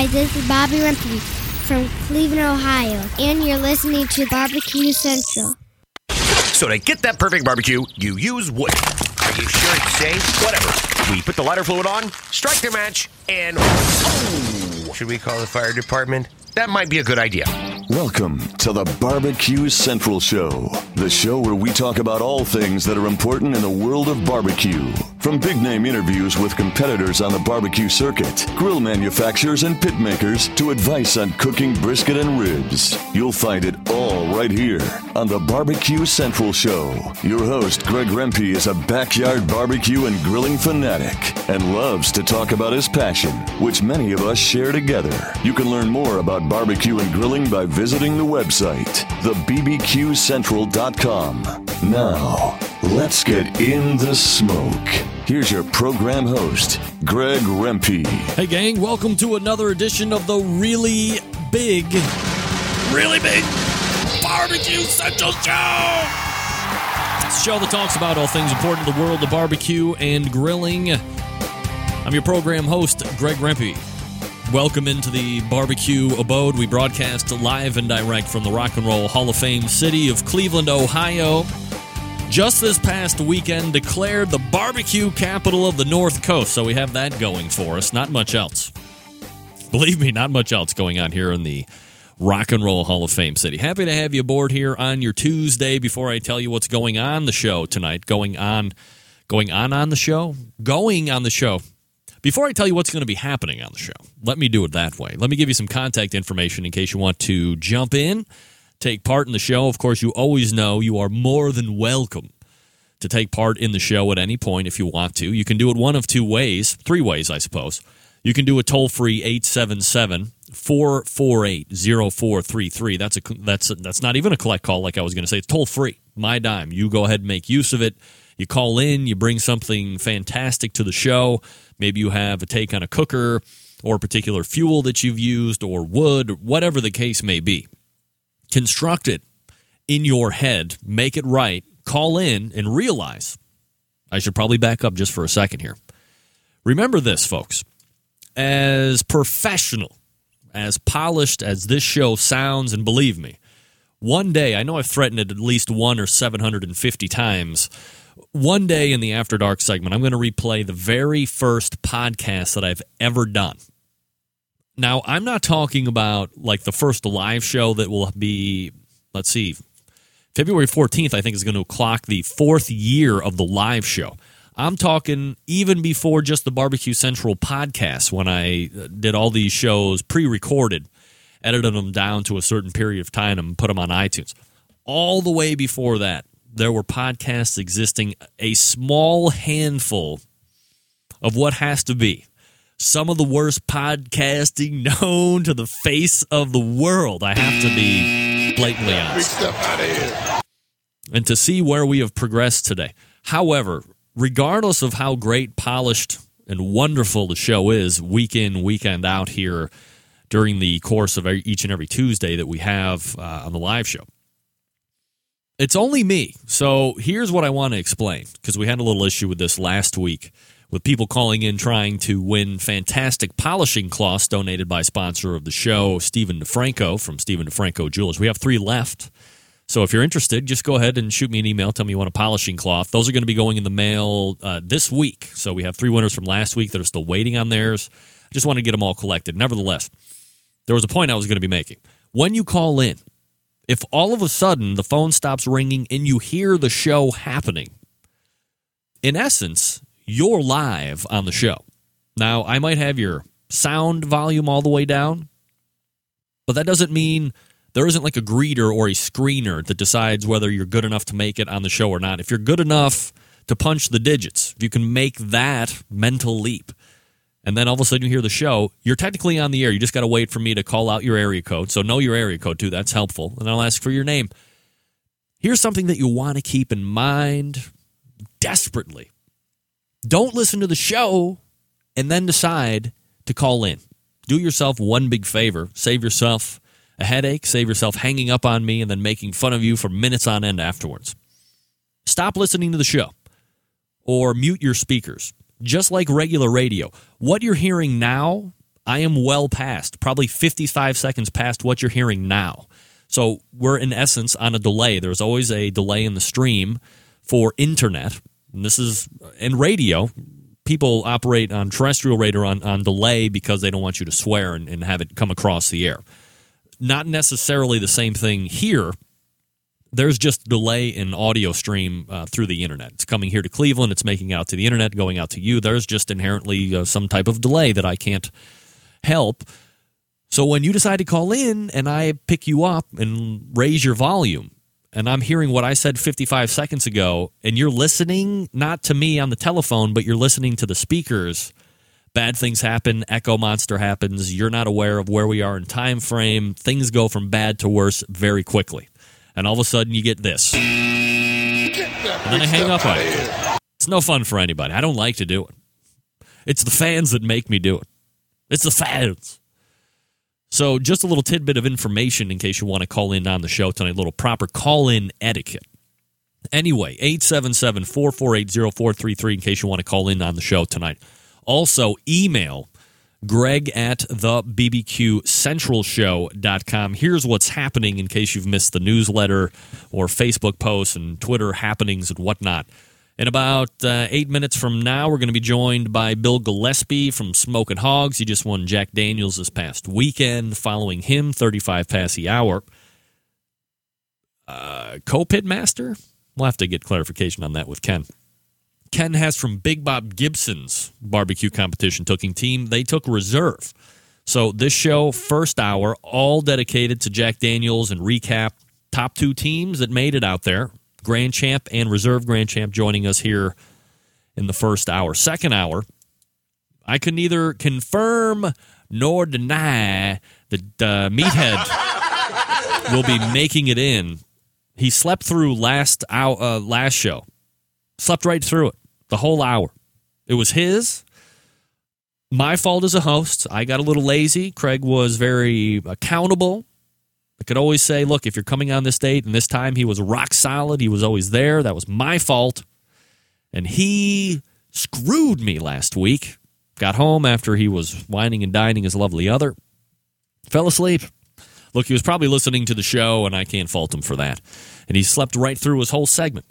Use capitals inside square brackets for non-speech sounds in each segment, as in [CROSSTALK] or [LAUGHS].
Hi, this is Bobby Rempe from Cleveland, Ohio, and you're listening to Barbecue Central. So to get that perfect barbecue, you use wood. Are you sure it's safe? Whatever. We put the lighter fluid on, strike the match, and oh! Should we call the fire department? That might be a good idea. Welcome to the Barbecue Central Show, the show where we talk about all things that are important in the world of barbecue. From big name interviews with competitors on the barbecue circuit, grill manufacturers and pit makers, to advice on cooking brisket and ribs. You'll find it all right here on the Barbecue Central Show. Your host, Greg Rempe, is a backyard barbecue and grilling fanatic and loves to talk about his passion, which many of us share together. You can learn more about barbecue and grilling by visiting the website, thebbqcentral.com. Now, let's get in the smoke. Here's your program host, Greg Rempe. Hey, gang, welcome to another edition of the really big, really big Barbecue Central Show. It's a show that talks about all things important in the world of barbecue and grilling. I'm your program host, Greg Rempe. Welcome into the barbecue abode. We broadcast live and direct from the Rock and Roll Hall of Fame city of Cleveland, Ohio. Just this past weekend, declared the barbecue capital of the North Coast. So we have that going for us. Not much else. Believe me, not much else going on here in the Rock and Roll Hall of Fame city. Happy to have you aboard here on your Tuesday. Before I tell you what's going on the show tonight, going on, going on on the show, going on the show. Before I tell you what's going to be happening on the show, let me do it that way. Let me give you some contact information in case you want to jump in, take part in the show. Of course, you always know you are more than welcome to take part in the show at any point if you want to. You can do it one of two ways, three ways, I suppose. You can do a toll free 877 448 0433. That's a that's that's not even a collect call like I was going to say. It's toll free. My dime. You go ahead and make use of it. You call in, you bring something fantastic to the show. Maybe you have a take on a cooker or a particular fuel that you've used or wood, whatever the case may be. Construct it in your head, make it right, call in and realize. I should probably back up just for a second here. Remember this, folks. As professional, as polished as this show sounds, and believe me, one day, I know I've threatened it at least one or 750 times one day in the After Dark segment, I'm going to replay the very first podcast that I've ever done. Now, I'm not talking about like the first live show that will be, let's see, February 14th, I think is going to clock the fourth year of the live show. I'm talking even before just the Barbecue Central podcast when I uh, did all these shows pre recorded, edited them down to a certain period of time and put them on iTunes. All the way before that, there were podcasts existing, a small handful of what has to be some of the worst podcasting [LAUGHS] known to the face of the world. I have to be blatantly honest. And to see where we have progressed today. However, regardless of how great, polished, and wonderful the show is, week in, weekend out here during the course of each and every Tuesday that we have uh, on the live show it's only me. So here's what I want to explain because we had a little issue with this last week with people calling in trying to win fantastic polishing cloths donated by sponsor of the show, Steven DiFranco from Steven DiFranco Jewelers. We have three left. So if you're interested, just go ahead and shoot me an email. Tell me you want a polishing cloth. Those are going to be going in the mail uh, this week. So we have three winners from last week that are still waiting on theirs. I just want to get them all collected. Nevertheless, there was a point I was going to be making. When you call in, if all of a sudden the phone stops ringing and you hear the show happening, in essence, you're live on the show. Now, I might have your sound volume all the way down, but that doesn't mean there isn't like a greeter or a screener that decides whether you're good enough to make it on the show or not. If you're good enough to punch the digits, if you can make that mental leap, and then all of a sudden you hear the show, you're technically on the air. You just got to wait for me to call out your area code. So know your area code too. That's helpful. And I'll ask for your name. Here's something that you want to keep in mind desperately. Don't listen to the show and then decide to call in. Do yourself one big favor. Save yourself a headache, save yourself hanging up on me and then making fun of you for minutes on end afterwards. Stop listening to the show or mute your speakers just like regular radio. What you're hearing now I am well past, probably 55 seconds past what you're hearing now. So we're in essence on a delay. There's always a delay in the stream for internet. And this is in radio. People operate on terrestrial radio on, on delay because they don't want you to swear and, and have it come across the air. Not necessarily the same thing here there's just delay in audio stream uh, through the internet. It's coming here to Cleveland, it's making out to the internet, going out to you. There's just inherently uh, some type of delay that I can't help. So when you decide to call in and I pick you up and raise your volume, and I'm hearing what I said 55 seconds ago, and you're listening not to me on the telephone, but you're listening to the speakers. Bad things happen, echo monster happens, you're not aware of where we are in time frame. Things go from bad to worse very quickly and all of a sudden you get this. And then I hang up on it. It's no fun for anybody. I don't like to do it. It's the fans that make me do it. It's the fans. So, just a little tidbit of information in case you want to call in on the show tonight, a little proper call in etiquette. Anyway, 877 448 0433 in case you want to call in on the show tonight. Also, email greg at the bbq central show.com here's what's happening in case you've missed the newsletter or facebook posts and twitter happenings and whatnot. In about uh, eight minutes from now we're going to be joined by bill gillespie from smokin' hoggz. He just won jack daniels this past weekend following him 35 past the hour. Uh, co-pit master? We'll have to get clarification on that with ken Ken Hess from Big Bob Gibson's barbecue competition cooking team. They took reserve. So this show, first hour, all dedicated to Jack Daniels and recap top two teams that made it out there. Grand Champ and Reserve Grand Champ joining us here in the first hour. Second hour, I can neither confirm nor deny that uh, Meathead [LAUGHS] will be making it in. He slept through last hour, uh, last show, slept right through it the whole hour. It was his. My fault as a host. I got a little lazy. Craig was very accountable. I could always say, look, if you're coming on this date and this time he was rock solid, he was always there. That was my fault. And he screwed me last week. Got home after he was whining and dining his lovely other. Fell asleep. Look, he was probably listening to the show, and I can't fault him for that. And he slept right through his whole segment.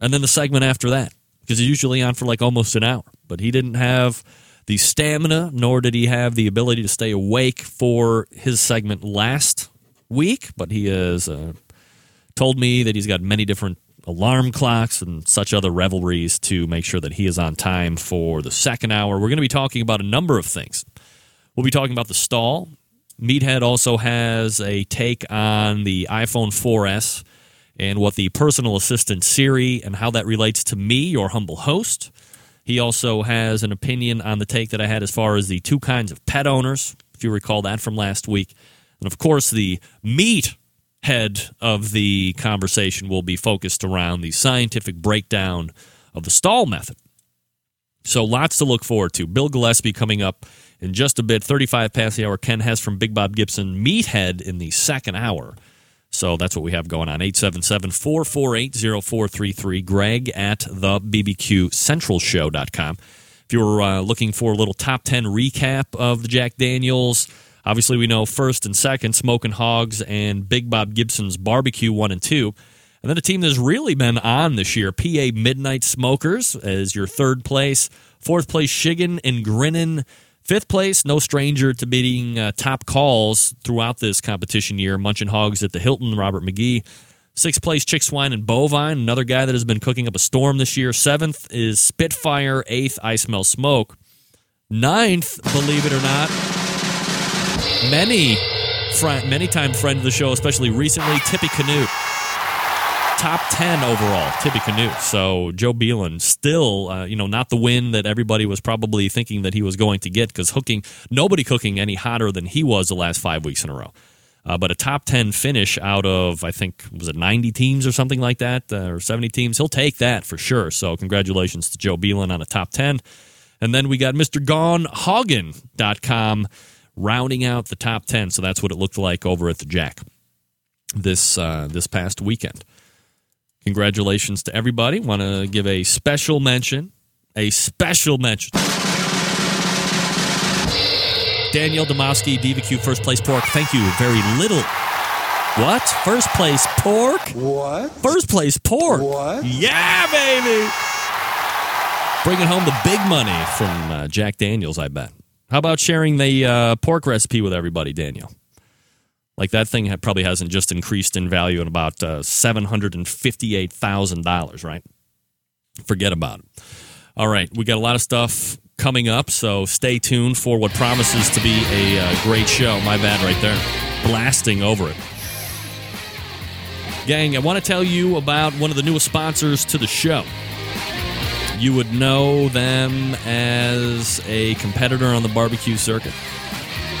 And then the segment after that because he's usually on for like almost an hour. But he didn't have the stamina, nor did he have the ability to stay awake for his segment last week. But he has uh, told me that he's got many different alarm clocks and such other revelries to make sure that he is on time for the second hour. We're going to be talking about a number of things. We'll be talking about the stall. Meathead also has a take on the iPhone 4S and what the personal assistant Siri and how that relates to me, your humble host. He also has an opinion on the take that I had as far as the two kinds of pet owners, if you recall that from last week. And of course, the meat head of the conversation will be focused around the scientific breakdown of the stall method. So lots to look forward to. Bill Gillespie coming up in just a bit, 35 past the hour. Ken Hess from Big Bob Gibson, meathead in the second hour. So that's what we have going on. 877 448 0433. Greg at the BBQCentralShow.com. If you're uh, looking for a little top 10 recap of the Jack Daniels, obviously we know first and second, Smokin' Hoggz and Big Bob Gibson's Barbecue 1 and 2. And then a team that's really been on this year, PA Midnight Smokers as your third place. Fourth place, Shiggin and Grinnin Fifth place, no stranger to beating uh, top calls throughout this competition year. Munchin Hogs at the Hilton, Robert McGee. Sixth place, Chick Swine and Bovine, another guy that has been cooking up a storm this year. Seventh is Spitfire. Eighth, I Smell Smoke. Ninth, believe it or not, many, many time friend of the show, especially recently, Tippy Canute top 10 overall, Tippy Canute. So Joe Beelan still, uh, you know, not the win that everybody was probably thinking that he was going to get because hooking, nobody cooking any hotter than he was the last five weeks in a row. Uh, but a top 10 finish out of, I think, was it 90 teams or something like that, uh, or 70 teams? He'll take that for sure. So congratulations to Joe Beelan on a top 10. And then we got Mr. GoneHoggin.com rounding out the top 10. So that's what it looked like over at the Jack this uh, this past weekend. Congratulations to everybody. Want to give a special mention, a special mention Daniel Domowski, DVQ first place pork. Thank you very little. What? First place pork? What? First place pork. What? Yeah, baby. Bringing home the big money from uh, Jack Daniels, I bet. How about sharing the uh, pork recipe with everybody, Daniel? Like that thing probably hasn't just increased in value in about uh, $758,000, right? Forget about it. All right, we got a lot of stuff coming up, so stay tuned for what promises to be a uh, great show. My bad right there. Blasting over it. Gang, I want to tell you about one of the newest sponsors to the show. You would know them as a competitor on the barbecue circuit.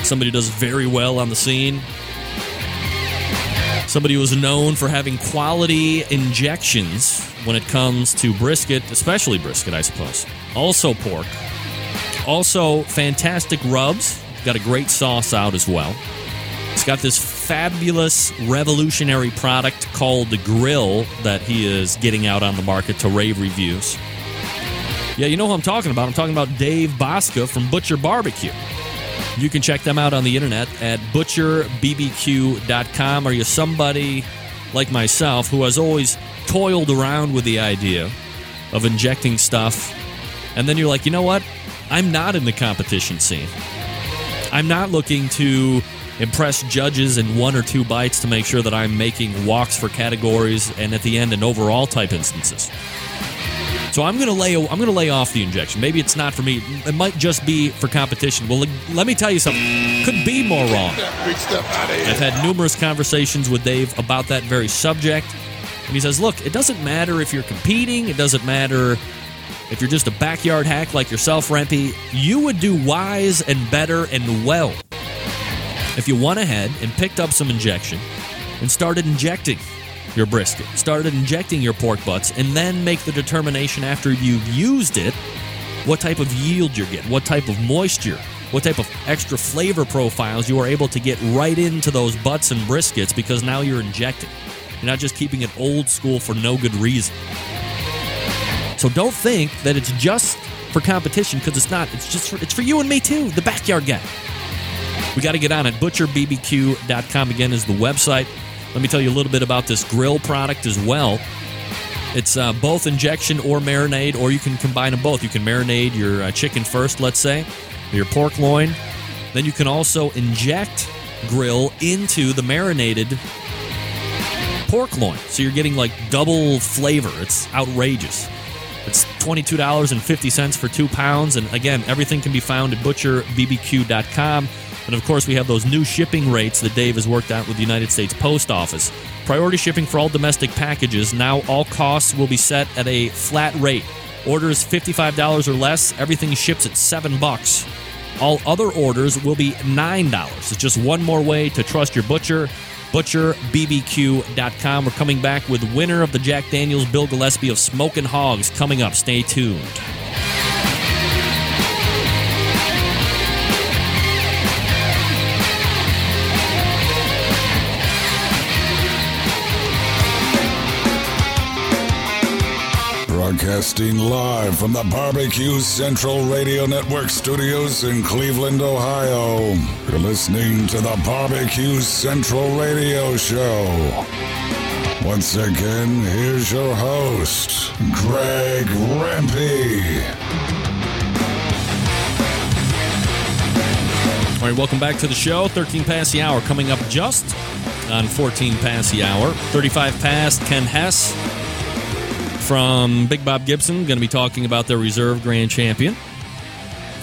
Somebody does very well on the scene. Somebody who is known for having quality injections when it comes to brisket, especially brisket, I suppose. Also pork. Also fantastic rubs. Got a great sauce out as well. It's got this fabulous revolutionary product called the Grill that he is getting out on the market to rave reviews. Yeah, you know who I'm talking about. I'm talking about Dave Bouska from Butcher Barbecue. You can check them out on the internet at butcherbbq.com. Are you somebody like myself who has always toiled around with the idea of injecting stuff, and then you're like, you know what? I'm not in the competition scene. I'm not looking to impress judges in one or two bites to make sure that I'm making walks for categories and at the end an overall type instances. So I'm gonna lay I'm gonna lay off the injection. Maybe it's not for me. It might just be for competition. Well, let me tell you something. Could be more wrong. Big step out of here. I've had numerous conversations with Dave about that very subject. And he says, look, it doesn't matter if you're competing, it doesn't matter if you're just a backyard hack like yourself, Rempy. You would do wise and better and well if you went ahead and picked up some injection and started injecting your brisket, started injecting your pork butts, and then make the determination after you've used it what type of yield you're getting, what type of moisture, what type of extra flavor profiles you are able to get right into those butts and briskets because now you're injecting. You're not just keeping it old school for no good reason. So don't think that it's just for competition because it's not. It's just for, it's for you and me too, the backyard guy. We got to get on it. ButcherBBQ.com again is the website. Let me tell you a little bit about this grill product as well. It's uh, both injection or marinade, or you can combine them both. You can marinate your uh, chicken first, let's say, your pork loin. Then you can also inject grill into the marinated pork loin. So you're getting like double flavor. It's outrageous. It's $22.50 for two pounds. And again, everything can be found at butcherbbq.com. And of course, we have those new shipping rates that Dave has worked out with the United States Post Office. Priority shipping for all domestic packages. Now, all costs will be set at a flat rate. Orders $55 or less, everything ships at 7 bucks. All other orders will be $9. It's just one more way to trust your butcher. ButcherBBQ.com. We're coming back with winner of the Jack Daniels Bill Gillespie of Smokin' Hoggz coming up. Stay tuned. Broadcasting live from the Barbecue Central Radio Network studios in Cleveland, Ohio. You're listening to the Barbecue Central Radio Show. Once again, here's your host, Greg Rempe. All right, welcome back to the show. 13 past the hour coming up just on 14 past the hour. 35 past Ken Hess from Big Bob Gibson going to be talking about their reserve grand champion.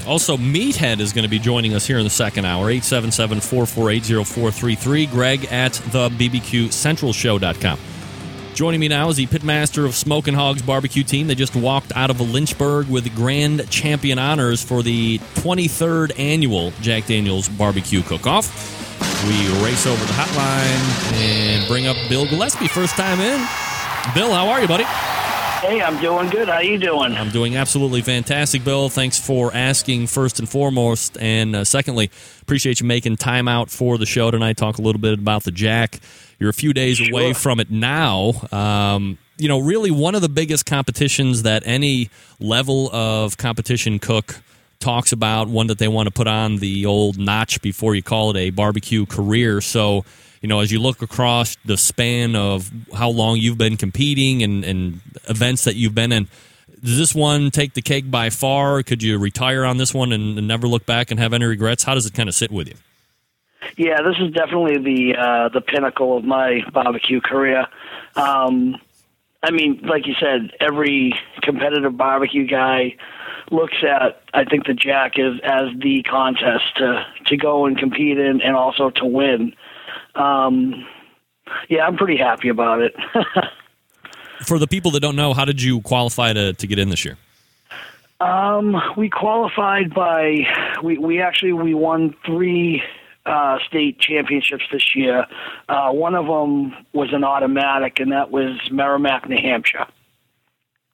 Also, Meathead is going to be joining us here in the second hour. 877 448 0433. Greg at the BBQCentralShow.com. Joining me now is the pitmaster of Smokin' Hoggz barbecue team. They just walked out of Lynchburg with grand champion honors for the 23rd annual Jack Daniels Barbecue Cook-Off. We race over the hotline and bring up Bill Gillespie, first time in. Bill, how are you, buddy? Hey, I'm doing good. How you doing? I'm doing absolutely fantastic, Bill. Thanks for asking first and foremost, and uh, secondly, appreciate you making time out for the show tonight. Talk a little bit about the Jack. You're a few days away from it now. Um, you know, really one of the biggest competitions that any level of competition cook talks about, one that they want to put on the old notch before you call it a barbecue career. So, you know, as you look across the span of how long you've been competing and, and events that you've been in, does this one take the cake by far? Could you retire on this one and, and never look back and have any regrets? How does it kind of sit with you? Yeah, this is definitely the uh, the pinnacle of my barbecue career. Um, I mean, like you said, every competitive barbecue guy looks at I think the Jack is as the contest to to go and compete in and also to win. Um, yeah, I'm pretty happy about it. [LAUGHS] For the people that don't know, how did you qualify to, to get in this year? Um, we qualified by we we actually we won three uh, state championships this year. Uh, one of them was an automatic, and that was Merrimack, New Hampshire.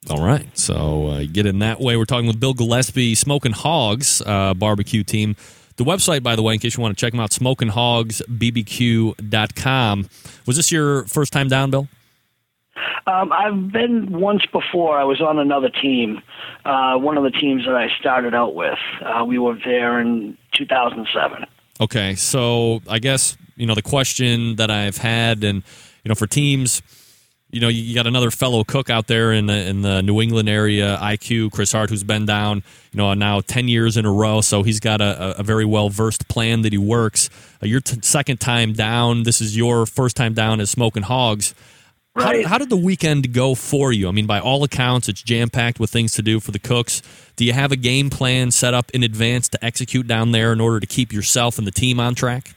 All right, so uh, get in that way. We're talking with Bill Gillespie, Smokin' Hoggz uh, barbecue team. The website, by the way, in case you want to check them out, smokinhoggzbbq.com. Was this your first time down, Bill? Um, I've been once before. I was on another team, uh, one of the teams that I started out with. Uh, we were there in 2007. Okay, so I guess you know the question that I've had, and you know, for teams, you know, you got another fellow cook out there in the in the New England area, iQue Chris Hart, who's been down, you know, now ten years in a row. So he's got a, a very well versed plan that he works. Uh, your t- second time down. This is your first time down as smokin' hoggz. How, Right. did, how did the weekend go for you? I mean, by all accounts, it's jam packed with things to do for the cooks. Do you have a game plan set up in advance to execute down there in order to keep yourself and the team on track?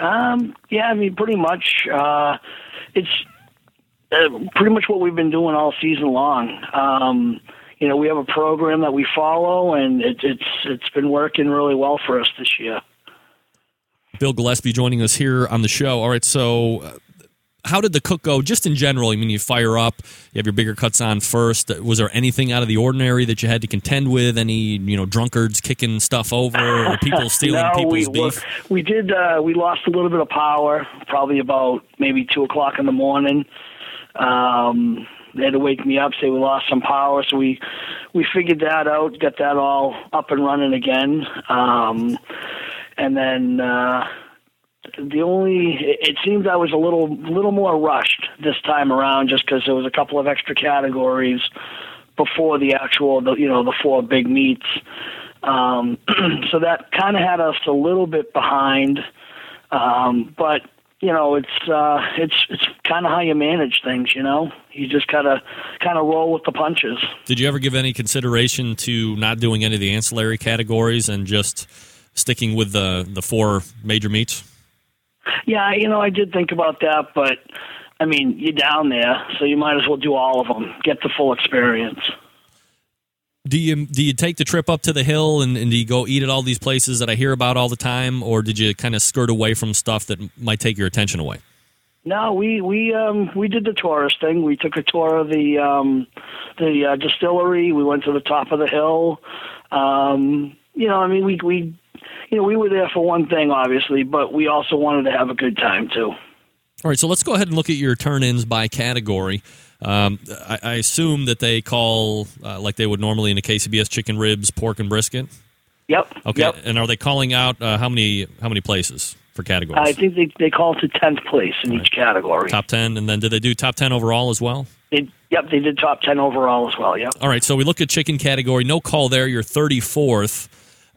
Um, yeah, I mean, pretty much. Uh, it's uh, pretty much what we've been doing all season long. Um, you know, we have a program that we follow, and it, it's it's been working really well for us this year. Bill Gillespie joining us here on the show. All right, so uh, how did the cook go just in general? I mean, you fire up, you have your bigger cuts on first. Was there anything out of the ordinary that you had to contend with? Any, you know, drunkards kicking stuff over or people [LAUGHS] stealing no, people's we, beef? We did. Uh, we lost a little bit of power, probably about maybe two o'clock in the morning. Um, they had to wake me up, say we lost some power, so we we figured that out, got that all up and running again, um, and then. Uh, the only it seems I was a little little more rushed this time around just because there was a couple of extra categories before the actual the, you know the four big meets um, [CLEARS THROAT] so that kind of had us a little bit behind um, but you know it's uh, it's it's kind of how you manage things you know you just gotta kind of roll with the punches Did you ever give any consideration to not doing any of the ancillary categories and just sticking with the, the four major meets? Yeah, you know, I did think about that, but I mean, you're down there, so you might as well do all of them, get the full experience. Do you do you take the trip up to the hill and, and do you go eat at all these places that I hear about all the time, or did you kind of skirt away from stuff that might take your attention away? No, we we um we did the tourist thing. We took a tour of the um the uh, distillery. We went to the top of the hill. Um, you know, I mean, we we you know we were there for one thing, obviously, but we also wanted to have a good time too. All right, so let's go ahead and look at your turn-ins by category. Um, I, I assume that they call uh, like they would normally in a KCBS chicken ribs, pork, and brisket. Yep. Okay, Yep. and are they calling out uh, how many how many places for categories? I think they they call it to tenth place in each category. top ten, and then did they do top ten overall as well? They, yep, they did top ten overall as well. Yep. All right, so we look at chicken category. No call there. You're 34th.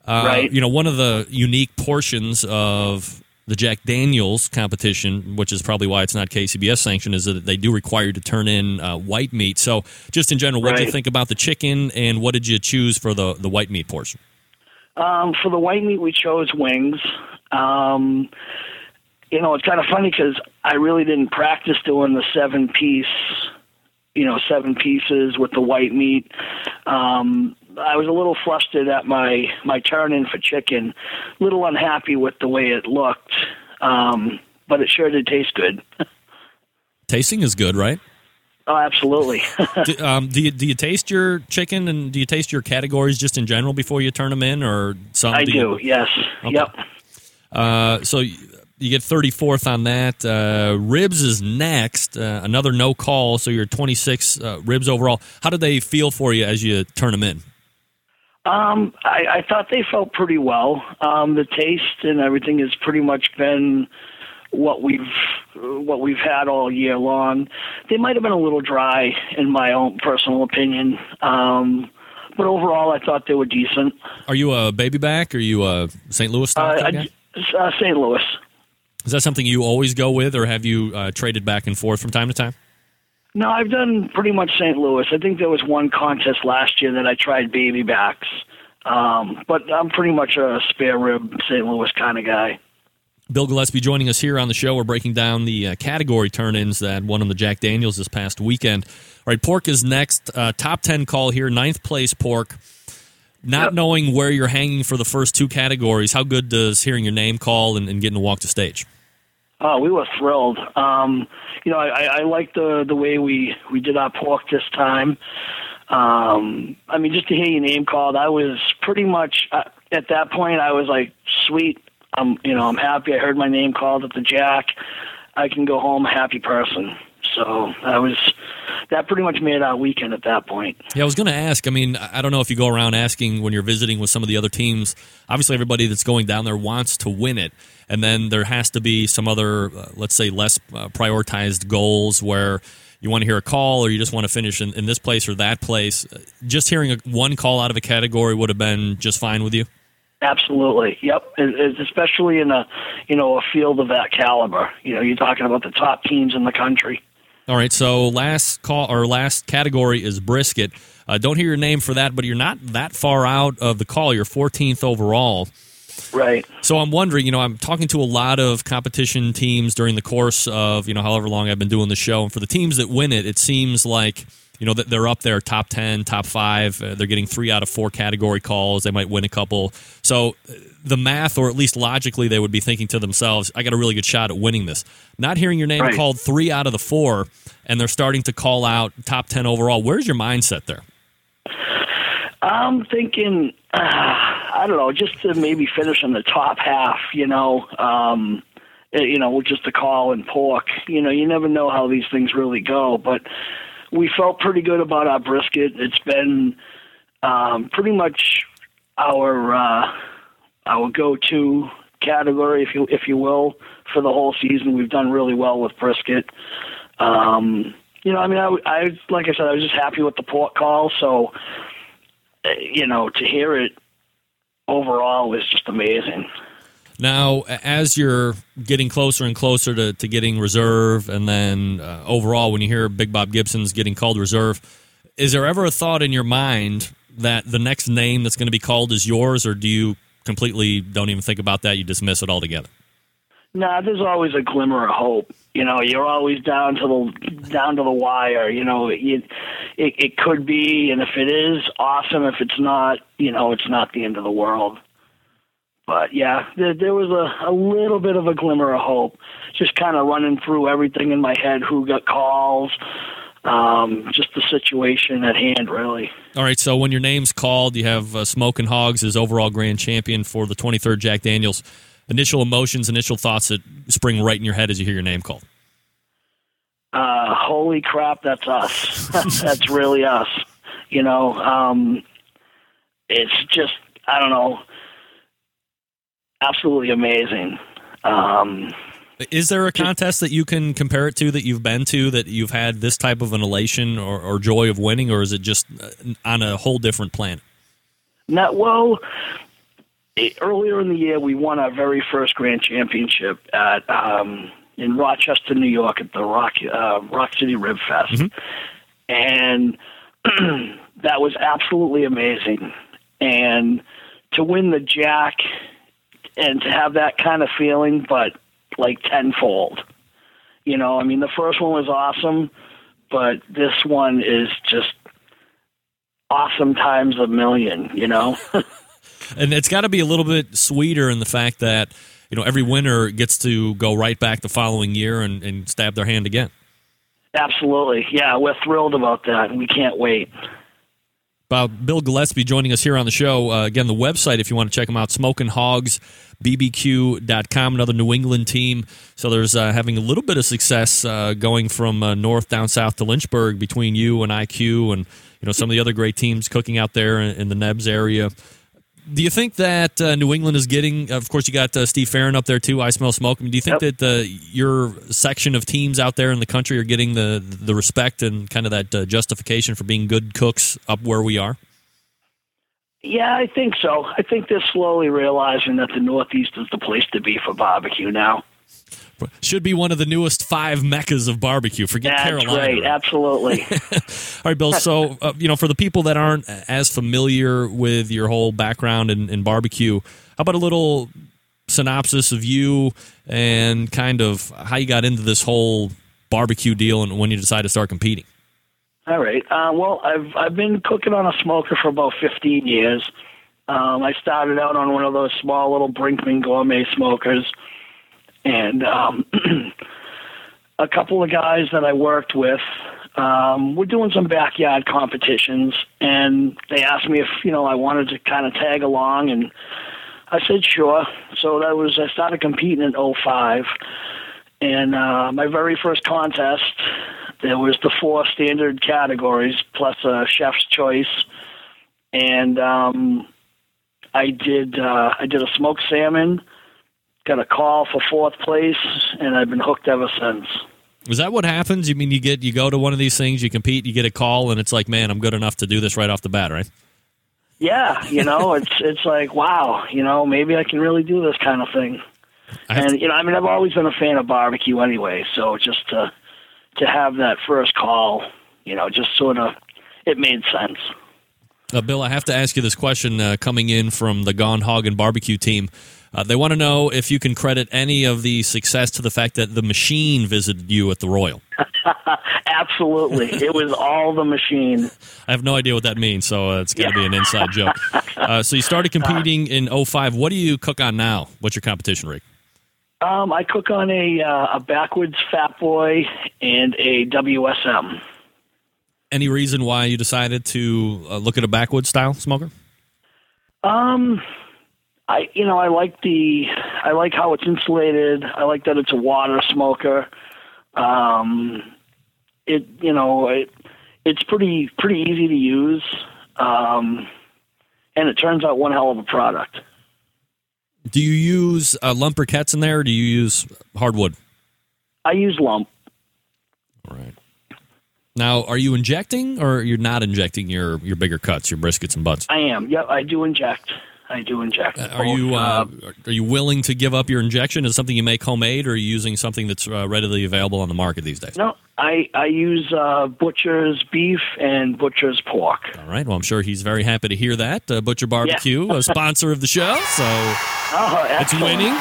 Uh, Right. You know, one of the unique portions of the Jack Daniels competition, which is probably why it's not KCBS sanctioned, is that they do require you to turn in uh, white meat. So, just in general, what did you think about the chicken, and what did you choose for the the white meat portion? Um, for the white meat, we chose wings. Um, you know, it's kind of funny because I really didn't practice doing the seven piece, you know, seven pieces with the white meat. Um, I was a little flustered at my my turn in for chicken, a little unhappy with the way it looked, um, but it sure did taste good. Tasting is good, right? oh, absolutely. [LAUGHS] do, um, do you do you taste your chicken and do you taste your categories just in general before you turn them in, or something? I you- do. Yes. Okay. Yep. Uh, so you you get 34th on that. Uh, ribs is next. Uh, another no call. So you're 26 uh, ribs overall. How did they feel for you as you turn them in? Um, I, I thought they felt pretty well. Um, the taste and everything has pretty much been what we've what we've had all year long. They might have been a little dry, in my own personal opinion. Um, but overall, I thought they were decent. Are you a baby back? Or are you a St. Louis style Uh, kind of guy? I- uh, St. Louis. Is that something you always go with, or have you uh, traded back and forth from time to time? No, I've done pretty much St. Louis. I think there was one contest last year that I tried baby backs. Um, but I'm pretty much a spare rib St. Louis kind of guy. Bill Gillespie joining us here on the show. We're breaking down the uh, category turn-ins that won on the Jack Daniels this past weekend. All right, pork is next. Uh, top ten call here, ninth place pork. Not Yep. knowing where you're hanging for the first two categories, how good does hearing your name call and, and getting to walk the stage? Oh, we were thrilled. Um, you know, I, I like the the way we we did our pork this time. Um, I mean, just to hear your name called, I was pretty much uh, at that point. I was like, sweet. I'm, you know, I'm happy. I heard my name called at the Jack. I can go home a happy person. So I was that pretty much made our weekend at that point. Yeah, I was going to ask. I mean, I don't know if you go around asking when you're visiting with some of the other teams. Obviously, everybody that's going down there wants to win it, and then there has to be some other, uh, let's say, less uh, prioritized goals where you want to hear a call or you just want to finish in, in this place or that place. Uh, Just hearing a, one call out of a category would have been just fine with you. Absolutely. Yep. It's especially in a you know a field of that caliber. You know, you're talking about the top teams in the country. All right, so last call or last category is brisket. Uh, don't hear your name for that, but you're not that far out of the call. You're 14th overall. Right. So I'm wondering, you know, I'm talking to a lot of competition teams during the course of, you know, however long I've been doing the show. And for the teams that win it, it seems like, you know, that they're up there top 10, top five. Uh, they're getting three out of four category calls. They might win a couple. So uh, the math, or at least logically, they would be thinking to themselves, I got a really good shot at winning this. Not hearing your name Right. called three out of the four, and they're starting to call out top 10 overall. Where's your mindset there? I'm thinking, uh, I don't know, just to maybe finish in the top half. You know, um, eh, you know, just the call and pork. You know, you never know how these things really go, but we felt pretty good about our brisket. It's been um, pretty much our uh, our go-to category, if you if you will, for the whole season. We've done really well with brisket. Um, you know, I mean, I, I like I said, I was just happy with the pork call. So, uh, you know, to hear it overall was just amazing. Now, as you're getting closer and closer to, to getting reserve, and then uh, overall, when you hear Big Bob Gibson's getting called reserve, is there ever a thought in your mind that the next name that's going to be called is yours, or do you completely don't even think about that? You dismiss it altogether? Nah, there's always a glimmer of hope. You know, you're always down to the down to the wire. You know, it, it could be, and if it is, awesome. If it's not, you know, it's not the end of the world. But yeah, there, there was a, a little bit of a glimmer of hope, just kind of running through everything in my head. Who got calls? Um, just the situation at hand, really. All right, so when your name's called, you have uh, Smokin' Hoggz as overall grand champion for the 23rd Jack Daniels. Initial emotions, initial thoughts that spring right in your head as you hear your name called. uh, holy crap, that's us. [LAUGHS] that's really us. You know, um, it's just, I don't know, absolutely amazing. Um, Is there a contest that you can compare it to that you've been to that you've had this type of an elation or, or joy of winning, or is it just uh, on a whole different planet? not, well, eh, earlier in the year, we won our very first grand championship at um, in Rochester, New York, at the Rock uh, Roc City Rib Fest, and [CLEARS THROAT] that was absolutely amazing. And to win the Jack and to have that kind of feeling, but like tenfold. You know, I mean, the first one was awesome, but this one is just awesome times a million. You know. [LAUGHS] And it's got to be a little bit sweeter in the fact that you know every winner gets to go right back the following year and, and stab their hand again. Absolutely. Yeah, we're thrilled about that, and we can't wait. Uh, Bill Gillespie joining us here on the show. Uh, again, the website, if you want to check them out, smokinhoggzbbq.com, another New England team. So there's uh, having a little bit of success uh, going from uh, north down south to Lynchburg between you and iQue and you know some of the other great teams cooking out there in, in the Nebs area. Do you think that uh, New England is getting? Of course, you got uh, Steve Farrin up there too. I smell smoke. I mean, do you think Yep. that uh, your section of teams out there in the country are getting the the respect and kind of that uh, justification for being good cooks up where we are? Yeah, I think so. I think they're slowly realizing that the Northeast is the place to be for barbecue now. Should be one of the newest five meccas of barbecue. Forget That's Carolina. right. [LAUGHS] Absolutely. [LAUGHS] All right, Bill. So, [LAUGHS] uh, you know, for the people that aren't as familiar with your whole background in, in barbecue, how about a little synopsis of you and kind of how you got into this whole barbecue deal and when you decided to start competing? All right. Uh, well, I've I've been cooking on a smoker for about 15 years. Um, I started out on one of those small little Brinkmann gourmet smokers, and um, [CLEARS THROAT] a couple of guys that I worked with um, were doing some backyard competitions, and they asked me if you know I wanted to kind of tag along, and I said sure. So that was I started competing in '05, and uh, my very first contest there was the four standard categories plus a chef's choice, and um, I did uh, I did a smoked salmon, got a call for fourth place, and I've been hooked ever since. Is that what happens? You mean you get you go to one of these things, you compete, you get a call, and it's like, man, I'm good enough to do this right off the bat, right? Yeah, you know, [LAUGHS] it's it's like wow, you know, maybe I can really do this kind of thing. And you know, I mean, I've always been a fan of barbecue anyway, so just to to have that first call, you know, just sort of it made sense. Uh, Bill, I have to ask you this question uh, coming in from the Gone Hoggin Barbecue team. Uh, they want to know if you can credit any of the success to the fact that the machine visited you at the Royal. [LAUGHS] Absolutely, it was all the machine. I have no idea what that means, so uh, it's got to be an inside joke. [LAUGHS] Uh, so you started competing in 05. What do you cook on now? What's your competition rig? Um, I cook on a uh, a backwoods Fat Boy and a WSM. Any reason why you decided to uh, look at a backwoods style smoker? Um, I you know I like the I like how it's insulated. I like that it's a water smoker. Um, it you know it it's pretty pretty easy to use. Um, and it turns out one hell of a product. Do you use uh, lump briquettes in there, or do you use hardwood? I use lump. All right. Now, are you injecting, or you're not injecting your your bigger cuts, your briskets and butts? I am. Yep, I do inject. I do inject. Are you uh, are you willing to give up your injection? Is something you make homemade, or are you using something that's uh, readily available on the market these days? no, I I use uh, butcher's beef and butcher's pork. All right. Well, I'm sure he's very happy to hear that. Uh, Butcher Barbecue, a sponsor of the show, so [LAUGHS] Oh, it's winning.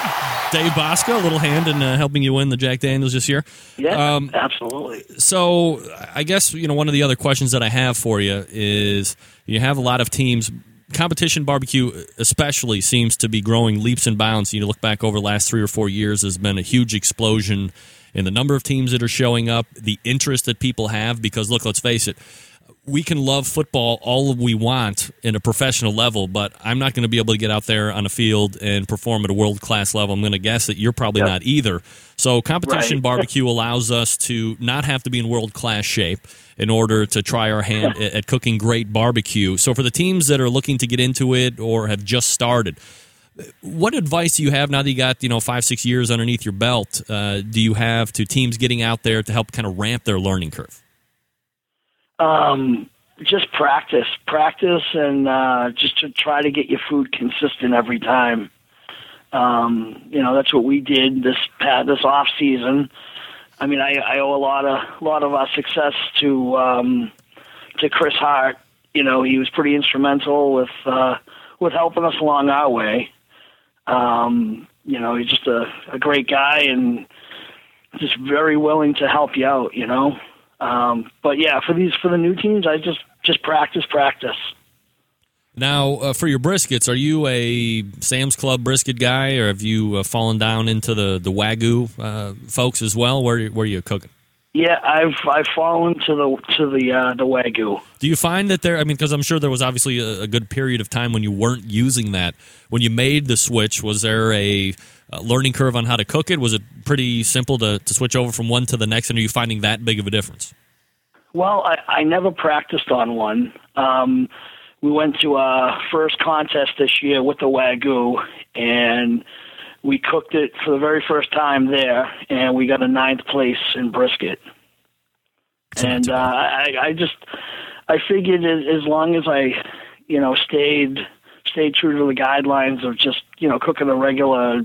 Dave Bouska, a little hand in uh, helping you win the Jack Daniels this year. Yeah, Um, absolutely. So, I guess you know one of the other questions that I have for you is you have a lot of teams. Competition barbecue, especially, seems to be growing leaps and bounds. You look back over the last three or four years, there's been a huge explosion in the number of teams that are showing up, the interest that people have. Because look, let's face it, we can love football all we want in a professional level, but I'm not going to be able to get out there on a field and perform at a world class level. I'm going to guess that you're probably Yep. not either. So, competition Right. [LAUGHS] barbecue allows us to not have to be in world class shape in order to try our hand at, at cooking great barbecue. So, for the teams that are looking to get into it or have just started, what advice do you have now that you got you know five six years underneath your belt? Uh, do you have to teams getting out there to help kind of ramp their learning curve? Um, just practice, practice, and uh, just to try to get your food consistent every time. Um, you know, that's what we did this pa- this off season. I mean, I, I owe a lot of a lot of our success to um, to Chris Hart. You know, he was pretty instrumental with uh, with helping us along our way. Um, you know, he's just a, a great guy and just very willing to help you out. You know. Um, but yeah, for these for the new teams, I just just practice, practice. Now, uh, for your briskets, are you a Sam's Club brisket guy, or have you uh, fallen down into the the wagyu uh, folks as well? Where where are you cooking? Yeah, I've I've fallen to the to the uh, the wagyu. Do you find that there? I mean, because I'm sure there was obviously a, a, good period of time when you weren't using that. When you made the switch, was there a, a, learning curve on how to cook it? Was it pretty simple to, to switch over from one to the next? And are you finding that big of a difference? Well, I, I never practiced on one. Um, we went to a first contest this year with the wagyu, and we cooked it for the very first time there, and we got a ninth place in brisket. And uh, I, I just, I figured as long as I, you know, stayed stayed true to the guidelines of just, you know, cooking a regular,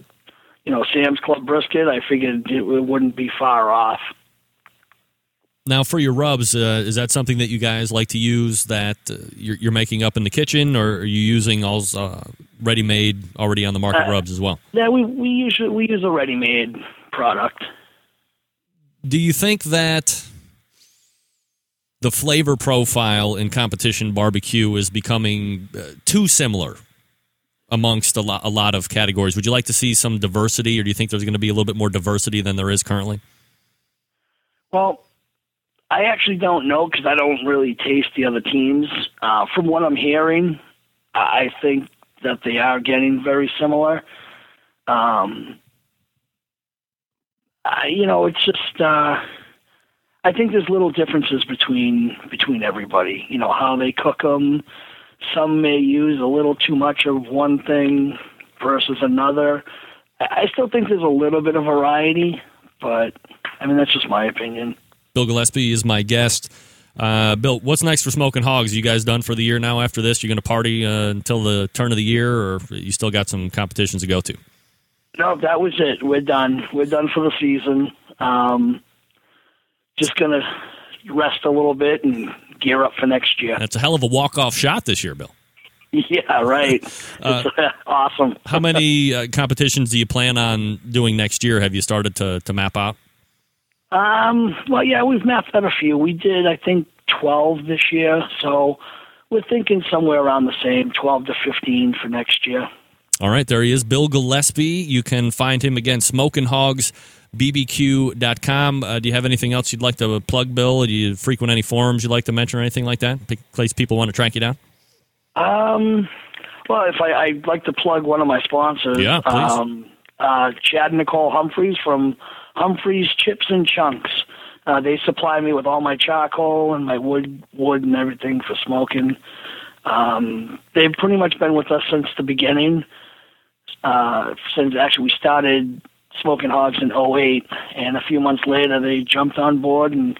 you know, Sam's Club brisket, I figured it, wouldn't be far off. Now, for your rubs, uh, is that something that you guys like to use that uh, you're, you're, making up in the kitchen, or are you using all uh, ready-made, already on the market Uh, rubs as well? Yeah, we we usually we use a ready-made product. Do you think that the flavor profile in competition barbecue is becoming uh, too similar amongst a lot, a lot of categories? Would you like to see some diversity, or do you think there's going to be a little bit more diversity than there is currently? Well, I actually don't know because I don't really taste the other teams. Uh, from what I'm hearing, I think that they are getting very similar. Um, I, you know, it's just uh, I think there's little differences between between everybody. You know how they cook them. Some may use a little too much of one thing versus another. I still think there's a little bit of variety, but I mean that's just my opinion. Bill Gillespie is my guest. Uh, Bill, what's next for Smokin' Hoggz? You guys done for the year now? After this, you're going to party uh, until the turn of the year, or you still got some competitions to go to? No, that was it. We're done. We're done for the season. Um, just going to rest a little bit and gear up for next year. That's a hell of a walk off shot this year, Bill. [LAUGHS] Yeah, right. [LAUGHS] Uh, it's [LAUGHS] awesome. How many uh, competitions do you plan on doing next year? Have you started to, to map out? Um, well, yeah, we've mapped out a few. We did, I think, 12 this year. So we're thinking somewhere around the same, 12 to 15 for next year. All right, there he is, Bill Gillespie. You can find him again, Smokin' Hoggz. BBQ.com. Uh, do you have anything else you'd like to plug, Bill? Do you frequent any forums you'd like to mention or anything like that? Place people want to track you down? Um, well, if I, I'd like to plug one of my sponsors. Yeah, please. Um, uh, Chad Nicole Humphreys from Humphreys Chips and Chunks. Uh, they supply me with all my charcoal and my wood, wood and everything for smoking. Um, they've pretty much been with us since the beginning. Uh, since actually we started smoking hogs in 08 and a few months later they jumped on board and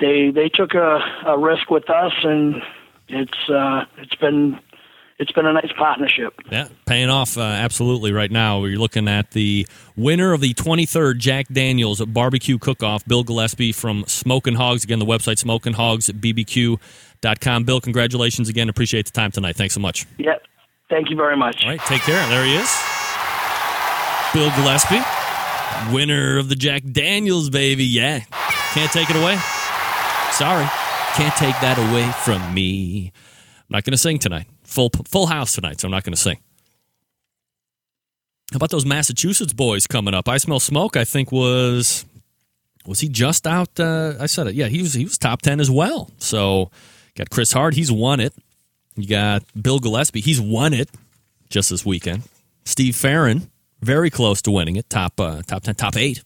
they they took a, a risk with us and it's uh, it's been it's been a nice partnership. Yeah, paying off uh, absolutely right now. You're looking at the winner of the 23rd Jack Daniels Barbecue Cook-Off, Bill Gillespie from Smokin' Hoggz. Again, the website smokinhoggzbbq.com. Bill, congratulations again. Appreciate the time tonight. Thanks so much. Yep. Thank you very much. All right, take care. There he is. Bill Gillespie, winner of the Jack Daniels, baby. Yeah. Can't take it away. Sorry. Can't take that away from me. I'm not going to sing tonight. Full full house tonight, so I'm not going to sing. How about those Massachusetts boys coming up? I smell smoke. I think was was he just out? Uh, I said it. Yeah, he was. He was top ten as well. So got Chris Hart. He's won it. You got Bill Gillespie. He's won it just this weekend. Steve Farrin, very close to winning it. Top uh, top ten, top eight.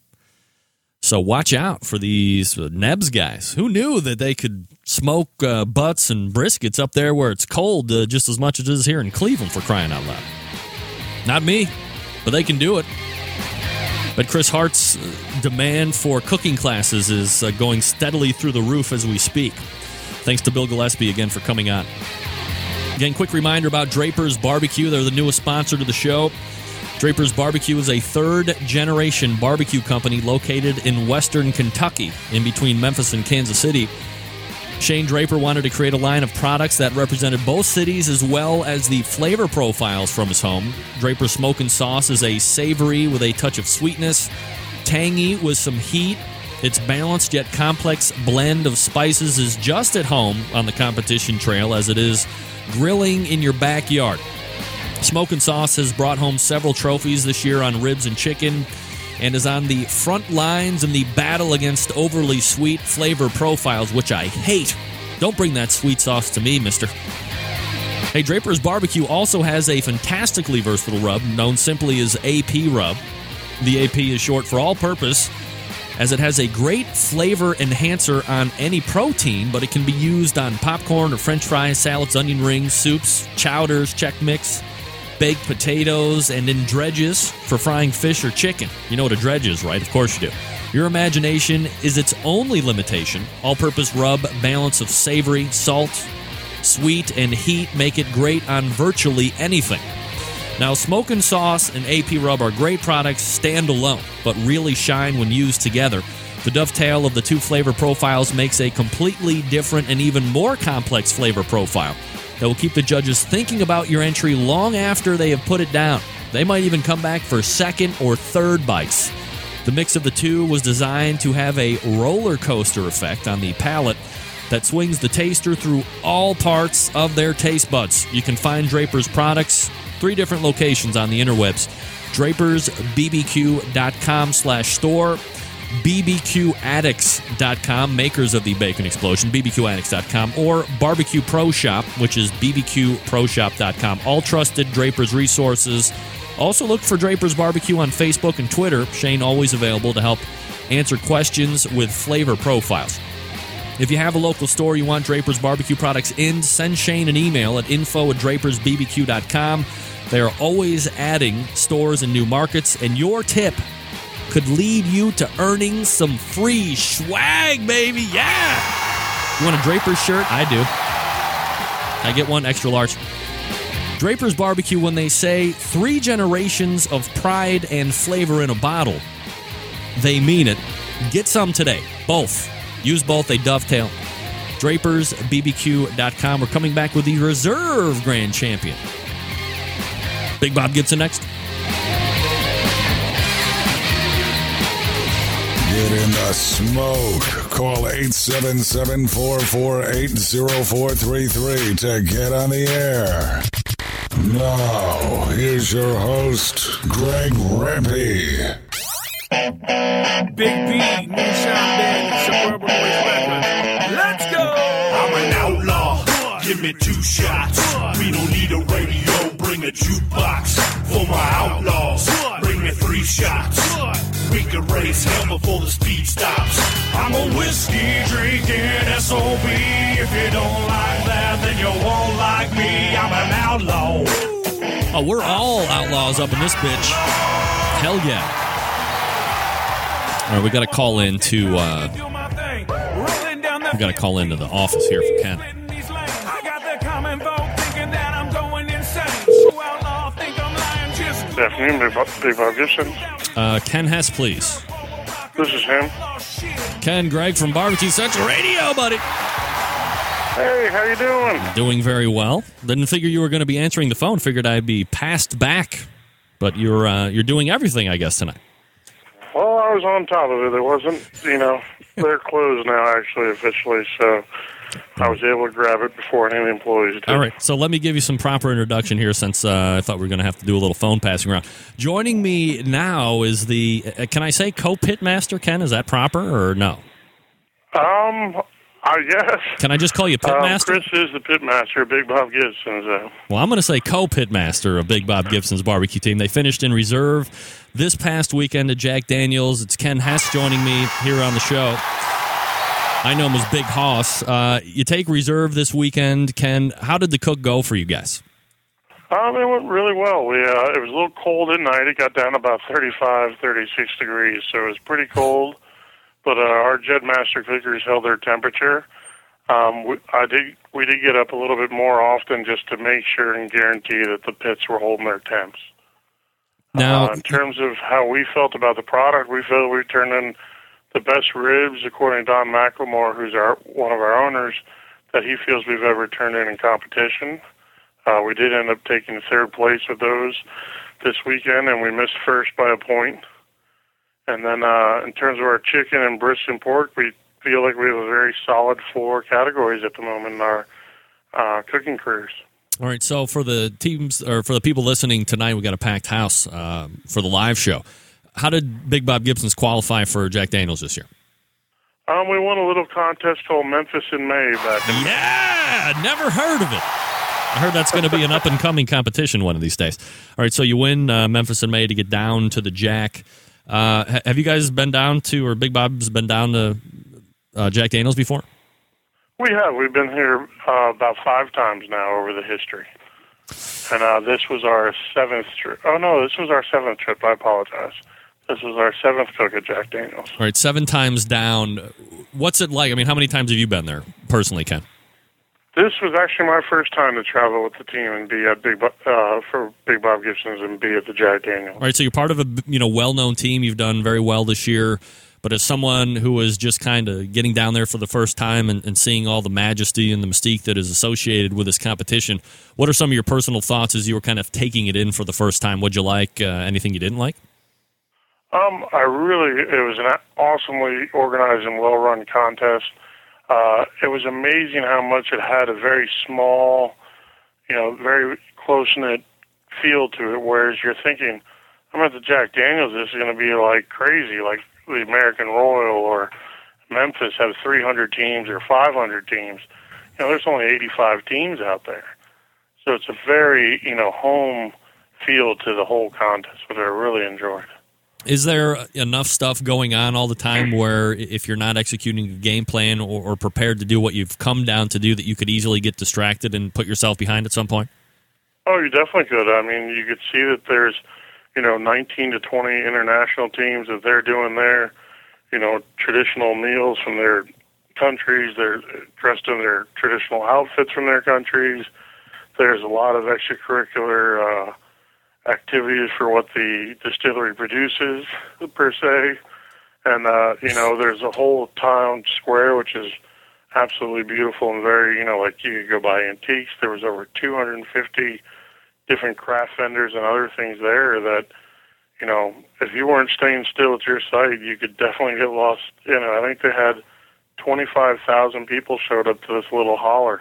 So watch out for these Nebs guys. Who knew that they could smoke uh, butts and briskets up there where it's cold uh, just as much as it is here in Cleveland for crying out loud? Not me, but they can do it. But Chris Hart's uh, demand for cooking classes is uh, going steadily through the roof as we speak. Thanks to Bill Gillespie again for coming on. Again, quick reminder about Draper's Barbecue. They're the newest sponsor to the show. Draper's Barbecue is a third generation barbecue company located in western Kentucky, in between Memphis and Kansas City. Shane Draper wanted to create a line of products that represented both cities as well as the flavor profiles from his home. Draper's Smoke and Sauce is a savory with a touch of sweetness, tangy with some heat. Its balanced yet complex blend of spices is just at home on the competition trail as it is grilling in your backyard. Smoking Sauce has brought home several trophies this year on ribs and chicken. and is on the front lines in the battle against overly sweet flavor profiles, which I hate. Don't bring that sweet sauce to me, mister. Hey, Draper's Barbecue also has a fantastically versatile rub known simply as AP Rub. The AP is short for all purpose, as it has a great flavor enhancer on any protein, but it can be used on popcorn or french fries, salads, onion rings, soups, chowders, Chex Mix, baked potatoes, and in dredges for frying fish or chicken. You know what a dredge is, right? Of course you do. Your imagination is its only limitation. All purpose rub, balance of savory, salt, sweet, and heat make it great on virtually anything. Now, smoke and sauce and AP rub are great products stand alone, but really shine when used together. The dovetail of the two flavor profiles makes a completely different and even more complex flavor profile that will keep the judges thinking about your entry long after they have put it down. They might even come back for second or third bites. The mix of the two was designed to have a roller coaster effect on the palate that swings the taster through all parts of their taste buds. You can find Draper's products three different locations on the interwebs drapersbbq.com slash store bbqaddicts.com makers of the bacon explosion bbqaddicts.com or barbecue pro shop which is bbqproshop.com all trusted drapers resources. Also look for drapers barbecue on facebook and twitter. Shane always available to help answer questions with flavor profiles. If you have a local store you want Draper's barbecue products in, send Shane an email at info at drapersbbq.com. They are always adding stores and new markets, and your tip could lead you to earning some free swag, baby. Yeah! You want a Draper's shirt? I do. I get one extra large. Draper's Barbecue, when they say three generations of pride and flavor in a bottle, they mean it. Get some today. Both. Use both, they dovetail. DrapersBBQ.com. We're coming back with the reserve grand champion. Big Bob Gibson next. Get in the smoke. Call 877-448-0433 to get on the air. Now, here's your host, Greg Rempe. Big B, Moonshine Band, Suburban Noize Records. Let's go! I'm an outlaw. Give me two shots. We don't need a radio. Bring a jukebox for my outlaws. Bring me three shots. We could raise hell before the speed stops. I'm a whiskey drinking SOB. If you don't like that, then you won't like me. I'm an outlaw. Oh, we're all outlaws up in this bitch. Hell yeah. All right, we got to call in to. Uh, we got to call into the office here for Ken. Good afternoon, Big Bob, Big Bob Gibson. Uh, Ken Hess, please. This is him. Ken Gregg from Barbecue Central Radio, buddy. Hey, how you doing? Doing very well. Didn't figure you were going to be answering the phone. Figured I'd be passed back, but you're uh, you're doing everything, I guess, tonight. Well, I was on top of it. It wasn't, you know, they're closed now, actually, officially, so I was able to grab it before any employees did. All right, so let me give you some proper introduction here, since uh, I thought we were going to have to do a little phone passing around. Joining me now is the uh, can I say co-pitmaster Ken? Is that proper or no? Um, I guess. Can I just call you Um, pitmaster? Chris is the pitmaster, Big Bob Gibson. So. Well, I'm going to say co-pitmaster of Big Bob Gibson's barbecue team. They finished in reserve this past weekend at Jack Daniels. It's Ken Hess joining me here on the show. I know him as Big Hoss. Uh, you take reserve this weekend, Ken. How did the cook go for you guys? Um, it went really well. We uh, it was a little cold at night. It got down about 35, 36 degrees, so it was pretty cold. But uh, our Jedmaster cookers held their temperature. Um, we, I did we did get up a little bit more often just to make sure and guarantee that the pits were holding their temps. Now, uh, in terms of how we felt about the product, we felt we turned in the best ribs, according to Don McLemore, who's our one of our owners, that he feels we've ever turned in in competition. Uh, we did end up taking third place with those this weekend, and we missed first by a point. And then, uh, in terms of our chicken and brisket and pork, we feel like we have a very solid four categories at the moment in our uh, cooking careers. All right, so for the teams or for the people listening tonight, we got a packed house uh, for the live show. How did Big Bob Gibson's qualify for Jack Daniels this year? Um, we won a little contest called Memphis in May back in Yeah, never heard of it. I heard that's going to be an up and coming competition one of these days. All right, so you win uh, Memphis in May to get down to the Jack. Uh, have you guys been down to, or Big Bob's been down to uh, Jack Daniels before? We have. We've been here uh, about five times now over the history. And uh, this was our seventh trip. Oh, no, this was our seventh trip. I apologize. This was our seventh cook at Jack Daniels. All right, seven times down. What's it like? I mean, how many times have you been there personally, Ken? This was actually my first time to travel with the team and be at Big Bo- uh, for Big Bob Gibson's and be at the Jack Daniels. All right, so you're part of a you know well-known team. You've done very well this year, but as someone who is just kind of getting down there for the first time and, and seeing all the majesty and the mystique that is associated with this competition, what are some of your personal thoughts as you were kind of taking it in for the first time? What'd you like? Uh, anything you didn't like? Um, I really, it was an awesomely organized and well-run contest. Uh, it was amazing how much it had a very small, you know, very close-knit feel to it. Whereas you're thinking, I'm at the Jack Daniels, this is going to be like crazy, like the American Royal or Memphis have 300 teams or 500 teams. You know, there's only 85 teams out there, so it's a very, you know, home feel to the whole contest, which I really enjoyed. Is there enough stuff going on all the time where if you're not executing a game plan or, or prepared to do what you've come down to do, that you could easily get distracted and put yourself behind at some point? Oh, you definitely could. I mean, you could see that there's, you know, 19 to 20 international teams that they're doing their, you know, traditional meals from their countries. They're dressed in their traditional outfits from their countries. There's a lot of extracurricular uh, activities for what the distillery produces, per se. And, uh, you know, there's a whole town square, which is absolutely beautiful and very, you know, like you could go buy antiques. There was over 250 different craft vendors and other things there that, you know, if you weren't staying still at your site, you could definitely get lost. You know, I think they had 25,000 people showed up to this little holler.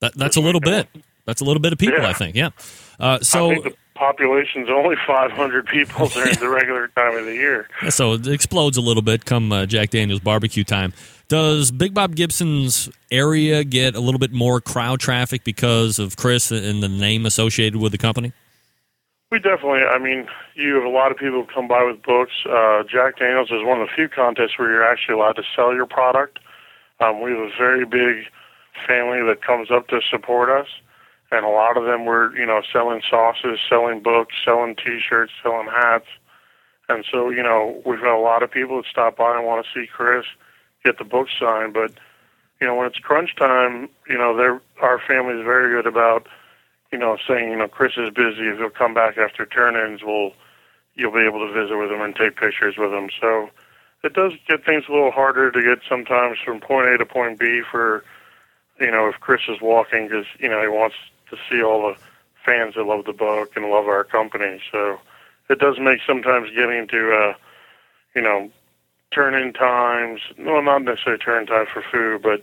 That, that's a little bit. That's a little bit of people, Yeah. I think. Yeah. Uh, so I think the population's only [LAUGHS] 500 people [LAUGHS] during the regular time of the year. So it explodes a little bit come uh, Jack Daniels barbecue time. Does Big Bob Gibson's area get a little bit more crowd traffic because of Chris and the name associated with the company? We definitely, I mean, you have a lot of people come by with books. Uh, Jack Daniels is one of the few contests where you're actually allowed to sell your product. Um, we have a very big family that comes up to support us, and a lot of them were, you know, selling sauces, selling books, selling T-shirts, selling hats. And so, you know, we've got a lot of people that stop by and want to see Chris, get the book signed. But, you know, when it's crunch time, you know, they're, our family is very good about, you know, saying, you know, Chris is busy. If he'll come back after turn-ins, we'll, you'll be able to visit with him and take pictures with him. So it does get things a little harder to get sometimes from point A to point B for, you know, if Chris is walking because, you know, he wants to see all the fans that love the book and love our company. So it does make sometimes getting to, uh, you know, turn in times, well, not necessarily turn in time for food, but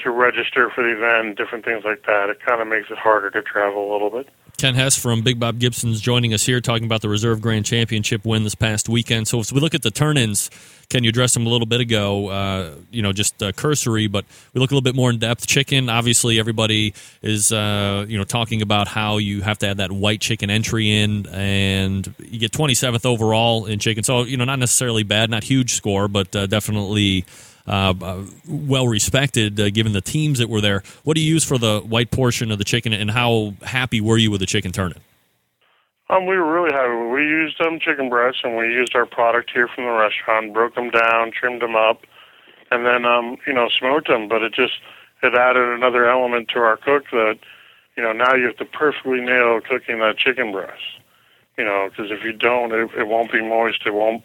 to register for the event, different things like that. It kind of makes it harder to travel a little bit. Ken Hess from Big Bob Gibson's joining us here talking about the Reserve Grand Championship win this past weekend. So, if we look at the turn ins, Ken, you addressed them a little bit ago, uh, you know, just uh, cursory, but we look a little bit more in depth. Chicken, obviously, everybody is, uh, you know, talking about how you have to have that white chicken entry in, and you get 27th overall in chicken. So, you know, not necessarily bad, not huge score, but uh, definitely. Uh, uh, well respected uh, given the teams that were there. What do you use for the white portion of the chicken, and how happy were you with the chicken turn-in? Um, we were really happy. We used um, chicken breasts, and we used our product here from the restaurant, broke them down, trimmed them up, and then um, you know smoked them. But it just it added another element to our cook that you know now you have to perfectly nail cooking that chicken breast. You know, because if you don't, it, it won't be moist. It won't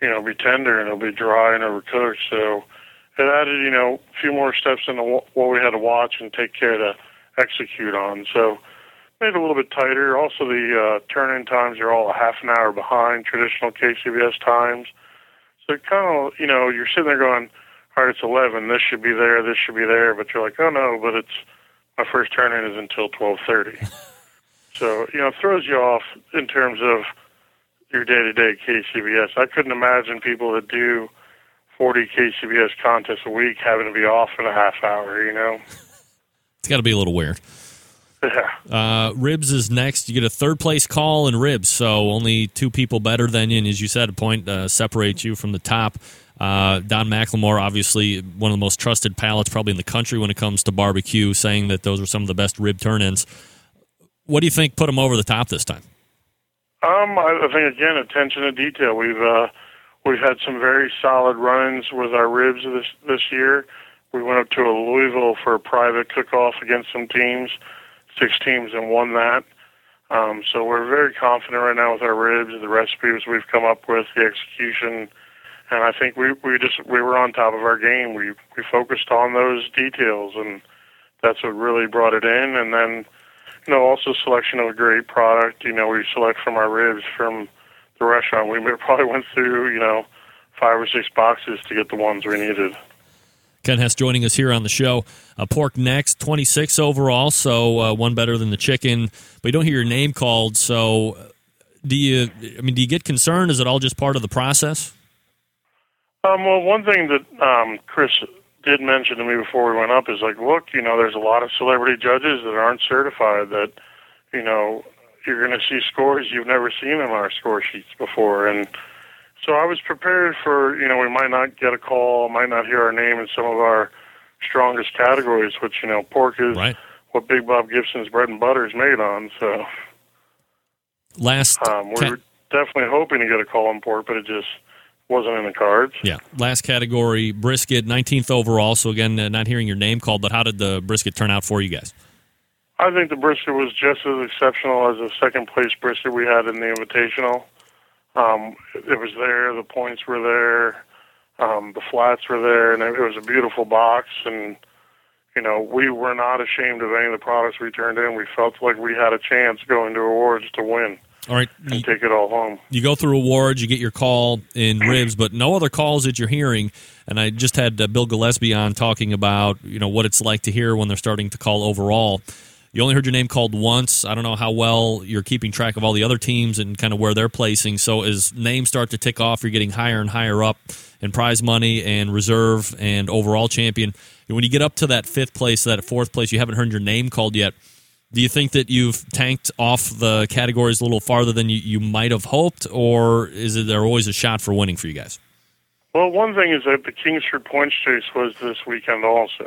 you know be tender, and it'll be dry and overcooked. So it added you know a few more steps into what we had to watch and take care to execute on. So made it a little bit tighter. Also, the uh, turn-in times are all a half an hour behind traditional KCBS times. So kind of, you know, you're sitting there going, all right, it's 11. This should be there. This should be there. But you're like, oh, no, but it's my first turn-in is until 12.30. [LAUGHS] so, you know, it throws you off in terms of your day to day KCBS. I couldn't imagine people that do 40 KCBS contests a week having to be off in a half hour, you know? [LAUGHS] It's got to be a little weird. Yeah. Uh, ribs is next. You get a third place call in ribs, so only two people better than you. And as you said, a point uh, separates you from the top. Uh, Don McLemore, obviously one of the most trusted palates probably in the country when it comes to barbecue, saying that those are some of the best rib turn-ins. What do you think put him over the top this time? Um, I, think again, attention to detail. We've uh, we've had some very solid run-ins with our ribs this this year. We went up to Louisville for a private cook-off against some teams, six teams, and won that. Um, so we're very confident right now with our ribs, the recipes we've come up with, the execution, and I think we we just we were on top of our game. We we focused on those details, and that's what really brought it in. And then, you know, also selection of a great product. You know, we select from our ribs from the restaurant. We [LAUGHS] probably went through you know five or six boxes to get the ones we needed. Ken Hess joining us here on the show. Uh, pork next, 26 overall, so uh, one better than the chicken. But you don't hear your name called, so uh, do you? I mean, do you get concerned? Is it all just part of the process? Um, well, one thing that um, Chris did mention to me before we went up is like, look, you know, there's a lot of celebrity judges that aren't certified. That you know, you're going to see scores you've never seen in our score sheets before, and so I was prepared for, you know, we might not get a call, might not hear our name in some of our strongest categories, which, you know, pork is right. what Big Bob Gibson's bread and butter is made on. So last, um, we ca- were definitely hoping to get a call on pork, but it just wasn't in the cards. Yeah. Last category, brisket, 19th overall. So again, uh, not hearing your name called, but how did the brisket turn out for you guys? I think the brisket was just as exceptional as the second place brisket we had in the Invitational. Um, it was there. The points were there. Um, the flats were there, and it was a beautiful box. And you know, we were not ashamed of any of the products we turned in. We felt like we had a chance going to awards to win. All right, and you, take it all home. You go through awards, you get your call in ribs, but no other calls that you're hearing. And I just had uh, Bill Gillespie on talking about you know what it's like to hear when they're starting to call overall. You only heard your name called once. I don't know how well you're keeping track of all the other teams and kind of where they're placing. So as names start to tick off, you're getting higher and higher up in prize money and reserve and overall champion. And when you get up to that fifth place, that fourth place, you haven't heard your name called yet. Do you think that you've tanked off the categories a little farther than you, you might have hoped, or is it there always a shot for winning for you guys? Well, one thing is that the Kingsford Points Chase was this weekend also.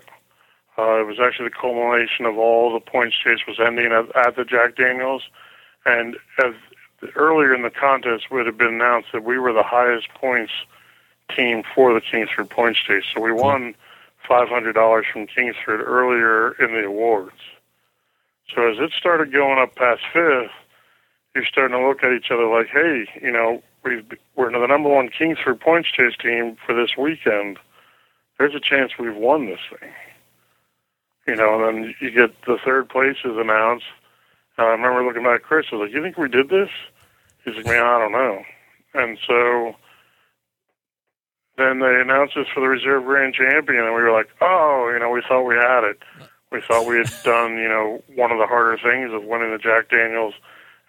Uh, it was actually the culmination of all the points chase was ending at, at the Jack Daniels, and as earlier in the contest would have been announced that we were the highest points team for the Kingsford Points Chase. So we won five hundred dollars from Kingsford earlier in the awards. So as it started going up past fifth, you're starting to look at each other like, hey, you know, we've, we're the number one Kingsford Points Chase team for this weekend. There's a chance we've won this thing. You know, and then you get the third place is announced. And I remember looking back at Chris, I was like, You think we did this? He's like, Man, I don't know. And so then they announced us for the reserve grand champion, and we were like, Oh, you know, we thought we had it. We thought we had done, you know, one of the harder things of winning the Jack Daniels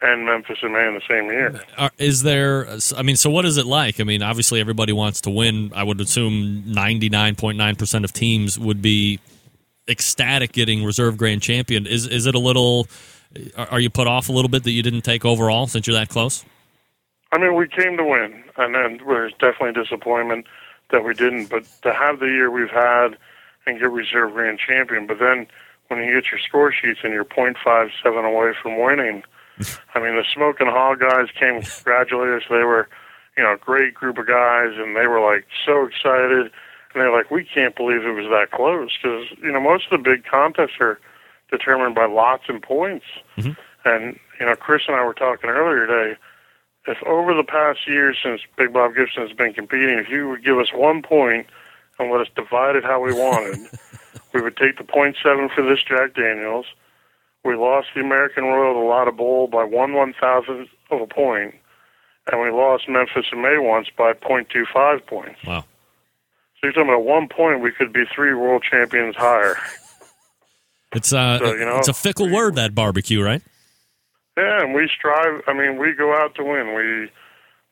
and Memphis in May in the same year. Is there? I mean, so what is it like? I mean, obviously everybody wants to win. I would assume ninety nine point nine percent of teams would be ecstatic getting reserve grand champion. Is is it a little? Are you put off a little bit that you didn't take overall since you're that close? I mean, we came to win, and then there's definitely disappointment that we didn't. But to have the year we've had and get reserve grand champion, but then when you get your score sheets and you're .57 away from winning, [LAUGHS] I mean, the Smokin' Hoggz guys came congratulate us. They were, you know, a great group of guys, and they were like so excited and they're like, we can't believe it was that close because you know most of the big contests are determined by lots and points. Mm-hmm. And you know, Chris and I were talking earlier today. If over the past year since Big Bob Gibson has been competing, if you would give us one point and let us divide it how we wanted, [LAUGHS] we would take the point seven for this Jack Daniels. We lost the American Royal the Lotta Bowl by one one thousandth of a point, and we lost Memphis and May once by point two five points. Wow. So you're talking about one point we could be three world champions higher. [LAUGHS] It's uh, so, you know, it's a fickle word that barbecue, right? Yeah, and we strive. I mean, we go out to win. We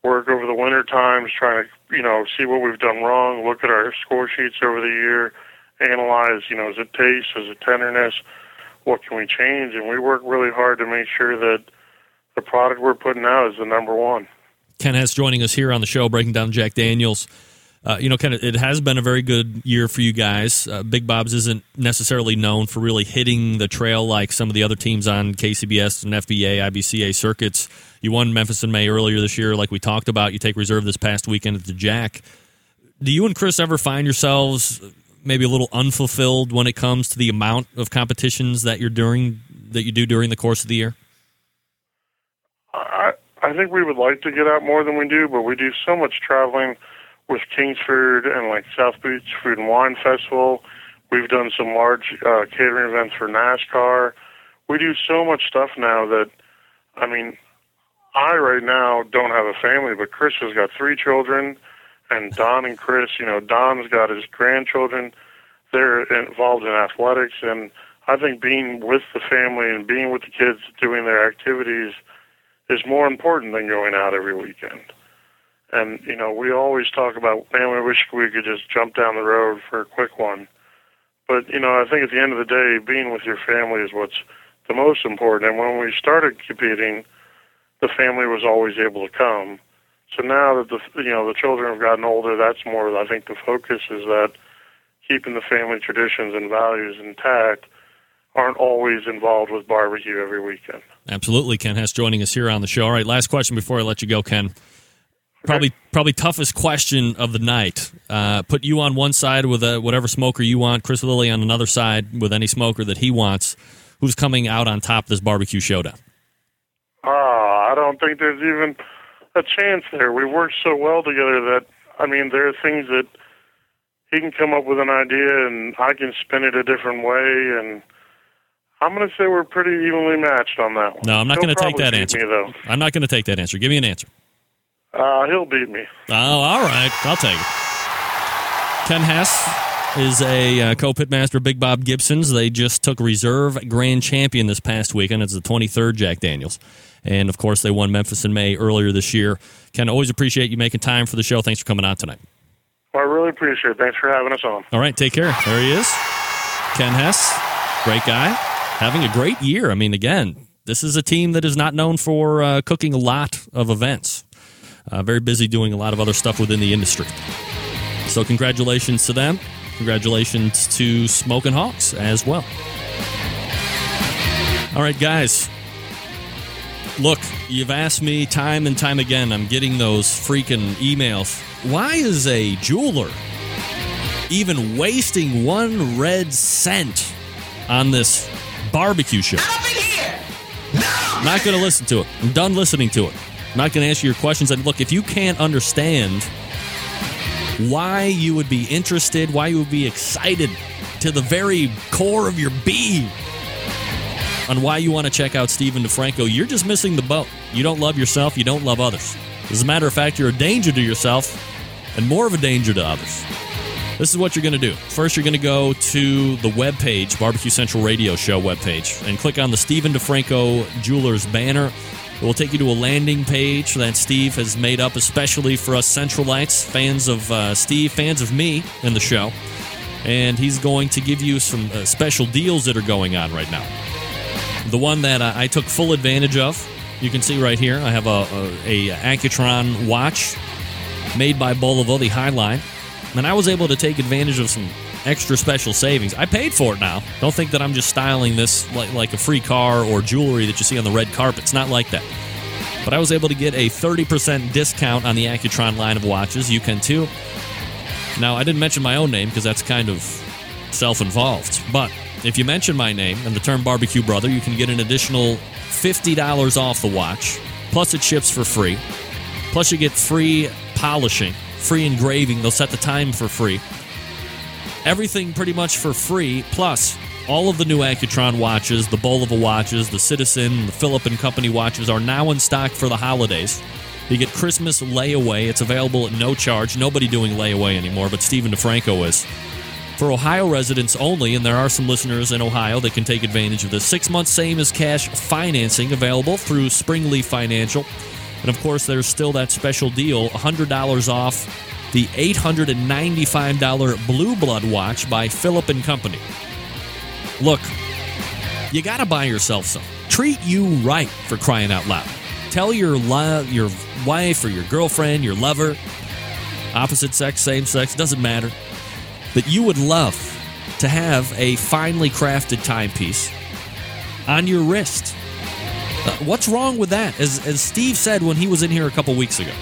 work over the winter times, trying to you know see what we've done wrong, look at our score sheets over the year, analyze you know is it taste, is it tenderness, what can we change, and we work really hard to make sure that the product we're putting out is the number one. Ken Hess joining us here on the show, breaking down Jack Daniels. Uh, you know, kind of, it has been a very good year for you guys. Uh, Big Bob's isn't necessarily known for really hitting the trail like some of the other teams on KCBS and FBA, IBCA circuits. You won Memphis in May earlier this year, like we talked about. You take reserve this past weekend at the Jack. Do you and Chris ever find yourselves maybe a little unfulfilled when it comes to the amount of competitions that you're doing that you do during the course of the year? I I think we would like to get out more than we do, but we do so much traveling with Kingsford and like South Beach Food and Wine Festival. We've done some large uh, catering events for NASCAR. We do so much stuff now that, I mean, I right now don't have a family, but Chris has got three children, and Don and Chris, you know, Don's got his grandchildren. They're involved in athletics, and I think being with the family and being with the kids doing their activities is more important than going out every weekend. And you know, we always talk about, man, we wish we could just jump down the road for a quick one. But you know, I think at the end of the day, being with your family is what's the most important. And when we started competing, the family was always able to come. So now that the you know the children have gotten older, that's more. I think the focus is that keeping the family traditions and values intact aren't always involved with barbecue every weekend. Absolutely, Ken Hess joining us here on the show. All right, last question before I let you go, Ken. Probably, probably toughest question of the night. Uh, put you on one side with a, whatever smoker you want. Chris Lilly on another side with any smoker that he wants. Who's coming out on top of this barbecue showdown? Ah, I don't think there's even a chance there. We work so well together that I mean, there are things that he can come up with an idea and I can spin it a different way, and I'm going to say we're pretty evenly matched on that one. No, I'm not going to take that answer. Me, though. I'm not going to take that answer. Give me an answer. Uh, he'll beat me. Oh, all right. I'll take it. Ken Hess is a uh, co-pitmaster, Big Bob Gibson's. They just took reserve grand champion this past weekend. It's the 23rd Jack Daniels. And, of course, they won Memphis in May earlier this year. Ken, always appreciate you making time for the show. Thanks for coming on tonight. Well, I really appreciate it. Thanks for having us on. All right, take care. There he is. Ken Hess, great guy, having a great year. I mean, again, this is a team that is not known for uh, cooking a lot of events. Uh, very busy doing a lot of other stuff within the industry. So, congratulations to them. Congratulations to Smokin' Hoggz as well. All right, guys. Look, you've asked me time and time again. I'm getting those freaking emails. Why is a jeweler even wasting one red cent on this barbecue show? I'm not going to listen to it. I'm done listening to it. Not going to answer your questions. And look, if you can't understand why you would be interested, why you would be excited to the very core of your being on why you want to check out Steven DiFranco, you're just missing the boat. You don't love yourself, you don't love others. As a matter of fact, you're a danger to yourself and more of a danger to others. This is what you're going to do. First, you're going to go to the webpage, Barbecue Central Radio Show webpage, and click on the Steven DiFranco Jewelers banner. It will take you to a landing page that Steve has made up especially for us Centralites, fans of uh, Steve, fans of me and the show. And he's going to give you some uh, special deals that are going on right now. The one that I took full advantage of, you can see right here. I have a, a, a Accutron watch made by Bulova, the Highline. And I was able to take advantage of some extra special savings. I paid for it now. Don't think that I'm just styling this like, like a free car or jewelry that you see on the red carpet. It's not like that. But I was able to get a 30% discount on the Accutron line of watches. You can too. Now, I didn't mention my own name because that's kind of self involved. But if you mention my name and the term barbecue brother, you can get an additional $50 off the watch. Plus, it ships for free. Plus, you get free polishing, free engraving. They'll set the time for free. Everything pretty much for free. Plus, all of the new Accutron watches, the Bulova watches, the Citizen, the Philip and Company watches are now in stock for the holidays. You get Christmas layaway. It's available at no charge. Nobody doing layaway anymore, but Steven DiFranco is. For Ohio residents only, and there are some listeners in Ohio that can take advantage of this. Six months, same as cash financing available through Springleaf Financial. And of course, there's still that special deal $100 off the $895 Blue Blood watch by Philip and Company. Look, you got to buy yourself some. Treat you right for crying out loud. Tell your lo- your wife or your girlfriend, your lover, opposite sex, same sex, doesn't matter, that you would love to have a finely crafted timepiece on your wrist. Uh, what's wrong with that? As, as Steve said when he was in here a couple weeks ago,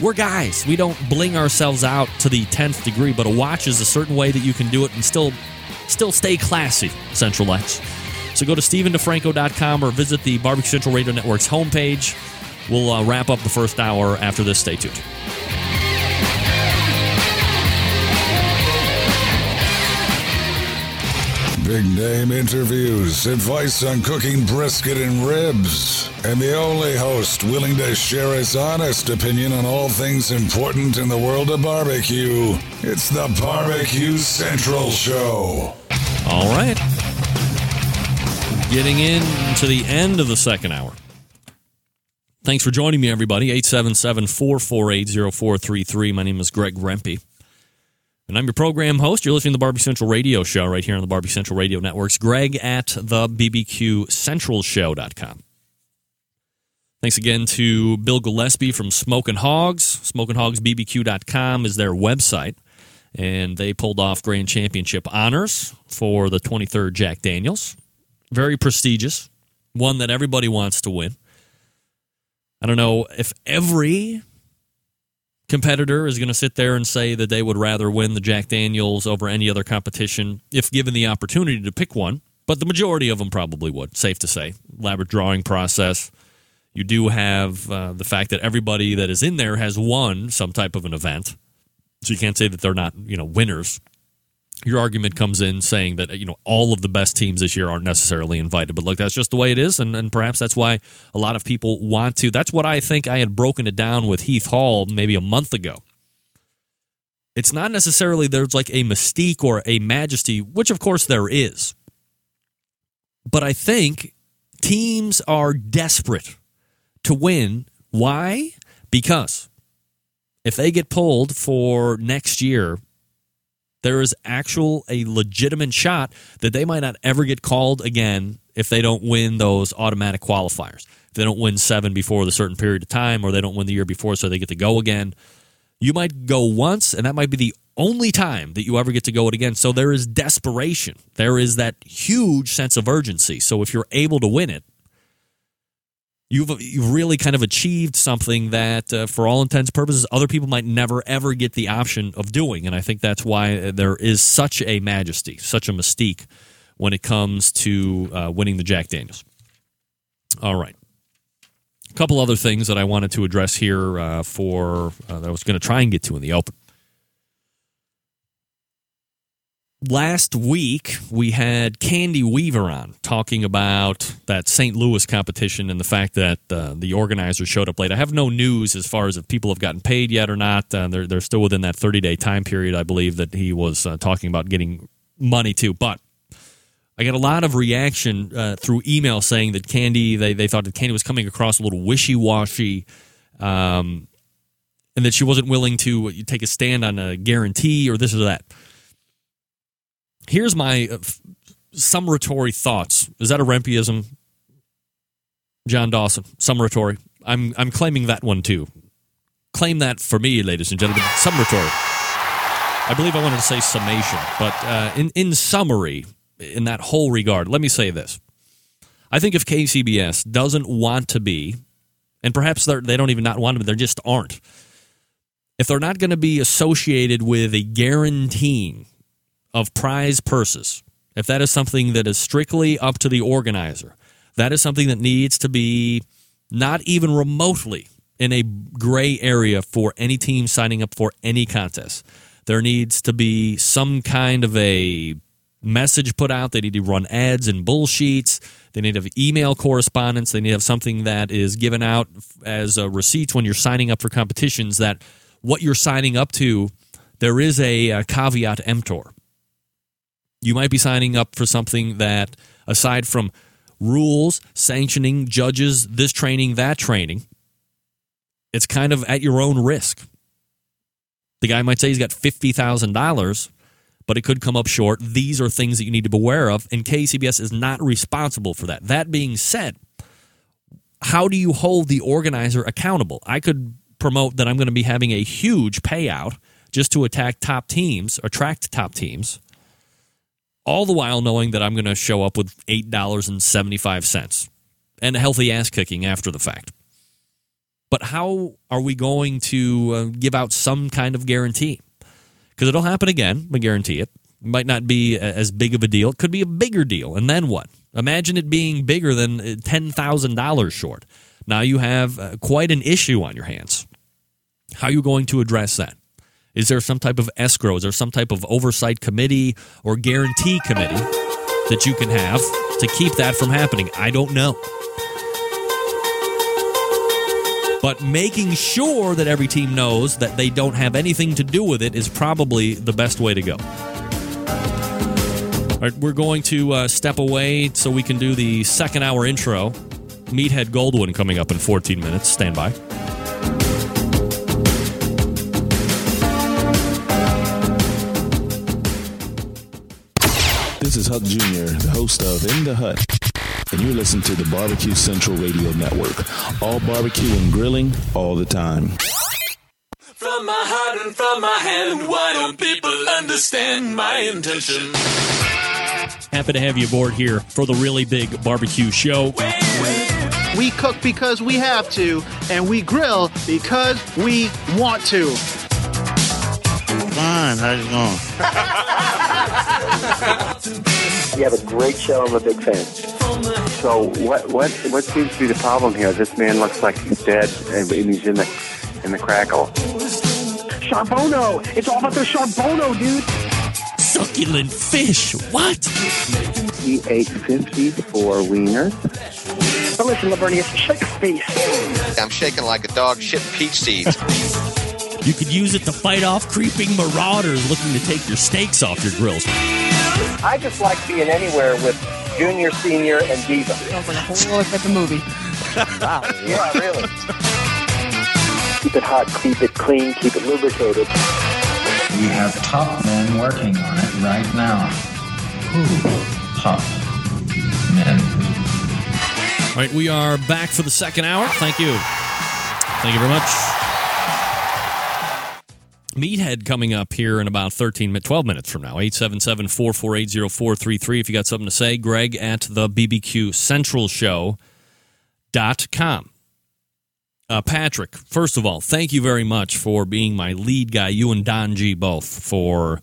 we're guys. We don't bling ourselves out to the 10th degree, but a watch is a certain way that you can do it and still still stay classy, Central X. So go to StevenDiFranco.com or visit the Barbecue Central Radio Network's homepage. We'll uh, wrap up the first hour after this. Stay tuned. Big name interviews, advice on cooking brisket and ribs, and the only host willing to share his honest opinion on all things important in the world of barbecue. It's the Barbecue Central Show. All right. Getting into the end of the second hour. Thanks for joining me, everybody. 877 448 0433. My name is Greg Rempe. And I'm your program host. You're listening to the Barbecue Central Radio Show right here on the Barbecue Central Radio Networks. Greg at the BBQCentralShow.com. Thanks again to Bill Gillespie from Smokin' Hoggz. SmokinHoggzBBQ.com is their website. And they pulled off grand championship honors for the 23rd Jack Daniels. Very prestigious. One that everybody wants to win. I don't know if every competitor is going to sit there and say that they would rather win the Jack Daniels over any other competition if given the opportunity to pick one. But the majority of them probably would, safe to say. Elaborate drawing process. You do have uh, the fact that everybody that is in there has won some type of an event. So you can't say that they're not, you know, winners. Your argument comes in saying that you know all of the best teams this year aren't necessarily invited, but look, that's just the way it is, and, and perhaps that's why a lot of people want to. That's what I think I had broken it down with Heath Hall maybe a month ago. It's not necessarily there's like a mystique or a majesty, which of course there is, but I think teams are desperate to win. Why? Because if they get pulled for next year, there is actual a legitimate shot that they might not ever get called again if they don't win those automatic qualifiers. If they don't win seven before the certain period of time, or they don't win the year before, so they get to go again. You might go once, and that might be the only time that you ever get to go it again. So there is desperation. There is that huge sense of urgency. So if you're able to win it, you've you've really kind of achieved something that, uh, for all intents and purposes, other people might never ever get the option of doing. And I think that's why there is such a majesty, such a mystique when it comes to uh, winning the Jack Daniels. All right. A couple other things that I wanted to address here uh, for uh, that I was going to try and get to in the open. Last week we had Candy Weaver on talking about that St. Louis competition and the fact that uh, the organizers showed up late. I have no news as far as if people have gotten paid yet or not. Uh, they're they're still within that 30 day time period, I believe, that he was uh, talking about getting money to. But I got a lot of reaction uh, through email saying that Candy they they thought that Candy was coming across a little wishy washy. Um, and that she wasn't willing to take a stand on a guarantee or this or that here's my uh, summatory thoughts. Is that a Rempeism? John Dawson, summatory. I'm I'm claiming that one too. Claim that for me, ladies and gentlemen. Summatory. I believe I wanted to say summation, but uh, in in summary, in that whole regard, let me say this. I think if KCBS doesn't want to be, and perhaps they don't even not want to, they just aren't. If they're not going to be associated with a guaranteeing of prize purses, if that is something that is strictly up to the organizer, that is something that needs to be not even remotely in a gray area for any team signing up for any contest. There needs to be some kind of a message put out. They need to run ads and Bullsheets. They need to have email correspondence. They need to have something that is given out as a receipt when you're signing up for competitions that what you're signing up to, there is a, a caveat emptor you might be signing up for something that, aside from rules, sanctioning, judges, this training, that training, it's kind of at your own risk. The guy might say he's got $50,000, but it could come up short. These are things that you need to be aware of, and KCBS is not responsible for that. That being said, how do you hold the organizer accountable? I could promote that I'm going to be having a huge payout just to attack top teams, attract top teams, all the while knowing that I'm going to show up with $8.75 and a healthy ass kicking after the fact. But how are we going to uh, give out some kind of guarantee? Because it'll happen again, I guarantee it. it. Might not be as big of a deal. It could be a bigger deal. And then what? Imagine it being bigger than uh, $10,000 short. Now you have uh, quite an issue on your hands. How are you going to address that? Is there some type of escrow? Is there some type of oversight committee or guarantee committee that you can have to keep that from happening? I don't know. But making sure that every team knows that they don't have anything to do with it is probably the best way to go. All right, we're going to uh, step away so we can do the second hour intro. Meathead Goldwyn coming up in 14 minutes. Stand by. This is Huck Jr., the host of In the Hut, and you're listening to the Barbecue Central Radio Network. All barbecue and grilling all the time. From my heart and from my hand, why don't people understand my intention? Happy to have you aboard here for the really big barbecue show. We cook because we have to, and we grill because we want to. Fine, how's it going? [LAUGHS] [LAUGHS] You have a great show. I'm a big fan. So what what what seems to be the problem here? This man looks like he's dead, and he's in the in the crackle. Charbono! It's all about the Charbono, dude! Succulent fish! What? He ate 54 wieners. But listen, Lavernius, shake a face. I'm shaking like a dog shit peach seeds. You could use it to fight off creeping marauders looking to take your steaks off your grills. I just like being anywhere with Junior, Senior, and Diva. Sounds like a whole other type of movie. [LAUGHS] Wow. Yeah, really. keep it hot, keep it clean, keep it lubricated. We have top men working on it right now. Who? Top men. All right, we are back for the second hour. Thank you. Thank you very much. Meathead coming up here in about 13, 12 minutes from now. 877 448 0433. If you got something to say, Greg at the BBQ Central com. Uh, Patrick, first of all, thank you very much for being my lead guy, you and Don G both, for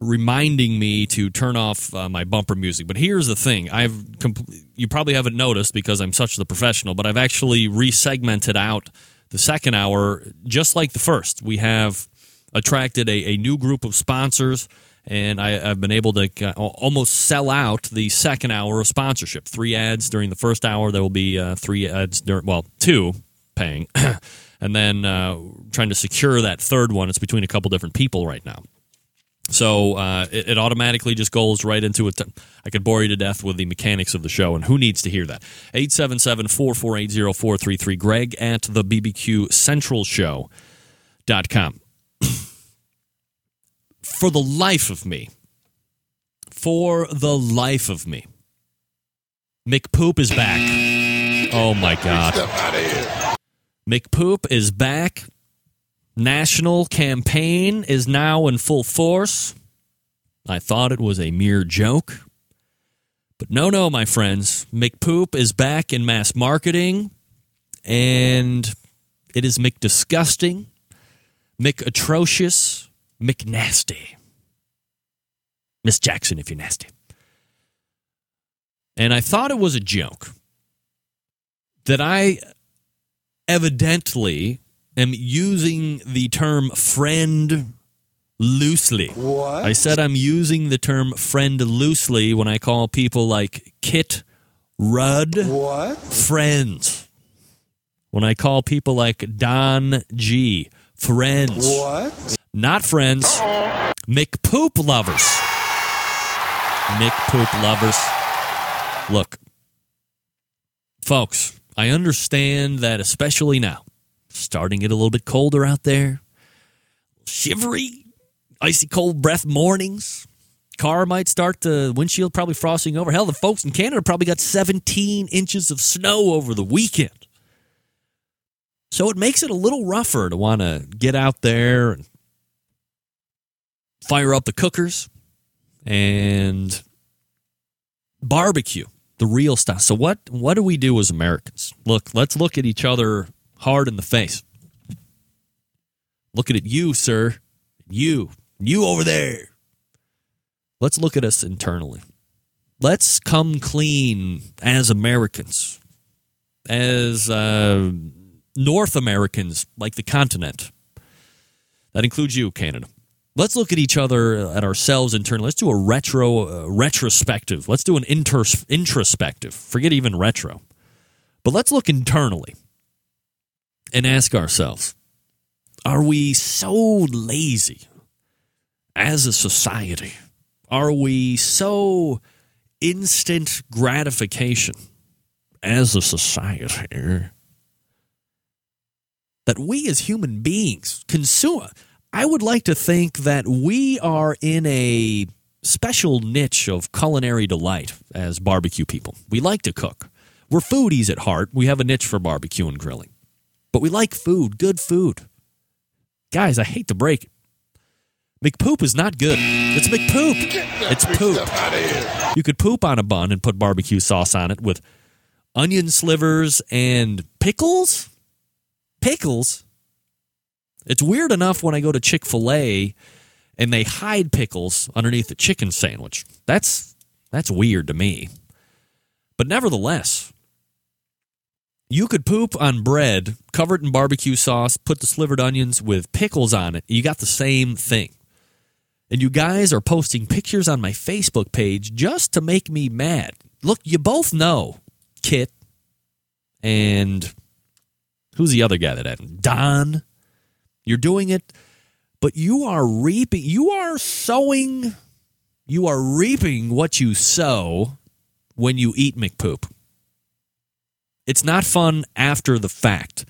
reminding me to turn off uh, my bumper music. But here's the thing: I've compl- you probably haven't noticed because I'm such the professional, but I've actually resegmented out the second hour just like the first. We have attracted a, a new group of sponsors. And I, I've been able to almost sell out the second hour of sponsorship. Three ads during the first hour. There will be uh, three ads during, well, two paying. [CLEARS THROAT] and then uh, trying to secure that third one. It's between a couple different people right now. So uh, it, it automatically just goes right into it. I could bore you to death with the mechanics of the show, and who needs to hear that? 877 448 0433. Greg at the BBQ Central Show.com. [CLEARS THROAT] For the life of me, for the life of me, McPoop is back. Oh my God. McPoop is back. National campaign is now in full force. I thought it was a mere joke. But no, no, my friends. McPoop is back in mass marketing, and it is McDisgusting, McAtrocious, McNasty. Miss Jackson, if you're nasty. And I thought it was a joke that I evidently am using the term friend loosely. What? I said I'm using the term friend loosely when I call people like Kit Rudd What? friends. When I call people like Don G friends. What? Not friends. McPoop lovers. McPoop lovers. Look, folks, I understand that especially now Starting it a little bit colder out there. Shivery, icy cold breath mornings. Car might start the windshield probably frosting over. Hell, the folks in Canada probably got 17 inches of snow over the weekend. So it makes it a little rougher to want to get out there and fire up the cookers and barbecue the real stuff. So what what do we do as Americans? Look, let's look at each other hard in the face. Looking at you, sir. You. You over there. Let's look at us internally. Let's come clean as Americans, as uh, North Americans, like the continent. That includes you, Canada. Let's look at each other, at ourselves internally. Let's do a retro, uh, retrospective. Let's do an introspective. Forget even retro. But let's look internally and ask ourselves are we so lazy as a society? Are we so instant gratification as a society that we as human beings consume? I would like to think that we are in a special niche of culinary delight as barbecue people. We like to cook. We're foodies at heart. We have a niche for barbecue and grilling. But we like food, good food. Guys, I hate to break it. McPoop is not good. It's McPoop. It's poop. You could poop on a bun and put barbecue sauce on it with onion slivers and pickles. Pickles? It's weird enough when I go to Chick fil A and they hide pickles underneath the chicken sandwich. That's that's weird to me. But nevertheless, you could poop on bread, cover it in barbecue sauce, put the slivered onions with pickles on it. You got the same thing. And you guys are posting pictures on my Facebook page just to make me mad. Look, you both know Kit and who's the other guy that had Don. You're doing it, but you are reaping, you are sowing, you are reaping what you sow when you eat McPoop. It's not fun after the fact.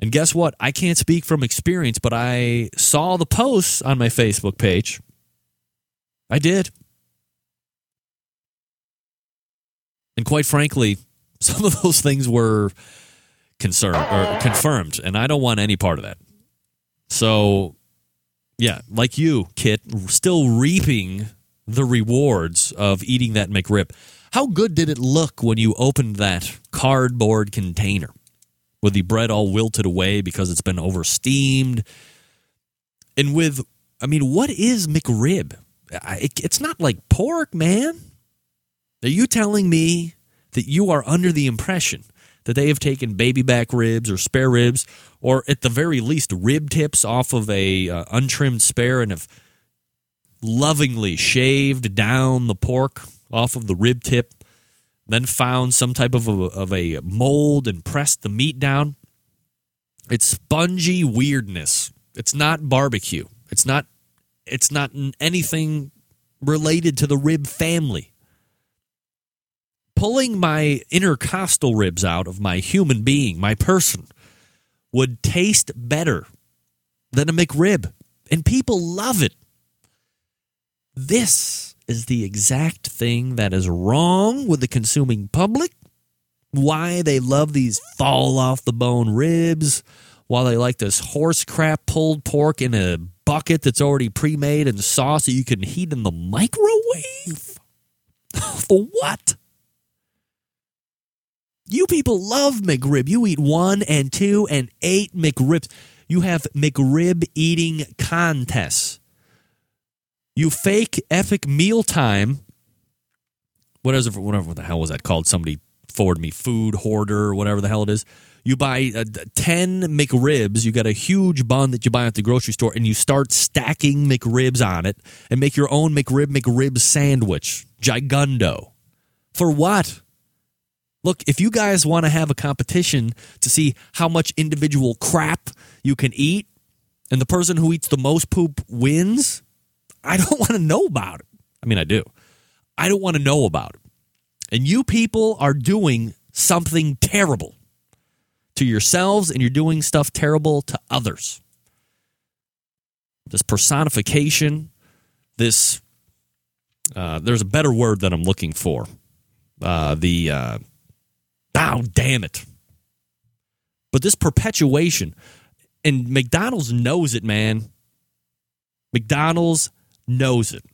And guess what? I can't speak from experience, but I saw the posts on my Facebook page. I did. And quite frankly, [LAUGHS] some of those things were concerned or confirmed, and I don't want any part of that. So, yeah, like you, Kit, still reaping the rewards of eating that McRib. How good did it look when you opened that cardboard container with the bread all wilted away because it's been oversteamed? And with, I mean, what is McRib? It's not like pork, man. Are you telling me that you are under the impression that they have taken baby back ribs or spare ribs, or at the very least rib tips off of a uh, untrimmed spare and have lovingly shaved down the pork off of the rib tip, then found some type of a, of a mold and pressed the meat down. It's spongy weirdness. It's not barbecue. It's not. It's not anything related to the rib family. Pulling my intercostal ribs out of my human being, my person, would taste better than a McRib, and people love it. This is the exact thing that is wrong with the consuming public. Why they love these fall off the bone ribs, while they like this horse crap pulled pork in a bucket that's already pre made and sauce that you can heat in the microwave. [LAUGHS] For what? You people love McRib. You eat one and two and eight McRibs. You have McRib eating contests. You fake epic mealtime. Whatever, whatever the hell was that called? Somebody forwarded me food hoarder, or whatever the hell it is. You buy uh, 10 McRibs, you got a huge bun that you buy at the grocery store, and you start stacking McRibs on it and make your own McRib McRib sandwich. Gigundo. For what? Look, if you guys want to have a competition to see how much individual crap you can eat, and the person who eats the most poop wins, I don't [LAUGHS] want to know about it. I mean, I do. I don't want to know about it. And you people are doing something terrible to yourselves and you're doing stuff terrible to others. This personification, this, uh, there's a better word that I'm looking for. Uh, the, uh, oh, damn it. But this perpetuation, and McDonald's knows it, man. McDonald's knows it.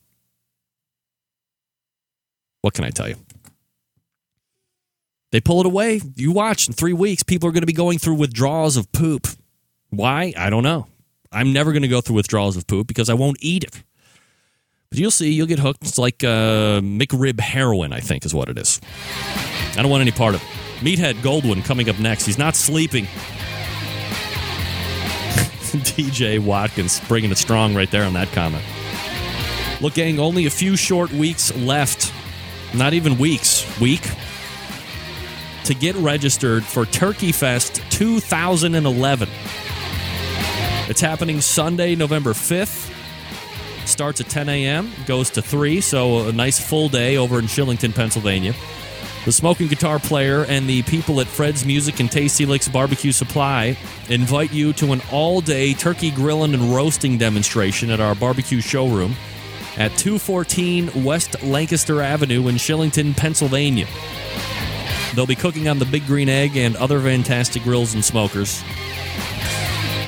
What can I tell you? They pull it away. You watch in three weeks, people are going to be going through withdrawals of poop. Why? I don't know. I'm never going to go through withdrawals of poop because I won't eat it. But you'll see, you'll get hooked. It's like uh, McRib heroin, I think, is what it is. I don't want any part of it. Meathead Goldwyn coming up next. He's not sleeping. [LAUGHS] DJ Watkins bringing it strong right there on that comment. Look, gang, only a few short weeks left. Not even weeks. Week to get registered for Turkey Fest 2011. It's happening Sunday, November 5th. Starts at 10 a.m., goes to 3, so a nice full day over in Shillington, Pennsylvania. The smoking guitar player and the people at Fred's Music and Tasty Licks Barbecue Supply invite you to an all day turkey grilling and roasting demonstration at our barbecue showroom at 214 West Lancaster Avenue in Shillington, Pennsylvania. They'll be cooking on the Big Green Egg and other fantastic grills and smokers.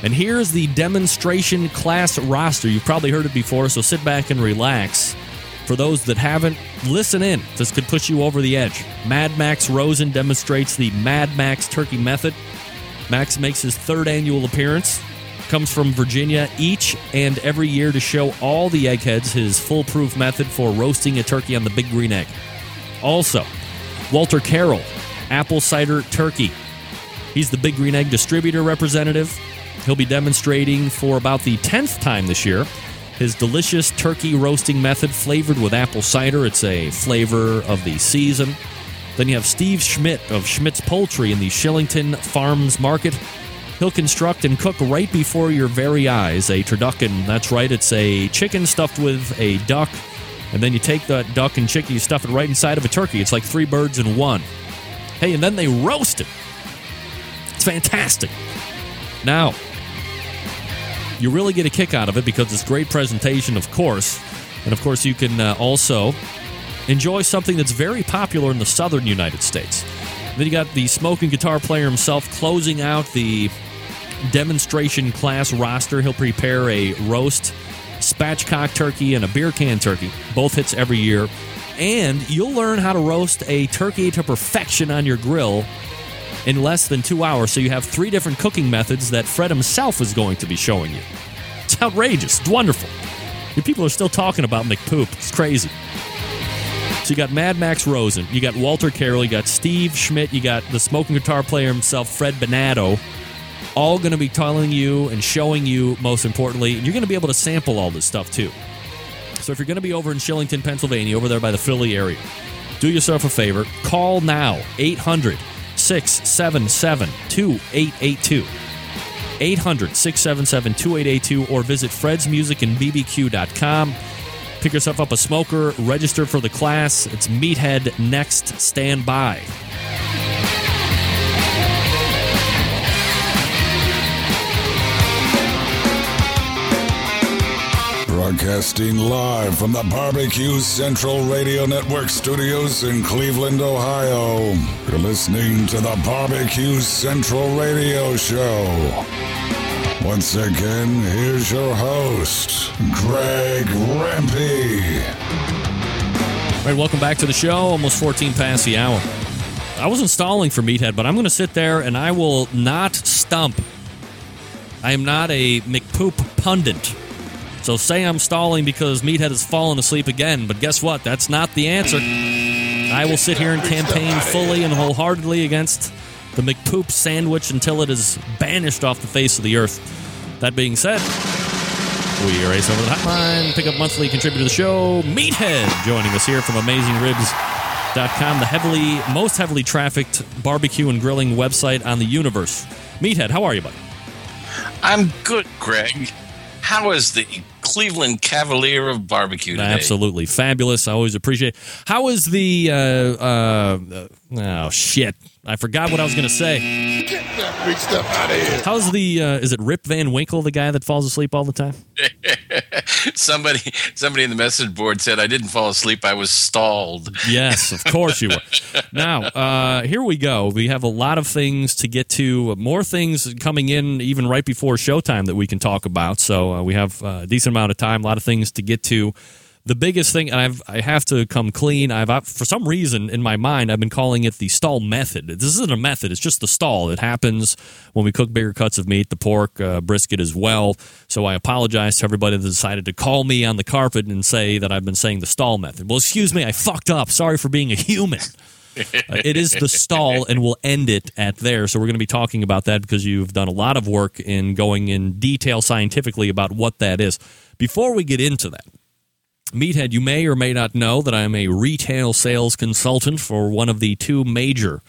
And here's the demonstration class roster. You've probably heard it before, so sit back and relax. For those that haven't, listen in. This could push you over the edge. Mad Max Rosen demonstrates the Mad Max Turkey Method. Max makes his third annual appearance. Comes from Virginia each and every year to show all the eggheads his foolproof method for roasting a turkey on the Big Green Egg. Also, Walter Carroll, Apple Cider Turkey. He's the Big Green Egg distributor representative. He'll be demonstrating for about the 10th time this year his delicious turkey roasting method flavored with apple cider. It's a flavor of the season. Then you have Steve Schmidt of Schmidt's Poultry in the Shillington Farms Market. He'll construct and cook right before your very eyes a turducken. That's right, it's a chicken stuffed with a duck. And then you take that duck and chicken, you stuff it right inside of a turkey. It's like three birds in one. Hey, and then they roast it. It's fantastic. Now, you really get a kick out of it because it's great presentation, of course. And of course, you can uh, also enjoy something that's very popular in the southern United States. Then you got the smoking guitar player himself closing out the demonstration class roster. He'll prepare a roast, spatchcock turkey, and a beer can turkey. Both hits every year. And you'll learn how to roast a turkey to perfection on your grill in less than two hours. So you have three different cooking methods that Fred himself is going to be showing you. It's outrageous. It's wonderful. Your people are still talking about McPoop. It's crazy. So you got Mad Max Rosen, you got Walter Carroll, you got Steve Schmidt, you got the smoking guitar player himself, Fred Bonato, all going to be telling you and showing you, most importantly, and you're going to be able to sample all this stuff too. So if you're going to be over in Shillington, Pennsylvania, over there by the Philly area, do yourself a favor. Call now 800 677 2882. 800 677 2882 or visit fredsmusicandbbq.com. Pick yourself up a smoker, register for the class. It's Meathead Next Stand Broadcasting live from the Barbecue Central Radio Network studios in Cleveland, Ohio. You're listening to the Barbecue Central Radio Show. Once again, here's your host, Greg Rempe. All right, welcome back to the show. Almost 14 past the hour. I wasn't stalling for Meathead, but I'm going to sit there and I will not stump. I am not a McPoop pundit. So say I'm stalling because Meathead has fallen asleep again, but guess what? That's not the answer. I will sit here and campaign fully and wholeheartedly against the McPoop sandwich until it is banished off the face of the earth. That being said, we race over the hotline, pick up monthly contributor to the show, Meathead, joining us here from AmazingRibs.com, the heavily, most heavily trafficked barbecue and grilling website on the universe. Meathead, how are you, buddy? I'm good, Greg. How is the Cleveland Cavalier of barbecue today? Absolutely fabulous. I always appreciate. How is the? Uh, uh, oh shit! I forgot what I was going to say. that big stuff out of here. How's the? Uh, is it Rip Van Winkle, the guy that falls asleep all the time? [LAUGHS] [LAUGHS] somebody, somebody in the message board said I didn't fall asleep. I was stalled. Yes, of course you were. [LAUGHS] Now, uh, here we go. We have a lot of things to get to. More things coming in even right before showtime that we can talk about. So uh, we have a decent amount of time. A lot of things to get to. The biggest thing, and I've I have to come clean. I've I, for some reason in my mind I've been calling it the stall method. This isn't a method; it's just the stall. It happens when we cook bigger cuts of meat, the pork, uh, brisket as well. So I apologize to everybody that decided to call me on the carpet and say that I've been saying the stall method. Well, excuse me, I fucked up. Sorry for being a human. Uh, it is the stall, and we'll end it at there. So we're going to be talking about that because you've done a lot of work in going in detail scientifically about what that is. Before we get into that, Meathead, you may or may not know that I'm a retail sales consultant for one of the two major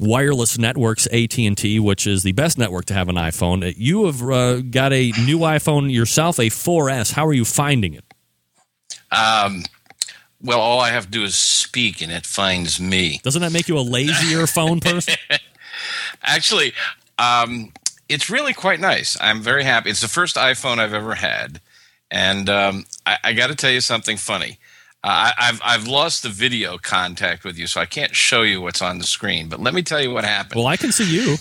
wireless networks, AT&T, which is the best network to have an iPhone. You have uh, got a new iPhone yourself, a 4S. How are you finding it? Um, well, all I have to do is speak, and it finds me. Doesn't that make you a lazier [LAUGHS] phone person? Actually, um, it's really quite nice. I'm very happy. It's the first iPhone I've ever had, and um, I, I got to tell you something funny. Uh, I, I've I've lost the video contact with you, so I can't show you what's on the screen. But let me tell you what happened. Well, I can see you.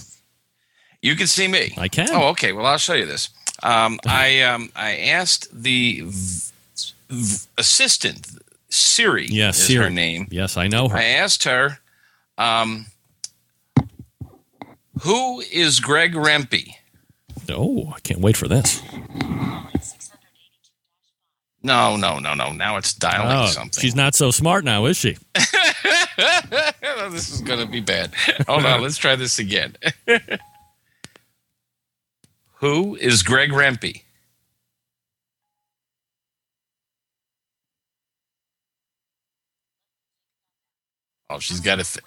You can see me. I can. Oh, okay. Well, I'll show you this. Um, I um, I asked the v- v- assistant Siri. Yes, is Siri. her name. Yes, I know her. I asked her, um, "Who is Greg Rempe?" Oh, I can't wait for this. No, no, no, no. Now it's dialing Oh, something. she's not so smart now, is she? [LAUGHS] this is going to be bad. Hold on. Let's try this again. [LAUGHS] Who is Greg Rempe? Oh, she's got to. Th-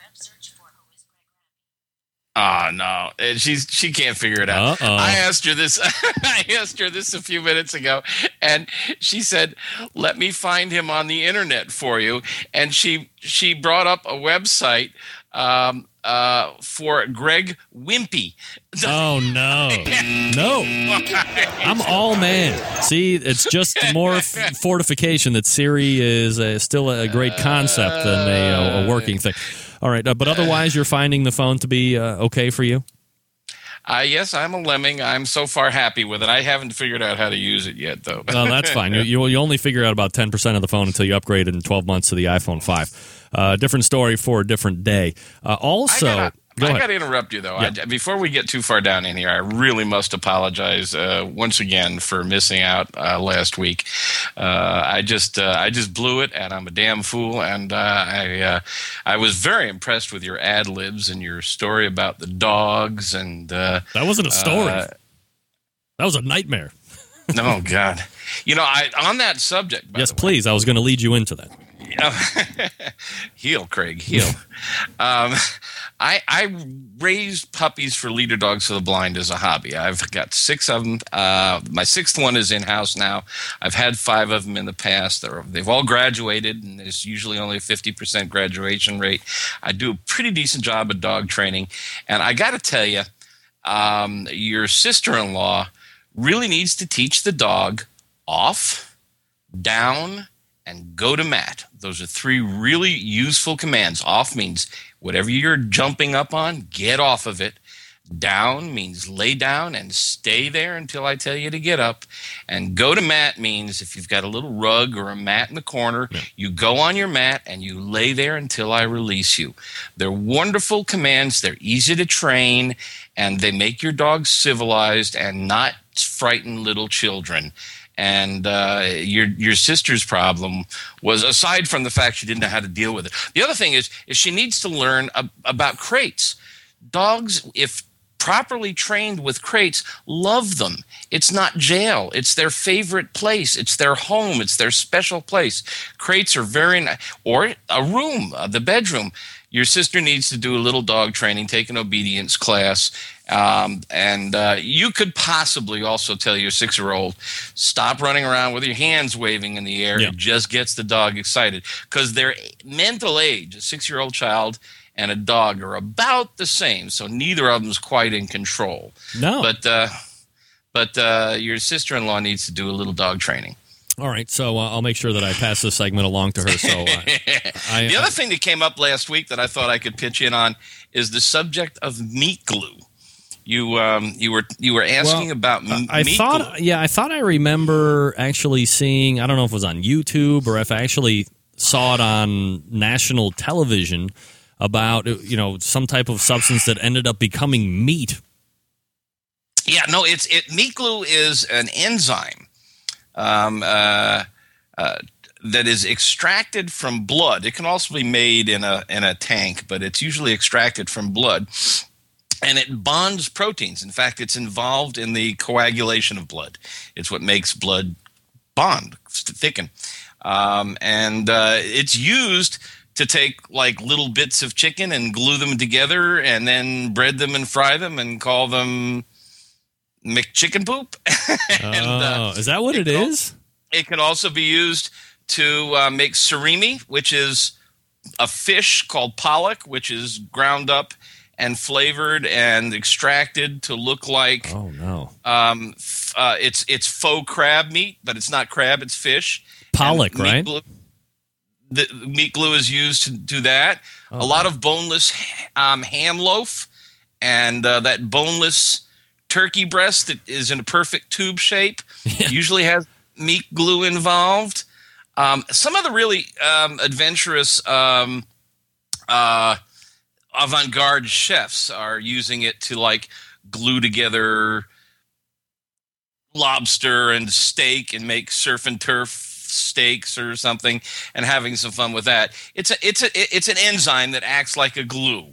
Oh no, And she's she can't figure it out. Uh-oh. I asked her this. [LAUGHS] I asked her this a few minutes ago, and she said, "Let me find him on the internet for you." And she she brought up a website um, uh, for Greg Wimpy. [LAUGHS] Oh no, no! [LAUGHS] I'm all man. See, it's just more f- fortification that Siri is uh, still a great concept than a, a working thing. All right, uh, but otherwise, you're finding the phone to be uh, okay for you. Uh, yes, I'm a lemming. I'm so far happy with it. I haven't figured out how to use it yet, though. Well, that's fine. You, [LAUGHS] you, you only figure out about 10% of the phone until you upgrade in 12 months to the iPhone 5. Uh, different story for a different day. Uh, also, I go I got to interrupt you though. Yeah. I, before we get too far down in here, I really must apologize uh, once again for missing out uh, last week. Uh, I just uh, I just blew it, and I'm a damn fool. And uh, I uh, I was very impressed with your ad libs and your story about the dogs. And uh, That wasn't a story. that was a nightmare. no, [LAUGHS] God, you know, I on that subject. By yes, please. I was going to lead you into that. [LAUGHS] heel, Craig, heel. um, I I raised puppies for leader dogs for the blind as a hobby. I've got six of them. Uh, my sixth one is in house now. I've had five of them in the past. They're, they've all graduated, and there's usually only a fifty percent graduation rate. I do a pretty decent job of dog training, and I got to tell you, um, your sister-in-law really needs to teach the dog off, down, and go to mat. Those are three really useful commands. Off means whatever you're jumping up on, get off of it. Down means lay down and stay there until I tell you to get up. And go to mat means if you've got a little rug or a mat in the corner, you go on your mat and you lay there until I release you. They're wonderful commands. They're easy to train and they make your dog civilized and not frighten little children. And uh, your your sister's problem was aside from the fact she didn't know how to deal with it. The other thing is is she needs to learn ab- about crates. Dogs, if properly trained with crates, love them. It's not jail. It's their favorite place. It's their home. It's their special place. Crates are very nice. Or a room, uh, the bedroom. Your sister needs to do a little dog training, take an obedience class. Um, and uh, you could possibly also tell your six year old, stop running around with your hands waving in the air. It just gets the dog excited because their mental age, a six year old child, and a dog are about the same. So neither of them's quite in control. No. But uh, but uh, your sister in law needs to do a little dog training. All right, so uh, I'll make sure that I pass this segment along to her. So, uh, [LAUGHS] I, the other thing that came up last week that I thought I could pitch in on is the subject of meat glue. You um, you were you were asking Well, about m- I meat thought, glue. yeah, I thought I remember actually seeing. I don't know if it was on YouTube or if I actually saw it on national television about you know some type of substance that ended up becoming meat. Yeah, no, it's it. Meat glue is an enzyme um, uh, uh, that is extracted from blood. It can also be made in a in a tank, but it's usually extracted from blood, and it bonds proteins. In fact, it's involved in the coagulation of blood. It's what makes blood bond, thicken, um, and uh, it's used to take like little bits of chicken and glue them together, and then bread them and fry them and call them McChicken poop. [LAUGHS] oh, is that what it is? It can also be used to uh, make surimi, which is a fish called pollock, which is ground up and flavored and extracted to look like. Oh no! Um, f- uh, it's it's faux crab meat, but it's not crab; it's fish. Pollock, right? glue- the meat glue is used to do that. Oh. A lot of boneless um, ham loaf and uh, that boneless turkey breast that is in a perfect tube shape usually has meat glue involved. Um, some of the really um, adventurous um, uh, avant-garde chefs are using it to like glue together lobster and steak and make surf and turf steaks or something and having some fun with that. It's a it's a it's an enzyme that acts like a glue.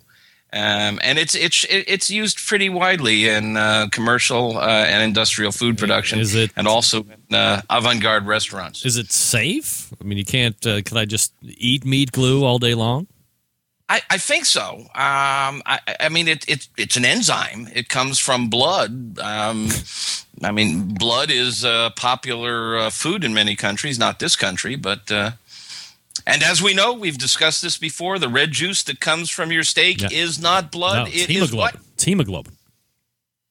Um, and it's it's it's used pretty widely in uh, commercial uh, and industrial food production, it- and also in uh, avant-garde restaurants. Is it safe? I mean, you can't. Uh, can I just eat meat glue all day long? I, I think so. Um, I, I mean, it, it, it's an enzyme. It comes from blood. Um, I mean, blood is a popular uh, food in many countries, not this country, but. And as we know, we've discussed this before. The red juice that comes from your steak Yeah. is not blood. no, it it's is what? hemoglobin. It's hemoglobin.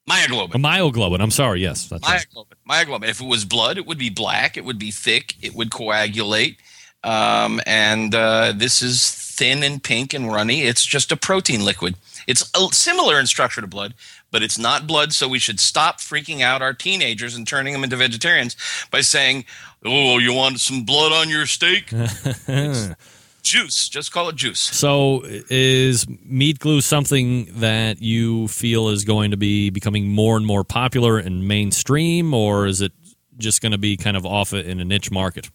Myoglobin. Or myoglobin. I'm sorry. Yes, that's right. Myoglobin. Myoglobin. If it was blood, it would be black. It would be thick. It would coagulate. Um, and uh, this is thin and pink and runny. It's just a protein liquid. It's similar in structure to blood, but it's not blood. So we should stop freaking out our teenagers and turning them into vegetarians by saying, "Oh, you want some blood on your steak? [LAUGHS] juice. Just call it juice." So, is meat glue something that you feel is going to be becoming more and more popular and mainstream, or is it just going to be kind of off in a niche market?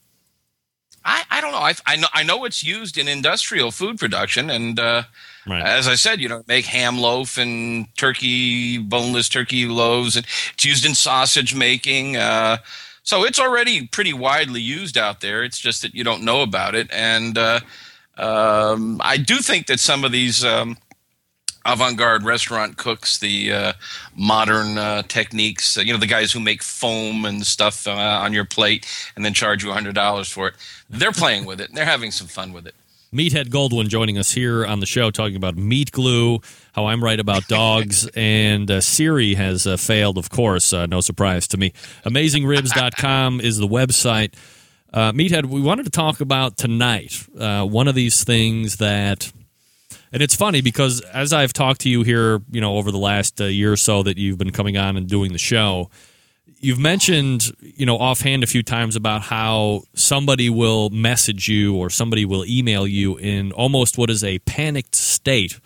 I, I don't know. I, I know I know it's used in industrial food production, and uh, as I said, you know, make ham loaf and turkey boneless turkey loaves, and it's used in sausage making. Uh, so it's already pretty widely used out there. It's just that you don't know about it, and uh, um, I do think that some of these. Um, avant-garde restaurant cooks the uh, modern uh, techniques uh, you know the guys who make foam and stuff uh, on your plate and then charge you $100 for it they're playing with it they're having some fun with it Meathead Goldwyn joining us here on the show, talking about meat glue, how I'm right about dogs, [LAUGHS] and uh, Siri has uh, failed, of course. Uh, no surprise to me. AmazingRibs.com [LAUGHS] is the website. Uh, Meathead, we wanted to talk about tonight uh, one of these things that, and it's funny because as I've talked to you here, you know, over the last uh, year or so that you've been coming on and doing the show, you've mentioned you know offhand a few times about how somebody will message you or somebody will email you in almost what is a panicked state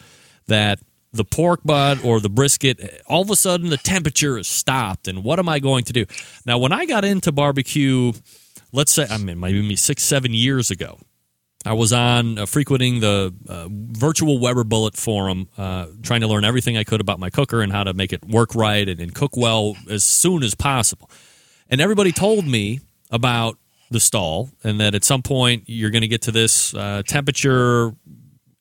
that the pork butt or the brisket all of a sudden the temperature is stopped and what am i going to do? Now when i got into barbecue let's say i mean maybe six seven years ago I was on uh, frequenting the uh, virtual Weber Bullet forum, uh, trying to learn everything I could about my cooker and how to make it work right and, and cook well as soon as possible. And everybody told me about the stall and that at some point you're going to get to this uh, temperature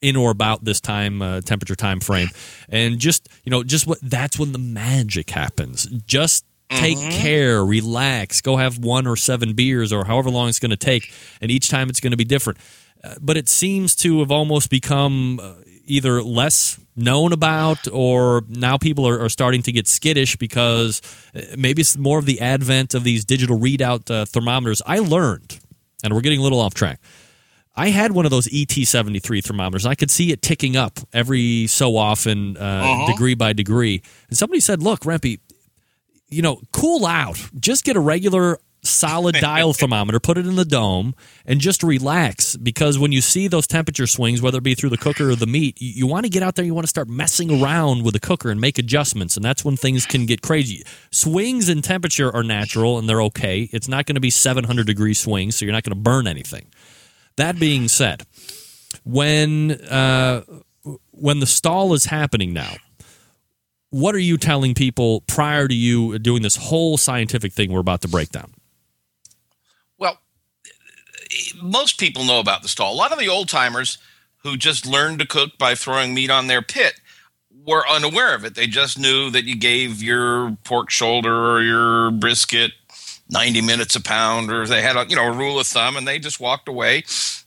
in or about this time uh, temperature time frame and just you know just what that's when the magic happens. Just take care relax go have one or seven beers or however long it's going to take and each time it's going to be different but it seems to have almost become uh, either less known about or now people are, are starting to get skittish because uh, maybe it's more of the advent of these digital readout uh, thermometers. I learned, and we're getting a little off track. I had one of those ET73 thermometers. I could see it ticking up every so often, uh, Uh-huh. degree by degree. And somebody said, "Look, Rempy, you know, cool out. Just get a regular solid [LAUGHS] dial thermometer, put it in the dome, and just relax. Because when you see those temperature swings, whether it be through the cooker or the meat, you, you want to get out there. You want to start messing around with the cooker and make adjustments, and that's when things can get crazy. Swings in temperature are natural and they're okay. It's not going to be 700 degree swings, so you're not going to burn anything. That being said, when uh, when the stall is happening now, what are you telling people prior to you doing this whole scientific thing we're about to break down? Most people know about the stall. A lot of the old timers who just learned to cook by throwing meat on their pit were unaware of it. They just knew that you gave your pork shoulder or your brisket 90 minutes a pound or they had a you know a rule of thumb and they just walked away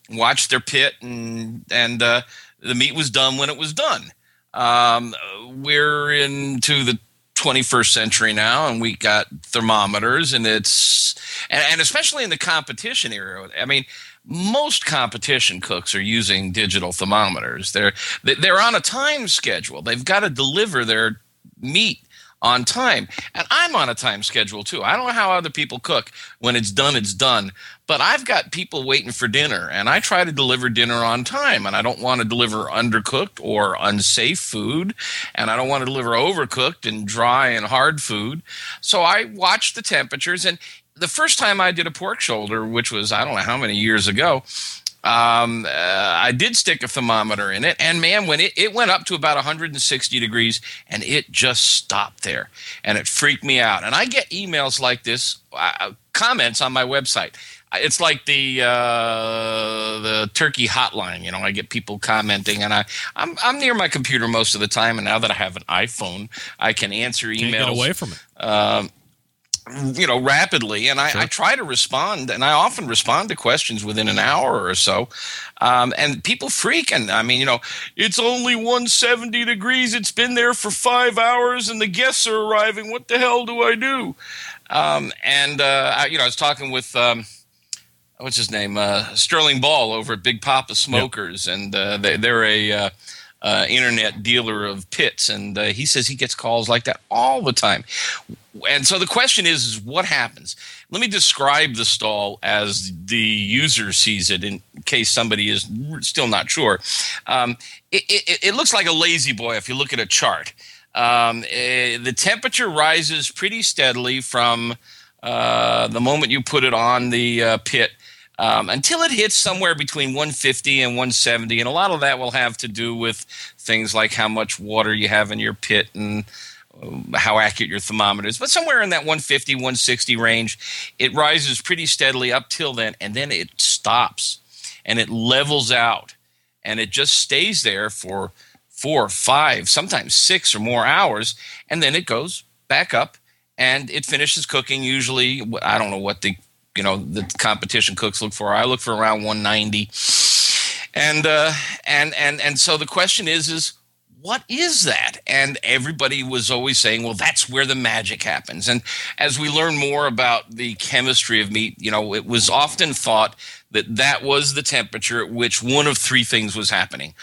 watched their pit and and uh, the meat was done when it was done um, we're into the 21st century now and we got thermometers and it's and, and especially in the competition era. I mean most competition cooks are using digital thermometers. They're they're on a time schedule. They've got to deliver their meat on time. And I'm on a time schedule too. I don't know how other people cook. When it's done, it's done. But I've got people waiting for dinner, and I try to deliver dinner on time. And I don't want to deliver undercooked or unsafe food. And I don't want to deliver overcooked and dry and hard food. So I watch the temperatures. And the first time I did a pork shoulder, which was, I don't know how many years ago, um, uh, I did stick a thermometer in it, and man, when it, it went up to about 160 degrees, and it just stopped there, and it freaked me out. And I get emails like this, uh, comments on my website. It's like the uh, the turkey hotline. You know, I get people commenting, and I I'm, I'm near my computer most of the time. And now that I have an iPhone, I can answer emails. Can't get away from it. Um, you know rapidly and I, I try to respond and i often respond to questions within an hour or so. Um, and people freak and i mean you know it's only 170 degrees. It's been there for five hours and the guests are arriving. What the hell do i do? Um, and uh, I, you know i was talking with um, what's his name? Uh, sterling ball over at Big Poppa smokers and uh, they, they're a uh, internet dealer of pits, and uh, he says he gets calls like that all the time. And so the question is, is what happens? Let me describe the stall as the user sees it, in case somebody is still not sure. Um, it, it, it looks like a lazy boy if you look at a chart. Um, eh, the temperature rises pretty steadily from uh, the moment you put it on the uh, pit um, until it hits somewhere between 150 and 170. And a lot of that will have to do with things like how much water you have in your pit and uh, how accurate your thermometer is. But somewhere in that 150, 160 range, it rises pretty steadily up till then, and then it stops and it levels out and it just stays there for four, five, sometimes six or more hours, and then it goes back up and it finishes cooking. Usually, I don't know what the you know the competition cooks look for. I look for around 190, and uh, and and and so the question is is what is that? And everybody was always saying, well, that's where the magic happens. And as we learn more about the chemistry of meat, you know, it was often thought that that was the temperature at which one of three things was happening.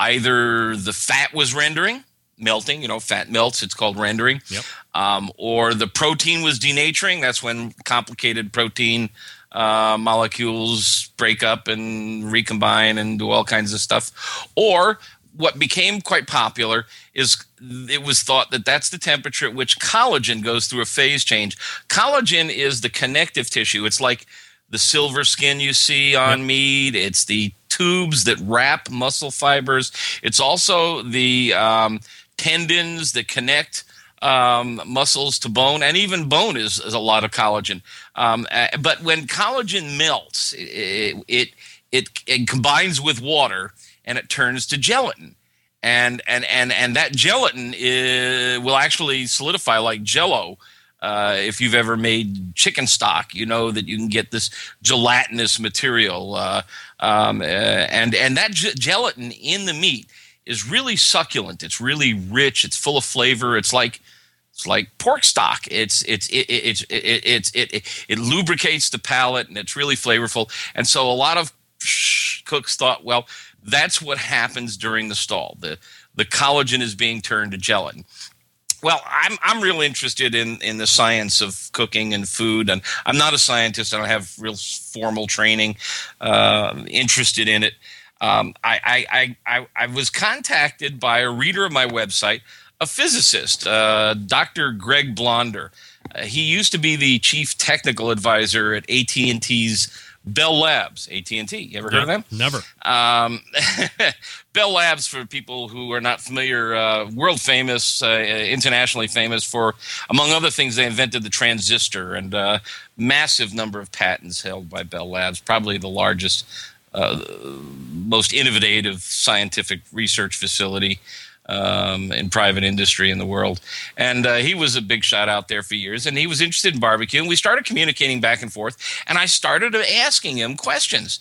Either the fat was rendering, melting, you know, fat melts, it's called rendering. Yep. Um, or the protein was denaturing. That's when complicated protein uh, molecules break up and recombine and do all kinds of stuff. Or what became quite popular is it was thought that that's the temperature at which collagen goes through a phase change. Collagen is the connective tissue. It's like the silver skin you see on meat. It's the tubes that wrap muscle fibers. It's also the um, tendons that connect um, muscles to bone, and even bone is, is a lot of collagen. Um, uh, but when collagen melts, it, it it it combines with water and it turns to gelatin. And and and and that gelatin is, will actually solidify like Jello. Uh, if you've ever made chicken stock, you know that you can get this gelatinous material, uh, um, uh, and and that ge- gelatin in the meat is really succulent. It's really rich. It's full of flavor. It's like it's like pork stock. It's it's it it it it it, it, lubricates the palate and it's really flavorful. And so a lot of cooks thought, well, that's what happens during the stall. The the collagen is being turned to gelatin. Well, I'm I'm real interested in in the science of cooking and food, and I'm not a scientist. I don't have real formal training. Uh, interested in it. Um, I, I, I, I was contacted by a reader of my website, a physicist, uh, Dr. Greg Blonder. Uh, he used to be the chief technical advisor at AT&T's Bell Labs, AT&T. You ever heard of them? Never. Um, [LAUGHS] Bell Labs, for people who are not familiar, uh, world famous, uh, internationally famous for, among other things, they invented the transistor and uh, massive number of patents held by Bell Labs, probably the largest uh, most innovative scientific research facility um, in private industry in the world. And uh, he was a big shot out there for years, and he was interested in barbecue. And we started communicating back and forth, and I started asking him questions.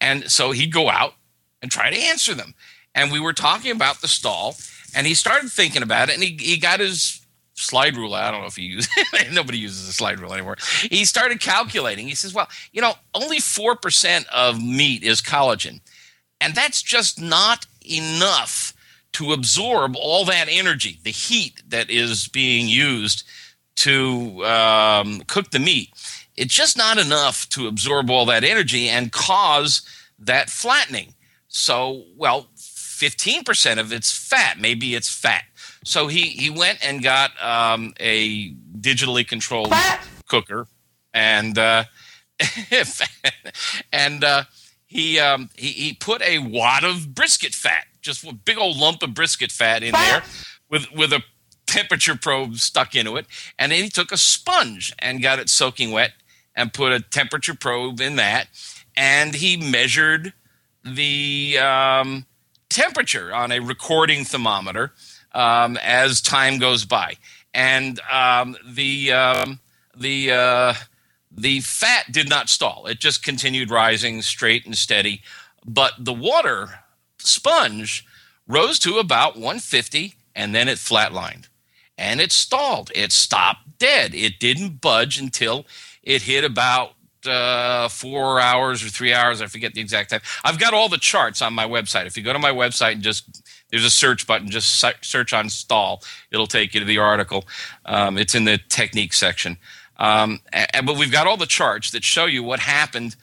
And so he'd go out and try to answer them. And we were talking about the stall, and he started thinking about it, and he, he got his slide rule. I don't know if he uses [LAUGHS] nobody uses a slide rule anymore. He started calculating. He says, "Well, you know, only four percent of meat is collagen, and that's just not enough to absorb all that energy, the heat that is being used to um, cook the meat. It's just not enough to absorb all that energy and cause that flattening. So, well, 15% of it's fat. Maybe it's fat. So he he went and got um, a digitally controlled cooker, and uh, [LAUGHS] and uh, he um, he he put a wad of brisket fat, just a big old lump of brisket fat in there, with with a temperature probe stuck into it, and then he took a sponge and got it soaking wet, and put a temperature probe in that, and he measured the um, temperature on a recording thermometer um, as time goes by, and um, the um, the uh, the fat did not stall; it just continued rising straight and steady. But the water sponge rose to about 150, and then it flatlined, and it stalled. It stopped dead. It didn't budge until it hit about uh, four hours or three hours. I forget the exact time. I've got all the charts on my website. If you go to my website and just there's a search button. Just search on stall. It'll take you to the article. Um, it's in the technique section. Um, and, but we've got all the charts that show you what happened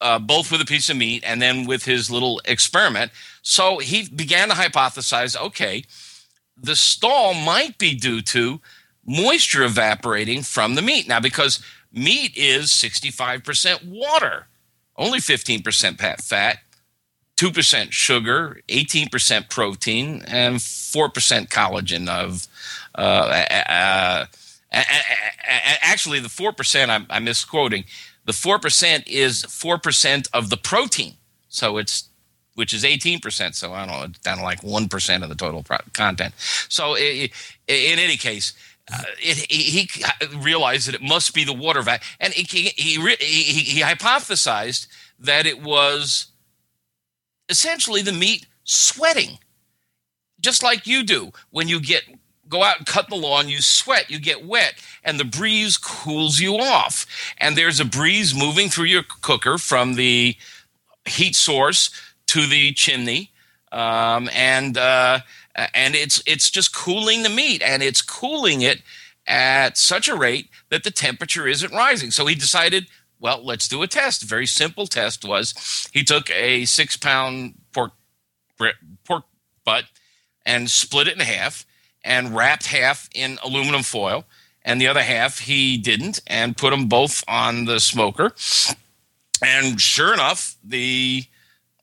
uh, both with a piece of meat and then with his little experiment. So he began to hypothesize okay, the stall might be due to moisture evaporating from the meat. Now, because meat is 65% water, only 15% fat, 2% sugar, 18% protein, and 4% collagen of. Uh, uh, actually, the 4%, I'm, I'm misquoting, the 4% is 4% of the protein. So it's which is 18%. So I don't know, it's down to like 1% of the total pro- content. So it, in any case, uh, it, he realized that it must be the water vat. And he, he, he, he hypothesized that it was essentially the meat sweating, just like you do when you get go out and cut the lawn, you sweat, you get wet, and the breeze cools you off. And there's a breeze moving through your cooker from the heat source to the chimney, um, and uh, and it's it's just cooling the meat, and it's cooling it at such a rate that the temperature isn't rising. So he decided well, let's do a test. Very simple test was he took a six pound pork pork butt and split it in half and wrapped half in aluminum foil and the other half he didn't and put them both on the smoker and sure enough the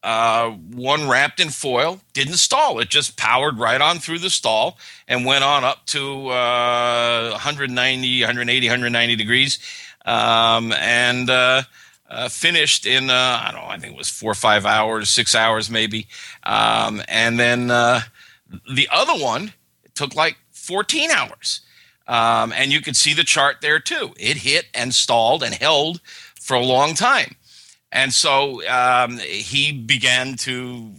uh, one wrapped in foil didn't stall it just powered right on through the stall and went on up to uh, 190 180 190 degrees um, and uh, uh, finished in uh, I don't know I think it was four or five hours, six hours maybe, um, and then uh, the other one took like 14 hours. Um, and you can see the chart there too. It hit and stalled and held for a long time. And so um, he began to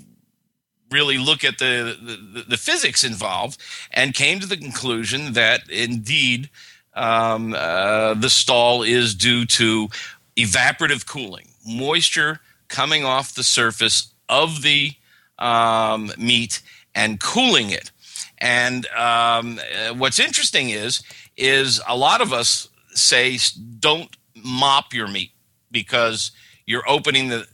really look at the, the, the physics involved and came to the conclusion that indeed um, uh, the stall is due to evaporative cooling, moisture coming off the surface of the um, meat and cooling it. And um, uh, what's interesting is is a lot of us say don't mop your meat because you're opening the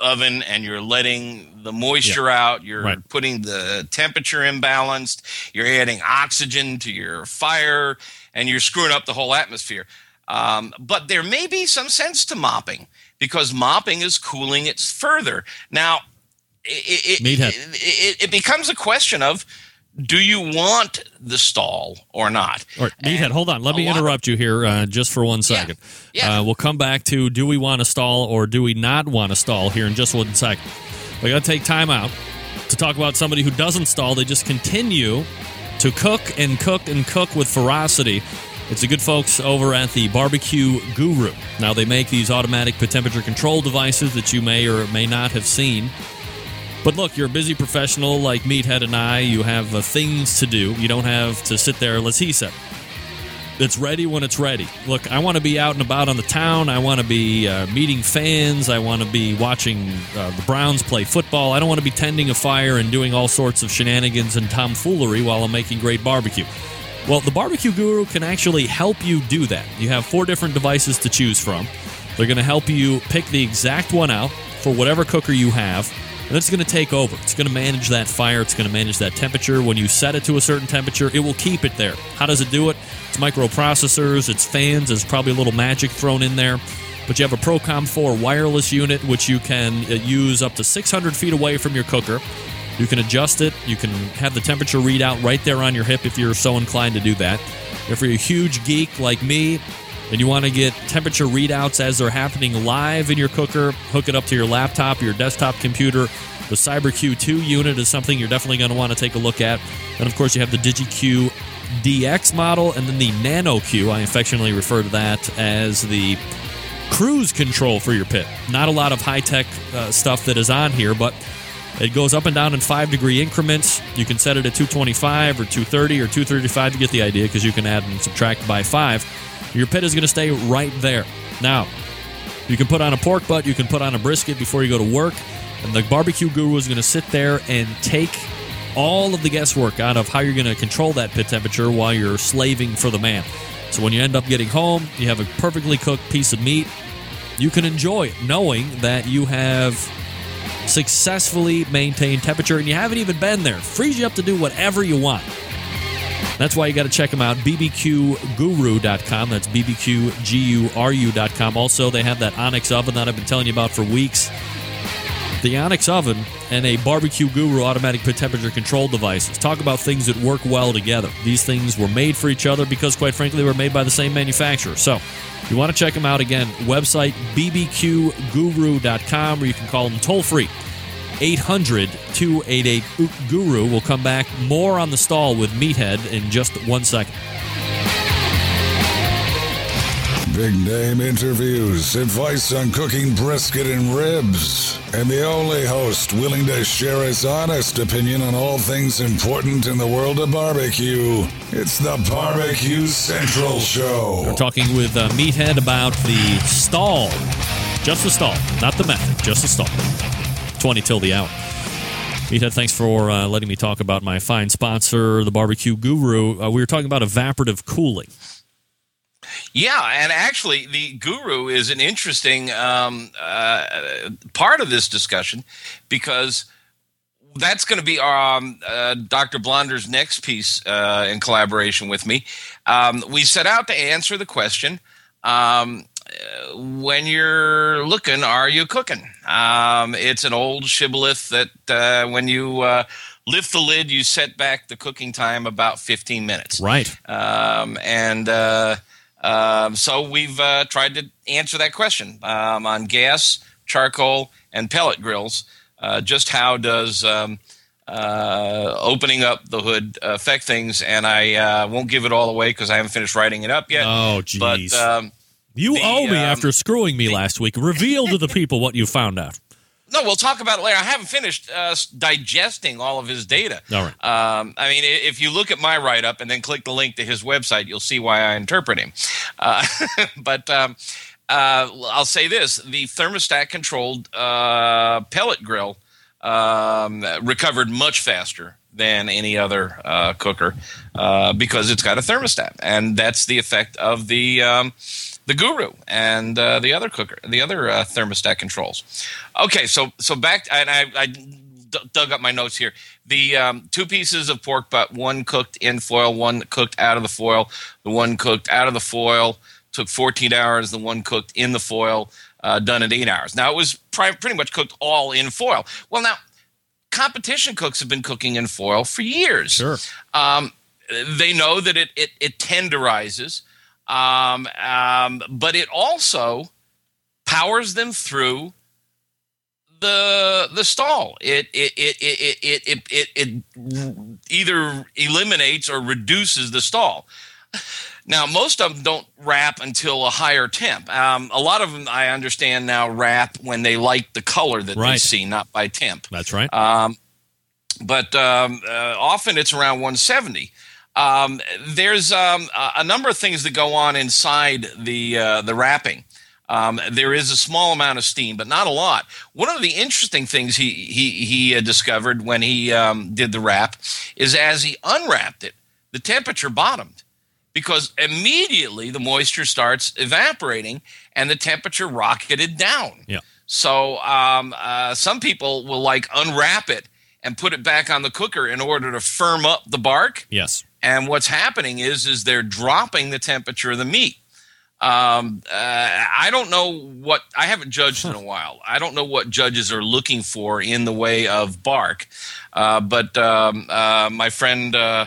oven and you're letting the moisture out you're Right. putting the temperature imbalanced you're adding oxygen to your fire and you're screwing up the whole atmosphere. Um, but there may be some sense to mopping because mopping is cooling it further. Now it, it, it, it becomes a question of do you want the stall or not All right, Meathead, hold on. Let me lot of- interrupt you here uh, just for one second. Yeah. Uh, we'll come back to do we want to stall or do we not want to stall here in just one second. We got to take time out to talk about somebody who doesn't stall. They just continue to cook and cook and cook with ferocity. It's the good folks over at the Barbecue Guru. Now, they make these automatic temperature control devices that you may or may not have seen. But look, you're a busy professional like Meathead and I. You have uh, things to do. You don't have to sit there, let's he said. It's ready when it's ready. Look, I want to be out and about on the town. I want to be uh, meeting fans. I want to be watching uh, the Browns play football. I don't want to be tending a fire and doing all sorts of shenanigans and tomfoolery while I'm making great barbecue. Well, the Barbecue Guru can actually help you do that. You have four different devices to choose from. They're going to help you pick the exact one out for whatever cooker you have, and it's going to take over. It's going to manage that fire, it's going to manage that temperature. When you set it to a certain temperature, it will keep it there. How does it do it? It's microprocessors, it's fans, there's probably a little magic thrown in there. But you have a Procom 4 wireless unit, which you can uh, use up to 600 feet away from your cooker. You can adjust it. You can have the temperature readout right there on your hip if you're so inclined to do that. If you're a huge geek like me and you want to get temperature readouts as they're happening live in your cooker, hook it up to your laptop, your desktop computer. The CyberQ 2 unit is something you're definitely going to want to take a look at. And of course, you have the DigiQ DX model and then the Nano Q. I affectionately refer to that as the cruise control for your pit. Not a lot of high tech uh, stuff that is on here, but it goes up and down in five degree increments. You can set it at 225 or 230 or 235. to get the idea because you can add and subtract by five. Your pit is going to stay right there. Now, you can put on a pork butt, you can put on a brisket before you go to work, and the barbecue guru is going to sit there and take all of the guesswork out of how you're going to control that pit temperature while you're slaving for the man. So when you end up getting home, you have a perfectly cooked piece of meat. You can enjoy it knowing that you have successfully maintained temperature and you haven't even been there. Frees you up to do whatever you want. That's why you got to check them out. BBQGuru.com. That's BBQGURU.com. Also, they have that Onyx oven that I've been telling you about for weeks. The Onyx oven and a Barbecue Guru automatic temperature control devices. Talk about things that work well together. These things were made for each other because, quite frankly, they were made by the same manufacturer. So, you want to check them out again, website bbqguru.com or you can call them toll free 800 288 Guru. We'll come back more on the stall with Meathead in just one second. Big name interviews, advice on cooking brisket and ribs, and the only host willing to share his honest opinion on all things important in the world of barbecue. It's the Barbecue Central Show. We're talking with uh, Meathead about the stall. Just the stall, not the method, just the stall. 20 till the hour. Meathead, thanks for uh, letting me talk about my fine sponsor, the Barbecue Guru. Uh, we were talking about evaporative cooling. Yeah, and actually, the guru is an interesting um, uh, part of this discussion because that's going to be um, uh, Dr. Blonder's next piece uh, in collaboration with me. Um, we set out to answer the question um, when you're looking, are you cooking? Um, it's an old shibboleth that uh, when you uh, lift the lid, you set back the cooking time about 15 minutes. Right. Um, and uh, um, so we've uh, tried to answer that question um, on gas, charcoal, and pellet grills. Uh, just how does um, uh, opening up the hood affect things? And I uh, won't give it all away because I haven't finished writing it up yet. Oh, But jeez. um, You the, owe me um, after screwing me last week. Reveal to the people what you found out. [LAUGHS] no, we'll talk about it later. I haven't finished uh, digesting all of his data. All right. Um, I mean, if you look at my write up and then click the link to his website, you'll see why I interpret him. Uh, [LAUGHS] but um, uh, I'll say this the thermostat controlled uh, pellet grill um, recovered much faster than any other uh, cooker uh, because it's got a thermostat. And that's the effect of the. Um, the Guru and uh, the other cooker, the other uh, thermostat controls. Okay, so so back, and I, dug up my notes here. The um, two pieces of pork butt, one cooked in foil, one cooked out of the foil. The one cooked out of the foil took 14 hours. The one cooked in the foil uh, done in eight hours. Now it was pri- pretty much cooked all in foil. Well, now competition cooks have been cooking in foil for years. Sure. Um, they know that it it, it tenderizes, um, um, but it also powers them through the the stall. It it it it it it, it, it, it either eliminates or reduces the stall. Now, most of them don't wrap until a higher temp. Um, a lot of them, I understand now, wrap when they like the color that they see, not by temp. That's right. Um, but um, uh, often it's around 170. Um, there's um, a number of things that go on inside the uh, the wrapping. Um, there is a small amount of steam, but not a lot. One of the interesting things he he he uh, discovered when he um, did the wrap is as he unwrapped it, the temperature bottomed because immediately the moisture starts evaporating and the temperature rocketed down. Yeah. So um, uh, some people will like unwrap it and put it back on the cooker in order to firm up the bark. Yes. And what's happening is is they're dropping the temperature of the meat. Um, uh, I don't know what I haven't judged in a while. I don't know what judges are looking for in the way of bark. Uh, but um, uh, my friend uh,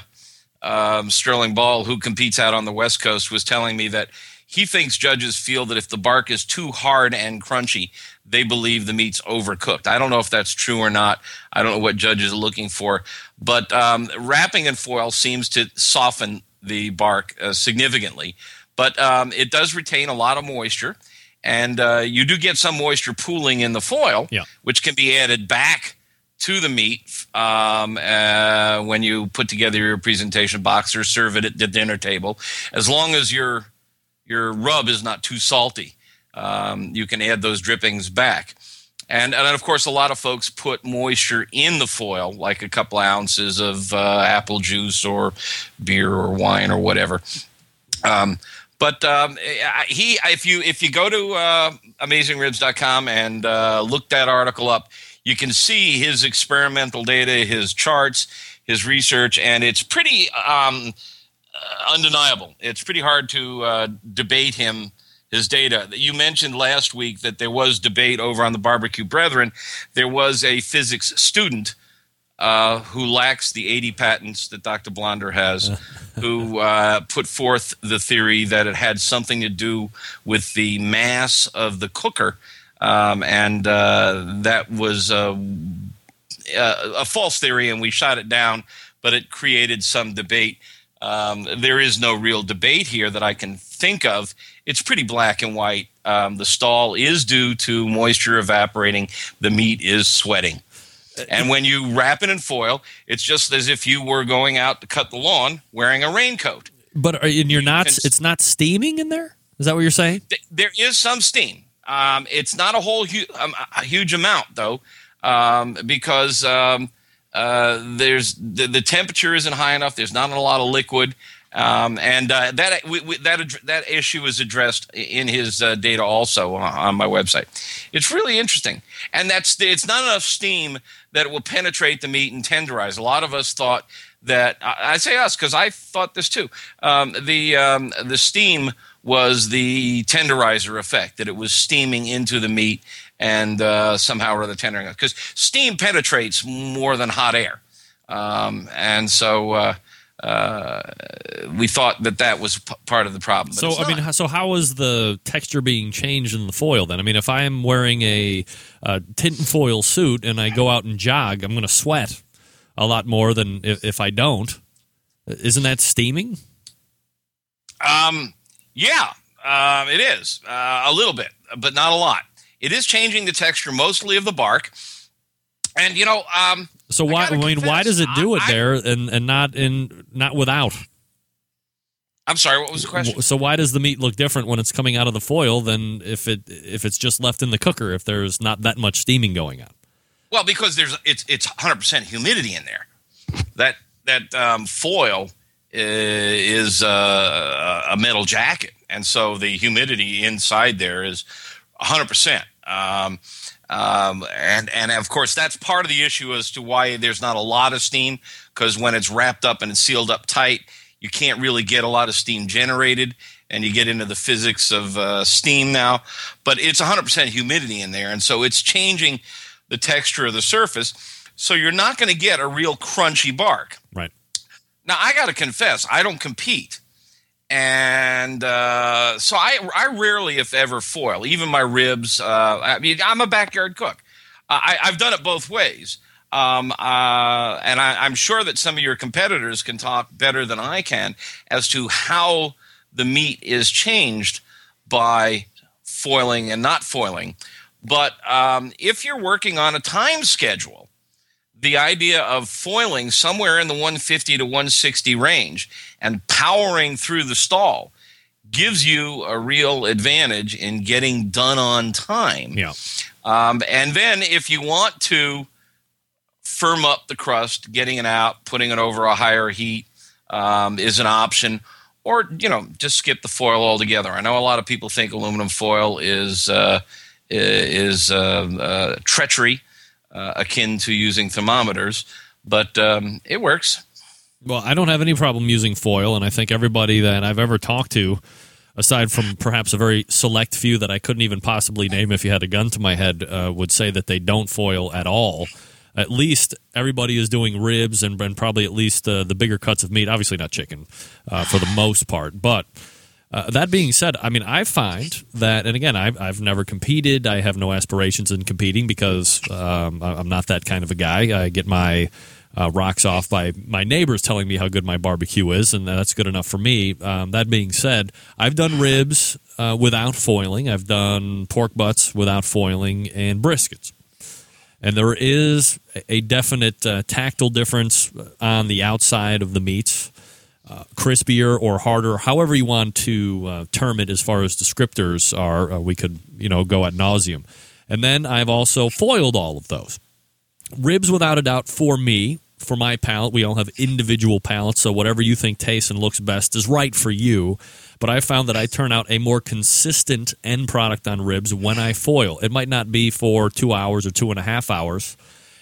um, Sterling Ball, who competes out on the West Coast, was telling me that he thinks judges feel that if the bark is too hard and crunchy, they believe the meat's overcooked. I don't know if that's true or not. I don't know what judges are looking for, but um, wrapping in foil seems to soften the bark uh, significantly. But um, it does retain a lot of moisture, and uh, you do get some moisture pooling in the foil, Yeah. which can be added back to the meat um, uh, when you put together your presentation box or serve it at the dinner table. As long as your your rub is not too salty, um, you can add those drippings back. And, and of course, a lot of folks put moisture in the foil, like a couple ounces of uh, apple juice or beer or wine or whatever. Um, but um, he, if you if you go to uh, AmazingRibs.com and uh, look that article up, you can see his experimental data, his charts, his research, and it's pretty um, uh, undeniable. It's pretty hard to uh, debate him. His data. You mentioned last week that there was debate over on the Barbecue Brethren. There was a physics student uh, who lacks the 80 patents that Dr. Blonder has, [LAUGHS] who uh, put forth the theory that it had something to do with the mass of the cooker. Um, and uh, that was a, a false theory, and we shot it down, but it created some debate. Um, there is no real debate here that I can think of. It's pretty black and white. Um, the stall is due to moisture evaporating, the meat is sweating. And when you wrap it in foil, it's just as if you were going out to cut the lawn wearing a raincoat. But are, and you're not. It's not steaming in there. Is that what you're saying? Th- There is some steam. Um, it's not a whole hu- um, a huge amount though, um, because um, uh, there's the, the temperature isn't high enough. There's not a lot of liquid, um, and uh, that we, we, that that issue is addressed in his uh, data also on, my website. It's really interesting, and that's it's not enough steam that it will penetrate the meat and tenderize. A lot of us thought that I I say us because I thought this too. Um, the um, the steam was the tenderizer effect that it was steaming into the meat and uh, somehow or other tendering because steam penetrates more than hot air, um, and so. Uh, uh, we thought that that was p- part of the problem. So I mean, so how is the texture being changed in the foil then? I mean, if I am wearing a, uh tint foil suit and I go out and jog, I'm going to sweat a lot more than if, if I don't. Isn't that steaming? Um, yeah, um, it is uh, a little bit, but not a lot. it is changing the texture mostly of the bark. And you know, um, So why? I, mean, why does it do it I- there and and not in not without? I'm sorry, what was the question? So why does the meat look different when it's coming out of the foil than if it if it's just left in the cooker? If there's not that much steaming going on. Well, because there's it's it's 100% humidity in there. That that um, foil is uh, a metal jacket, and so the humidity inside there is 100%. Um, um, and and of course that's part of the issue as to why there's not a lot of steam because when it's wrapped up and it's sealed up tight, you can't really get a lot of steam generated, and you get into the physics of uh, steam now. But it's 100% humidity in there, and so it's changing the texture of the surface. So you're not going to get a real crunchy bark. Right. Now I got to confess, I don't compete, and uh, so I I rarely, if ever, foil even my ribs. Uh, I mean, I'm a backyard cook. I, I've done it both ways, um, uh, and I, I'm sure that some of your competitors can talk better than I can as to how the meat is changed by foiling and not foiling. But um, if you're working on a time schedule, the idea of foiling somewhere in the 150 to 160 range and powering through the stall gives you a real advantage in getting done on time. Yeah. Um, and then if you want to firm up the crust, getting it out, putting it over a higher heat um, is an option. Or you know, just skip the foil altogether. I know a lot of people think aluminum foil is uh, is uh, uh, treachery, uh, akin to using thermometers, but um, it works. Well, I don't have any problem using foil, and I think everybody that I've ever talked to, aside from perhaps a very select few that I couldn't even possibly name if you had a gun to my head, uh, would say that they don't foil at all. At least everybody is doing ribs and, and probably at least uh, the bigger cuts of meat. Obviously, not chicken uh, for the most part. But uh, that being said, I mean, I find that, and again, I've, I've never competed. I have no aspirations in competing because um, I'm not that kind of a guy. I get my uh, rocks off by my neighbors telling me how good my barbecue is, and that's good enough for me. Um, that being said, I've done ribs uh, without foiling. I've done pork butts without foiling and briskets. And there is a definite uh, tactile difference on the outside of the meats, uh, crispier or harder, however you want to uh, term it as far as descriptors are. Uh, we could, you know, go at nauseum. And then I've also foiled all of those. Ribs, without a doubt, for me, for my palate, we all have individual palates, so whatever you think tastes and looks best is right for you. But I found that I turn out a more consistent end product on ribs when I foil. It might not be for two hours or two and a half hours.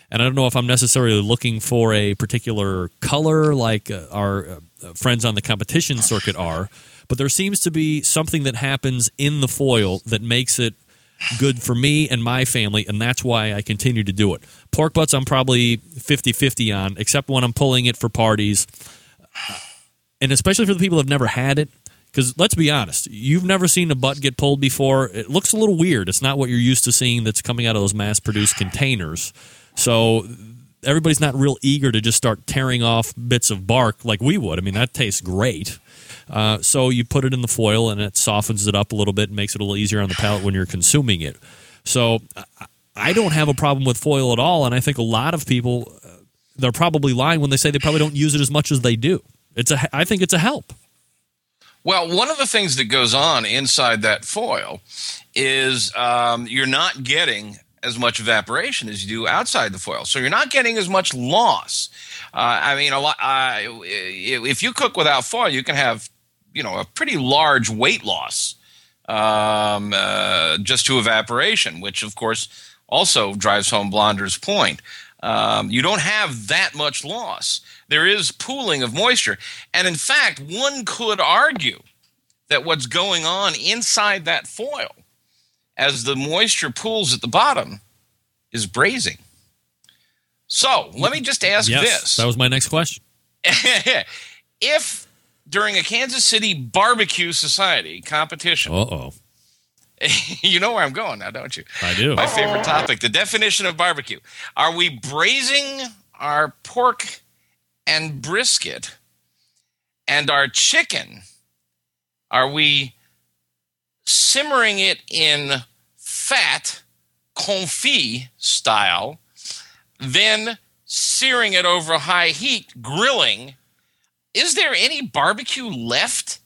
And I don't know if I'm necessarily looking for a particular color like uh, our uh, friends on the competition circuit are, but there seems to be something that happens in the foil that makes it good for me and my family, and that's why I continue to do it. Pork butts, I'm probably 50 50 on, except when I'm pulling it for parties. And especially for the people who've never had it. Because let's be honest, you've never seen a butt get pulled before. It looks a little weird. It's not what you're used to seeing that's coming out of those mass produced containers. So everybody's not real eager to just start tearing off bits of bark like we would. I mean, that tastes great. Uh, so you put it in the foil and it softens it up a little bit and makes it a little easier on the palate when you're consuming it. So I- don't have a problem with foil at all, and I think a lot of people uh, they're probably lying when they say they probably don't use it as much as they do. It's a I think it's a help. Well, one of the things that goes on inside that foil is um, you're not getting as much evaporation as you do outside the foil, so you're not getting as much loss. Uh, I mean, a lot. Uh, if you cook without foil, you can have you know a pretty large weight loss um, uh, just to evaporation, which of course also drives home Blonder's point. Um, you don't have that much loss. There is pooling of moisture. And in fact, one could argue that what's going on inside that foil as the moisture pools at the bottom is braising. So let me just ask yes, this. that was my next question. [LAUGHS] if during a Kansas City barbecue society competition, Uh oh, [LAUGHS] you know where I'm going now, don't you? I do. My favorite topic, the definition of barbecue. Are we braising our pork and brisket and our chicken? Are we simmering it in fat confit style, then searing it over high heat, grilling. Is there any barbecue left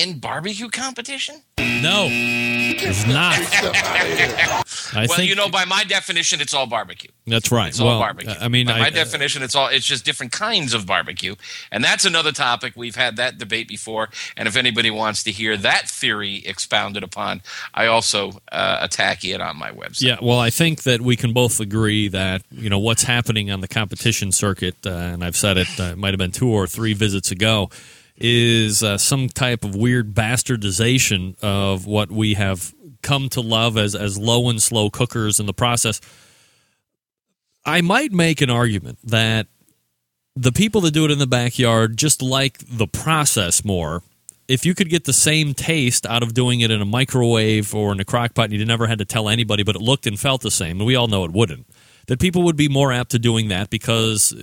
in barbecue competition? No, it's not. [LAUGHS] I well, think you know, by my definition, it's all barbecue. that's right. It's all barbecue. I mean, by I, my definition, it's all it's just different kinds of barbecue, and that's another topic. We've had that debate before, and if anybody wants to hear that theory expounded upon, I also uh, attack it on my website. Yeah, well, I think that we can both agree that you know what's happening on the competition circuit, uh, and I've said it, uh, it might have been two or three visits ago, is uh, some type of weird bastardization of what we have come to love as as low and slow cookers in the process. I might make an argument that the people that do it in the backyard just like the process more. If you could get the same taste out of doing it in a microwave or in a crock pot and you never had to tell anybody, but it looked and felt the same, and we all know it wouldn't, that people would be more apt to doing that because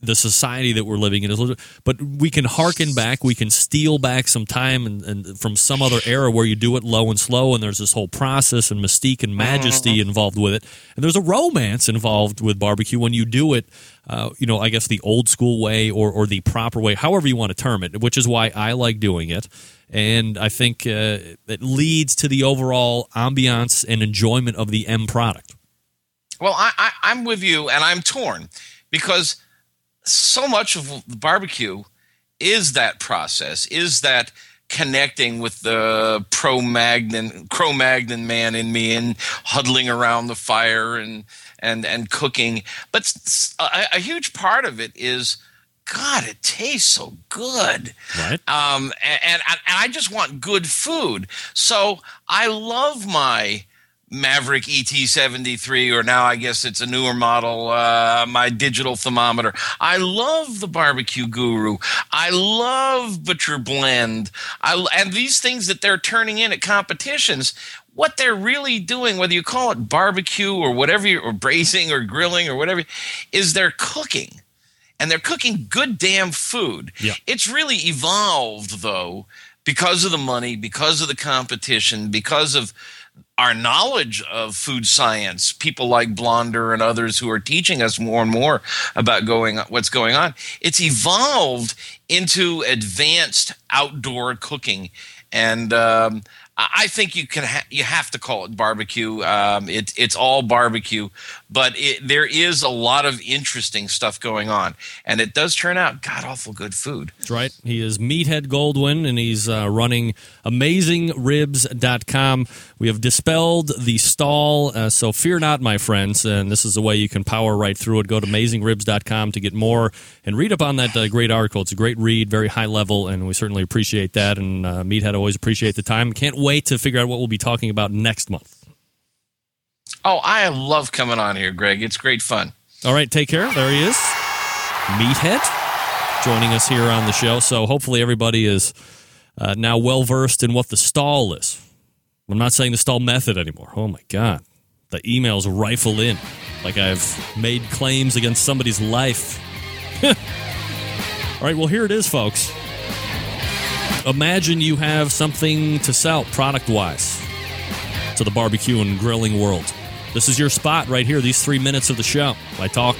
the society that we're living in is a little but we can harken back we can steal back some time and, and from some other era where you do it low and slow and there's this whole process and mystique and majesty involved with it. And there's a romance involved with barbecue when you do it uh, you know i guess the old school way or, or the proper way however you want to term it which is why i like doing it. And i think uh, it leads to the overall ambiance and enjoyment of the m product. Well, I, I, I'm with you, and I'm torn because so much of the barbecue is that process, is that connecting with the pro-magnon, Cro-Magnon man in me and huddling around the fire and and and cooking. But a huge part of it is. God, it tastes so good. Right. Um, and, and, and I just want good food. So I love my Maverick ET73, or now I guess it's a newer model, uh, my digital thermometer. I love the Barbecue Guru. I love Butcher Blend. I, and these things that they're turning in at competitions, what they're really doing, whether you call it barbecue or whatever, or braising or grilling or whatever, is they're cooking. And they're cooking good damn food. Yeah. It's really evolved, though, because of the money, because of the competition, because of our knowledge of food science, people like Blonder and others who are teaching us more and more about going what's going on. It's evolved into advanced outdoor cooking, and um, I think you can ha- you have to call it barbecue. Um, it, it's all barbecue, but it, there is a lot of interesting stuff going on, and it does turn out god awful good food. That's right. He is Meathead Goldwyn, and he's uh, running AmazingRibs.com. We have dispelled the stall, uh, so fear not, my friends. And this is the way you can power right through it. Go to AmazingRibs.com to get more and read up on that uh, great article. It's a great read, very high level, and we certainly appreciate that. And uh, Meathead always appreciate the time. Can't wait to figure out what we'll be talking about next month. Oh, I love coming on here, Greg. It's great fun. All right, take care. There he is, Meathead, joining us here on the show. So hopefully everybody is uh, now well versed in what the stall is. I'm not saying the stall method anymore. Oh my god, the emails rifle in like I've made claims against somebody's life. [LAUGHS] All right, well here it is, folks. Imagine you have something to sell product wise to the barbecue and grilling world. This is your spot right here, these three minutes of the show. I talk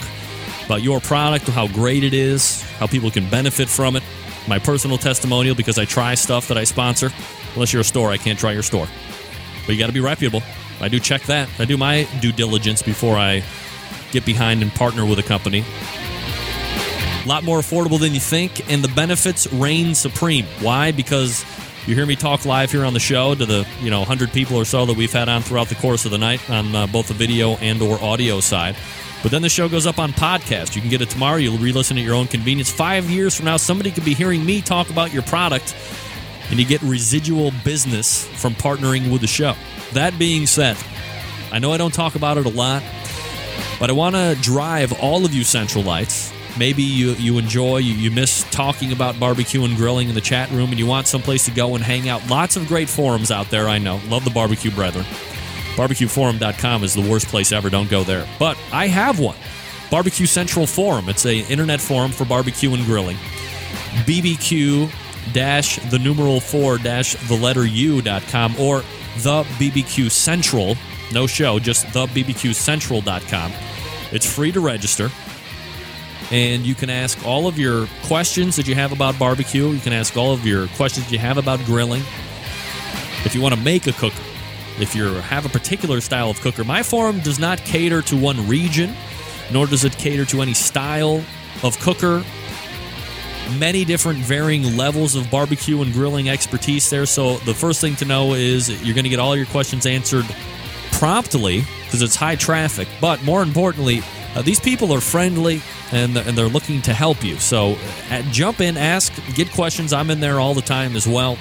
about your product, how great it is, how people can benefit from it, my personal testimonial because I try stuff that I sponsor. Unless you're a store, I can't try your store. But you got to be reputable. I do check that. I do my due diligence before I get behind and partner with a company. A lot more affordable than you think, and the benefits reign supreme. Why? Because you hear me talk live here on the show to the you know 100 people or so that we've had on throughout the course of the night on uh, both the video and or audio side. But then the show goes up on podcast. You can get it tomorrow. You'll re-listen at your own convenience. Five years from now, somebody could be hearing me talk about your product, and you get residual business from partnering with the show. That being said, I know I don't talk about it a lot, but I want to drive all of you Centralites. Maybe you, you enjoy, you, you miss talking about barbecue and grilling in the chat room, and you want someplace to go and hang out. Lots of great forums out there, I know. Love the Barbecue Brethren. BarbecueForum.com is the worst place ever. Don't go there. But I have one. Barbecue Central Forum. It's a internet forum for barbecue and grilling. BBQ dash the numeral four dash the letter U dot com or the BBQ Central No show, just the BBQ thebbqcentral.com. It's free to register. And you can ask all of your questions that you have about barbecue. You can ask all of your questions you have about grilling. If you want to make a cooker, if you have a particular style of cooker, my forum does not cater to one region, nor does it cater to any style of cooker. Many different varying levels of barbecue and grilling expertise there. So the first thing to know is you're going to get all your questions answered promptly because it's high traffic. But more importantly, uh, these people are friendly and, and they're looking to help you. So uh, jump in, ask, get questions. I'm in there all the time as well.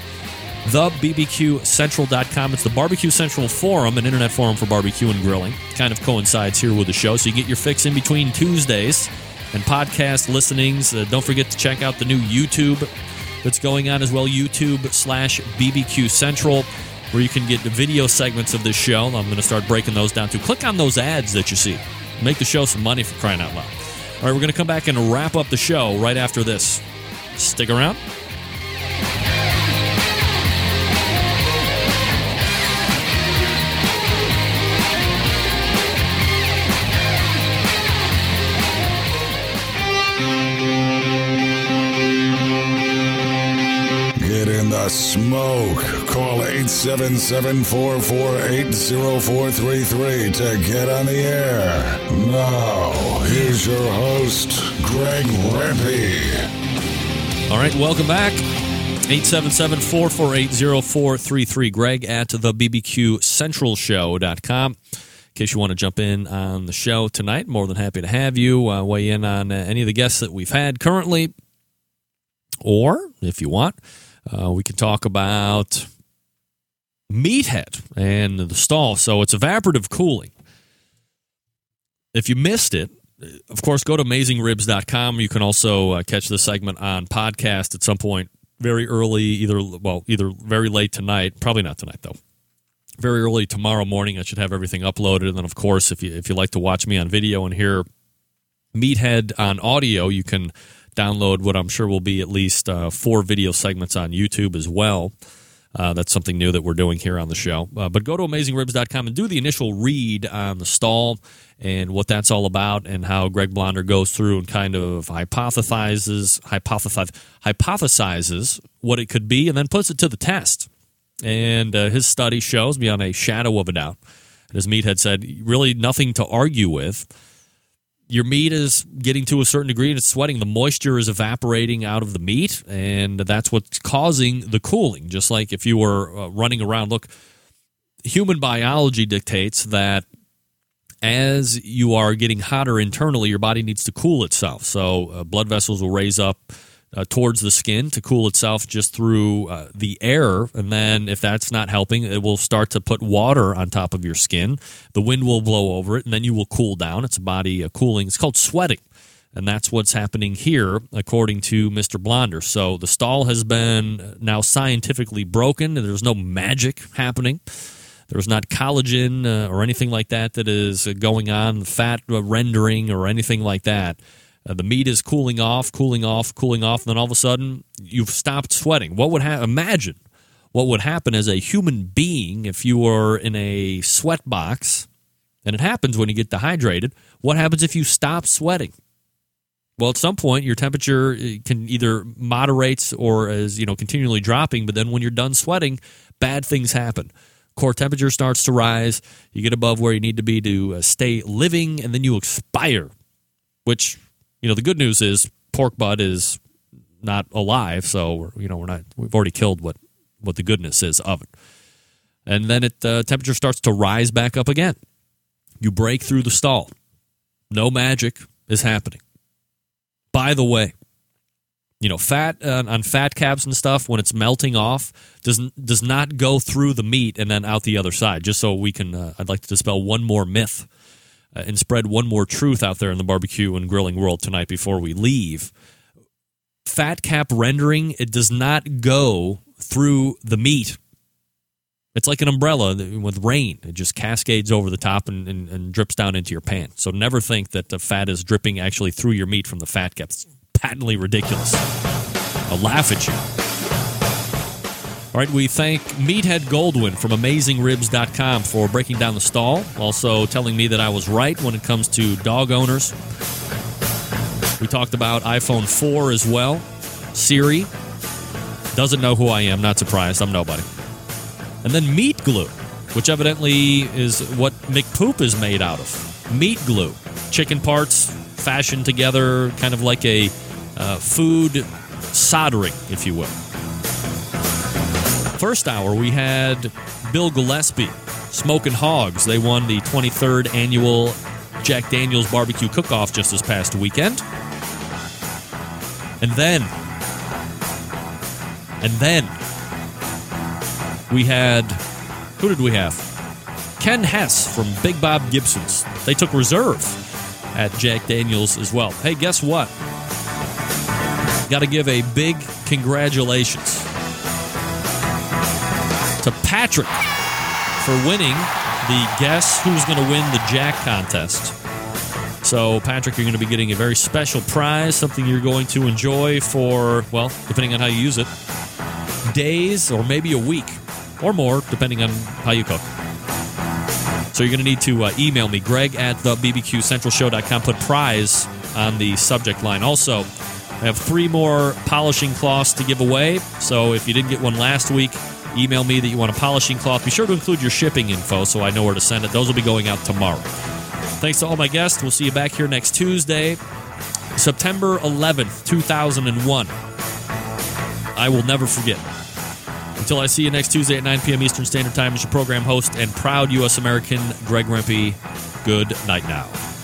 TheBBQCentral.com. It's the Barbecue Central Forum, an internet forum for barbecue and grilling. Kind of coincides here with the show. So you get your fix in between Tuesdays and podcast listenings. Uh, don't forget to check out the new YouTube that's going on as well YouTube slash BBQ Central where you can get the video segments of this show. I'm going to start breaking those down too. Click on those ads that you see. Make the show some money for crying out loud. All right, we're going to come back and wrap up the show right after this. Stick around. smoke. 877 448 0433 to get on the air. Now, here's your host, Greg Rempe. All right, welcome back. 877 448 0433. Greg at the BBQ Central Show.com. In case you want to jump in on the show tonight, more than happy to have you uh, weigh in on uh, any of the guests that we've had currently. Or if you want, uh, we can talk about Meathead and the stall. So it's evaporative cooling. If you missed it, of course, go to amazingribs.com. You can also uh, catch the segment on podcast at some point very early, either, well, either very late tonight, probably not tonight though. Very early tomorrow morning, I should have everything uploaded. And then, of course, if you if you like to watch me on video and hear Meathead on audio, you can download what I'm sure will be at least uh, four video segments on YouTube as well. Uh, that's something new that we're doing here on the show. Uh, but go to amazingribs.com and do the initial read on the stall and what that's all about and how Greg Blonder goes through and kind of hypothesizes, hypothesize, hypothesizes what it could be and then puts it to the test. And uh, his study shows beyond a shadow of a doubt, as Meathead said, really nothing to argue with your meat is getting to a certain degree and it's sweating. The moisture is evaporating out of the meat, and that's what's causing the cooling. Just like if you were uh, running around, look, human biology dictates that as you are getting hotter internally, your body needs to cool itself. So uh, blood vessels will raise up uh, towards the skin to cool itself just through uh, the air. And then, if that's not helping, it will start to put water on top of your skin. The wind will blow over it, and then you will cool down. It's body uh, cooling. It's called sweating. And that's what's happening here, according to Mr. Blonder. So the stall has been now scientifically broken. There's no magic happening. There's not collagen uh, or anything like that that is going on, fat rendering or anything like that. Uh, the meat is cooling off, cooling off, cooling off, and then all of a sudden you've stopped sweating. What would happen? Imagine what would happen as a human being if you were in a sweat box, and it happens when you get dehydrated. What happens if you stop sweating? Well, at some point, your temperature uh, can either moderates or is you know continually dropping. But then when you're done sweating, bad things happen. Core temperature starts to rise. You get above where you need to be to uh, stay living, and then you expire. Which you know the good news is pork butt is not alive, so you know we're not we've already killed what what the goodness is of it, and then it uh, temperature starts to rise back up again. You break through the stall. No magic is happening. By the way, you know fat uh, on fat caps and stuff when it's melting off doesn't does not go through the meat and then out the other side. Just so we can, uh, I'd like to dispel one more myth uh, and spread one more truth out there in the barbecue and grilling world tonight before we leave. Fat cap rendering, it does not go through the meat. It's like an umbrella with rain. It just cascades over the top and, and, and drips down into your pan. So never think that the fat is dripping actually through your meat from the fat cap. It's patently ridiculous. I'll laugh at you. All right, we thank Meathead Goldwyn from AmazingRibs.com for breaking down the stall. Also telling me that I was right when it comes to dog owners. We talked about iPhone 4 as well. Siri doesn't know who I am. Not surprised. I'm nobody. And then meat glue, which evidently is what McPoop is made out of. Meat glue. Chicken parts fashioned together, kind of like a uh, food soldering, if you will. First hour, we had Bill Gillespie, Smokin' Hoggz. They won the 23rd annual Jack Daniels Barbecue Cook Off just this past weekend. And then, and then, we had, who did we have? Ken Hess from Big Bob Gibson's. They took reserve at Jack Daniels as well. Hey, guess what? Got to give a big congratulations to Patrick for winning the Guess Who's Going to Win the Jack contest. So, Patrick, you're going to be getting a very special prize, something you're going to enjoy for, well, depending on how you use it, days or maybe a week or more, depending on how you cook. So, you're going to need to uh, email me, greg at the bbqcentralshow.com, put prize on the subject line. Also, I have three more polishing cloths to give away. So, if you didn't get one last week, email me that you want a polishing cloth. Be sure to include your shipping info so I know where to send it. Those will be going out tomorrow. Thanks to all my guests. We'll see you back here next Tuesday, September 11th, 2001. I will never forget. Until I see you next Tuesday at 9 p.m. Eastern Standard Time as your program host and proud U.S. American, Greg Rempe. Good night now.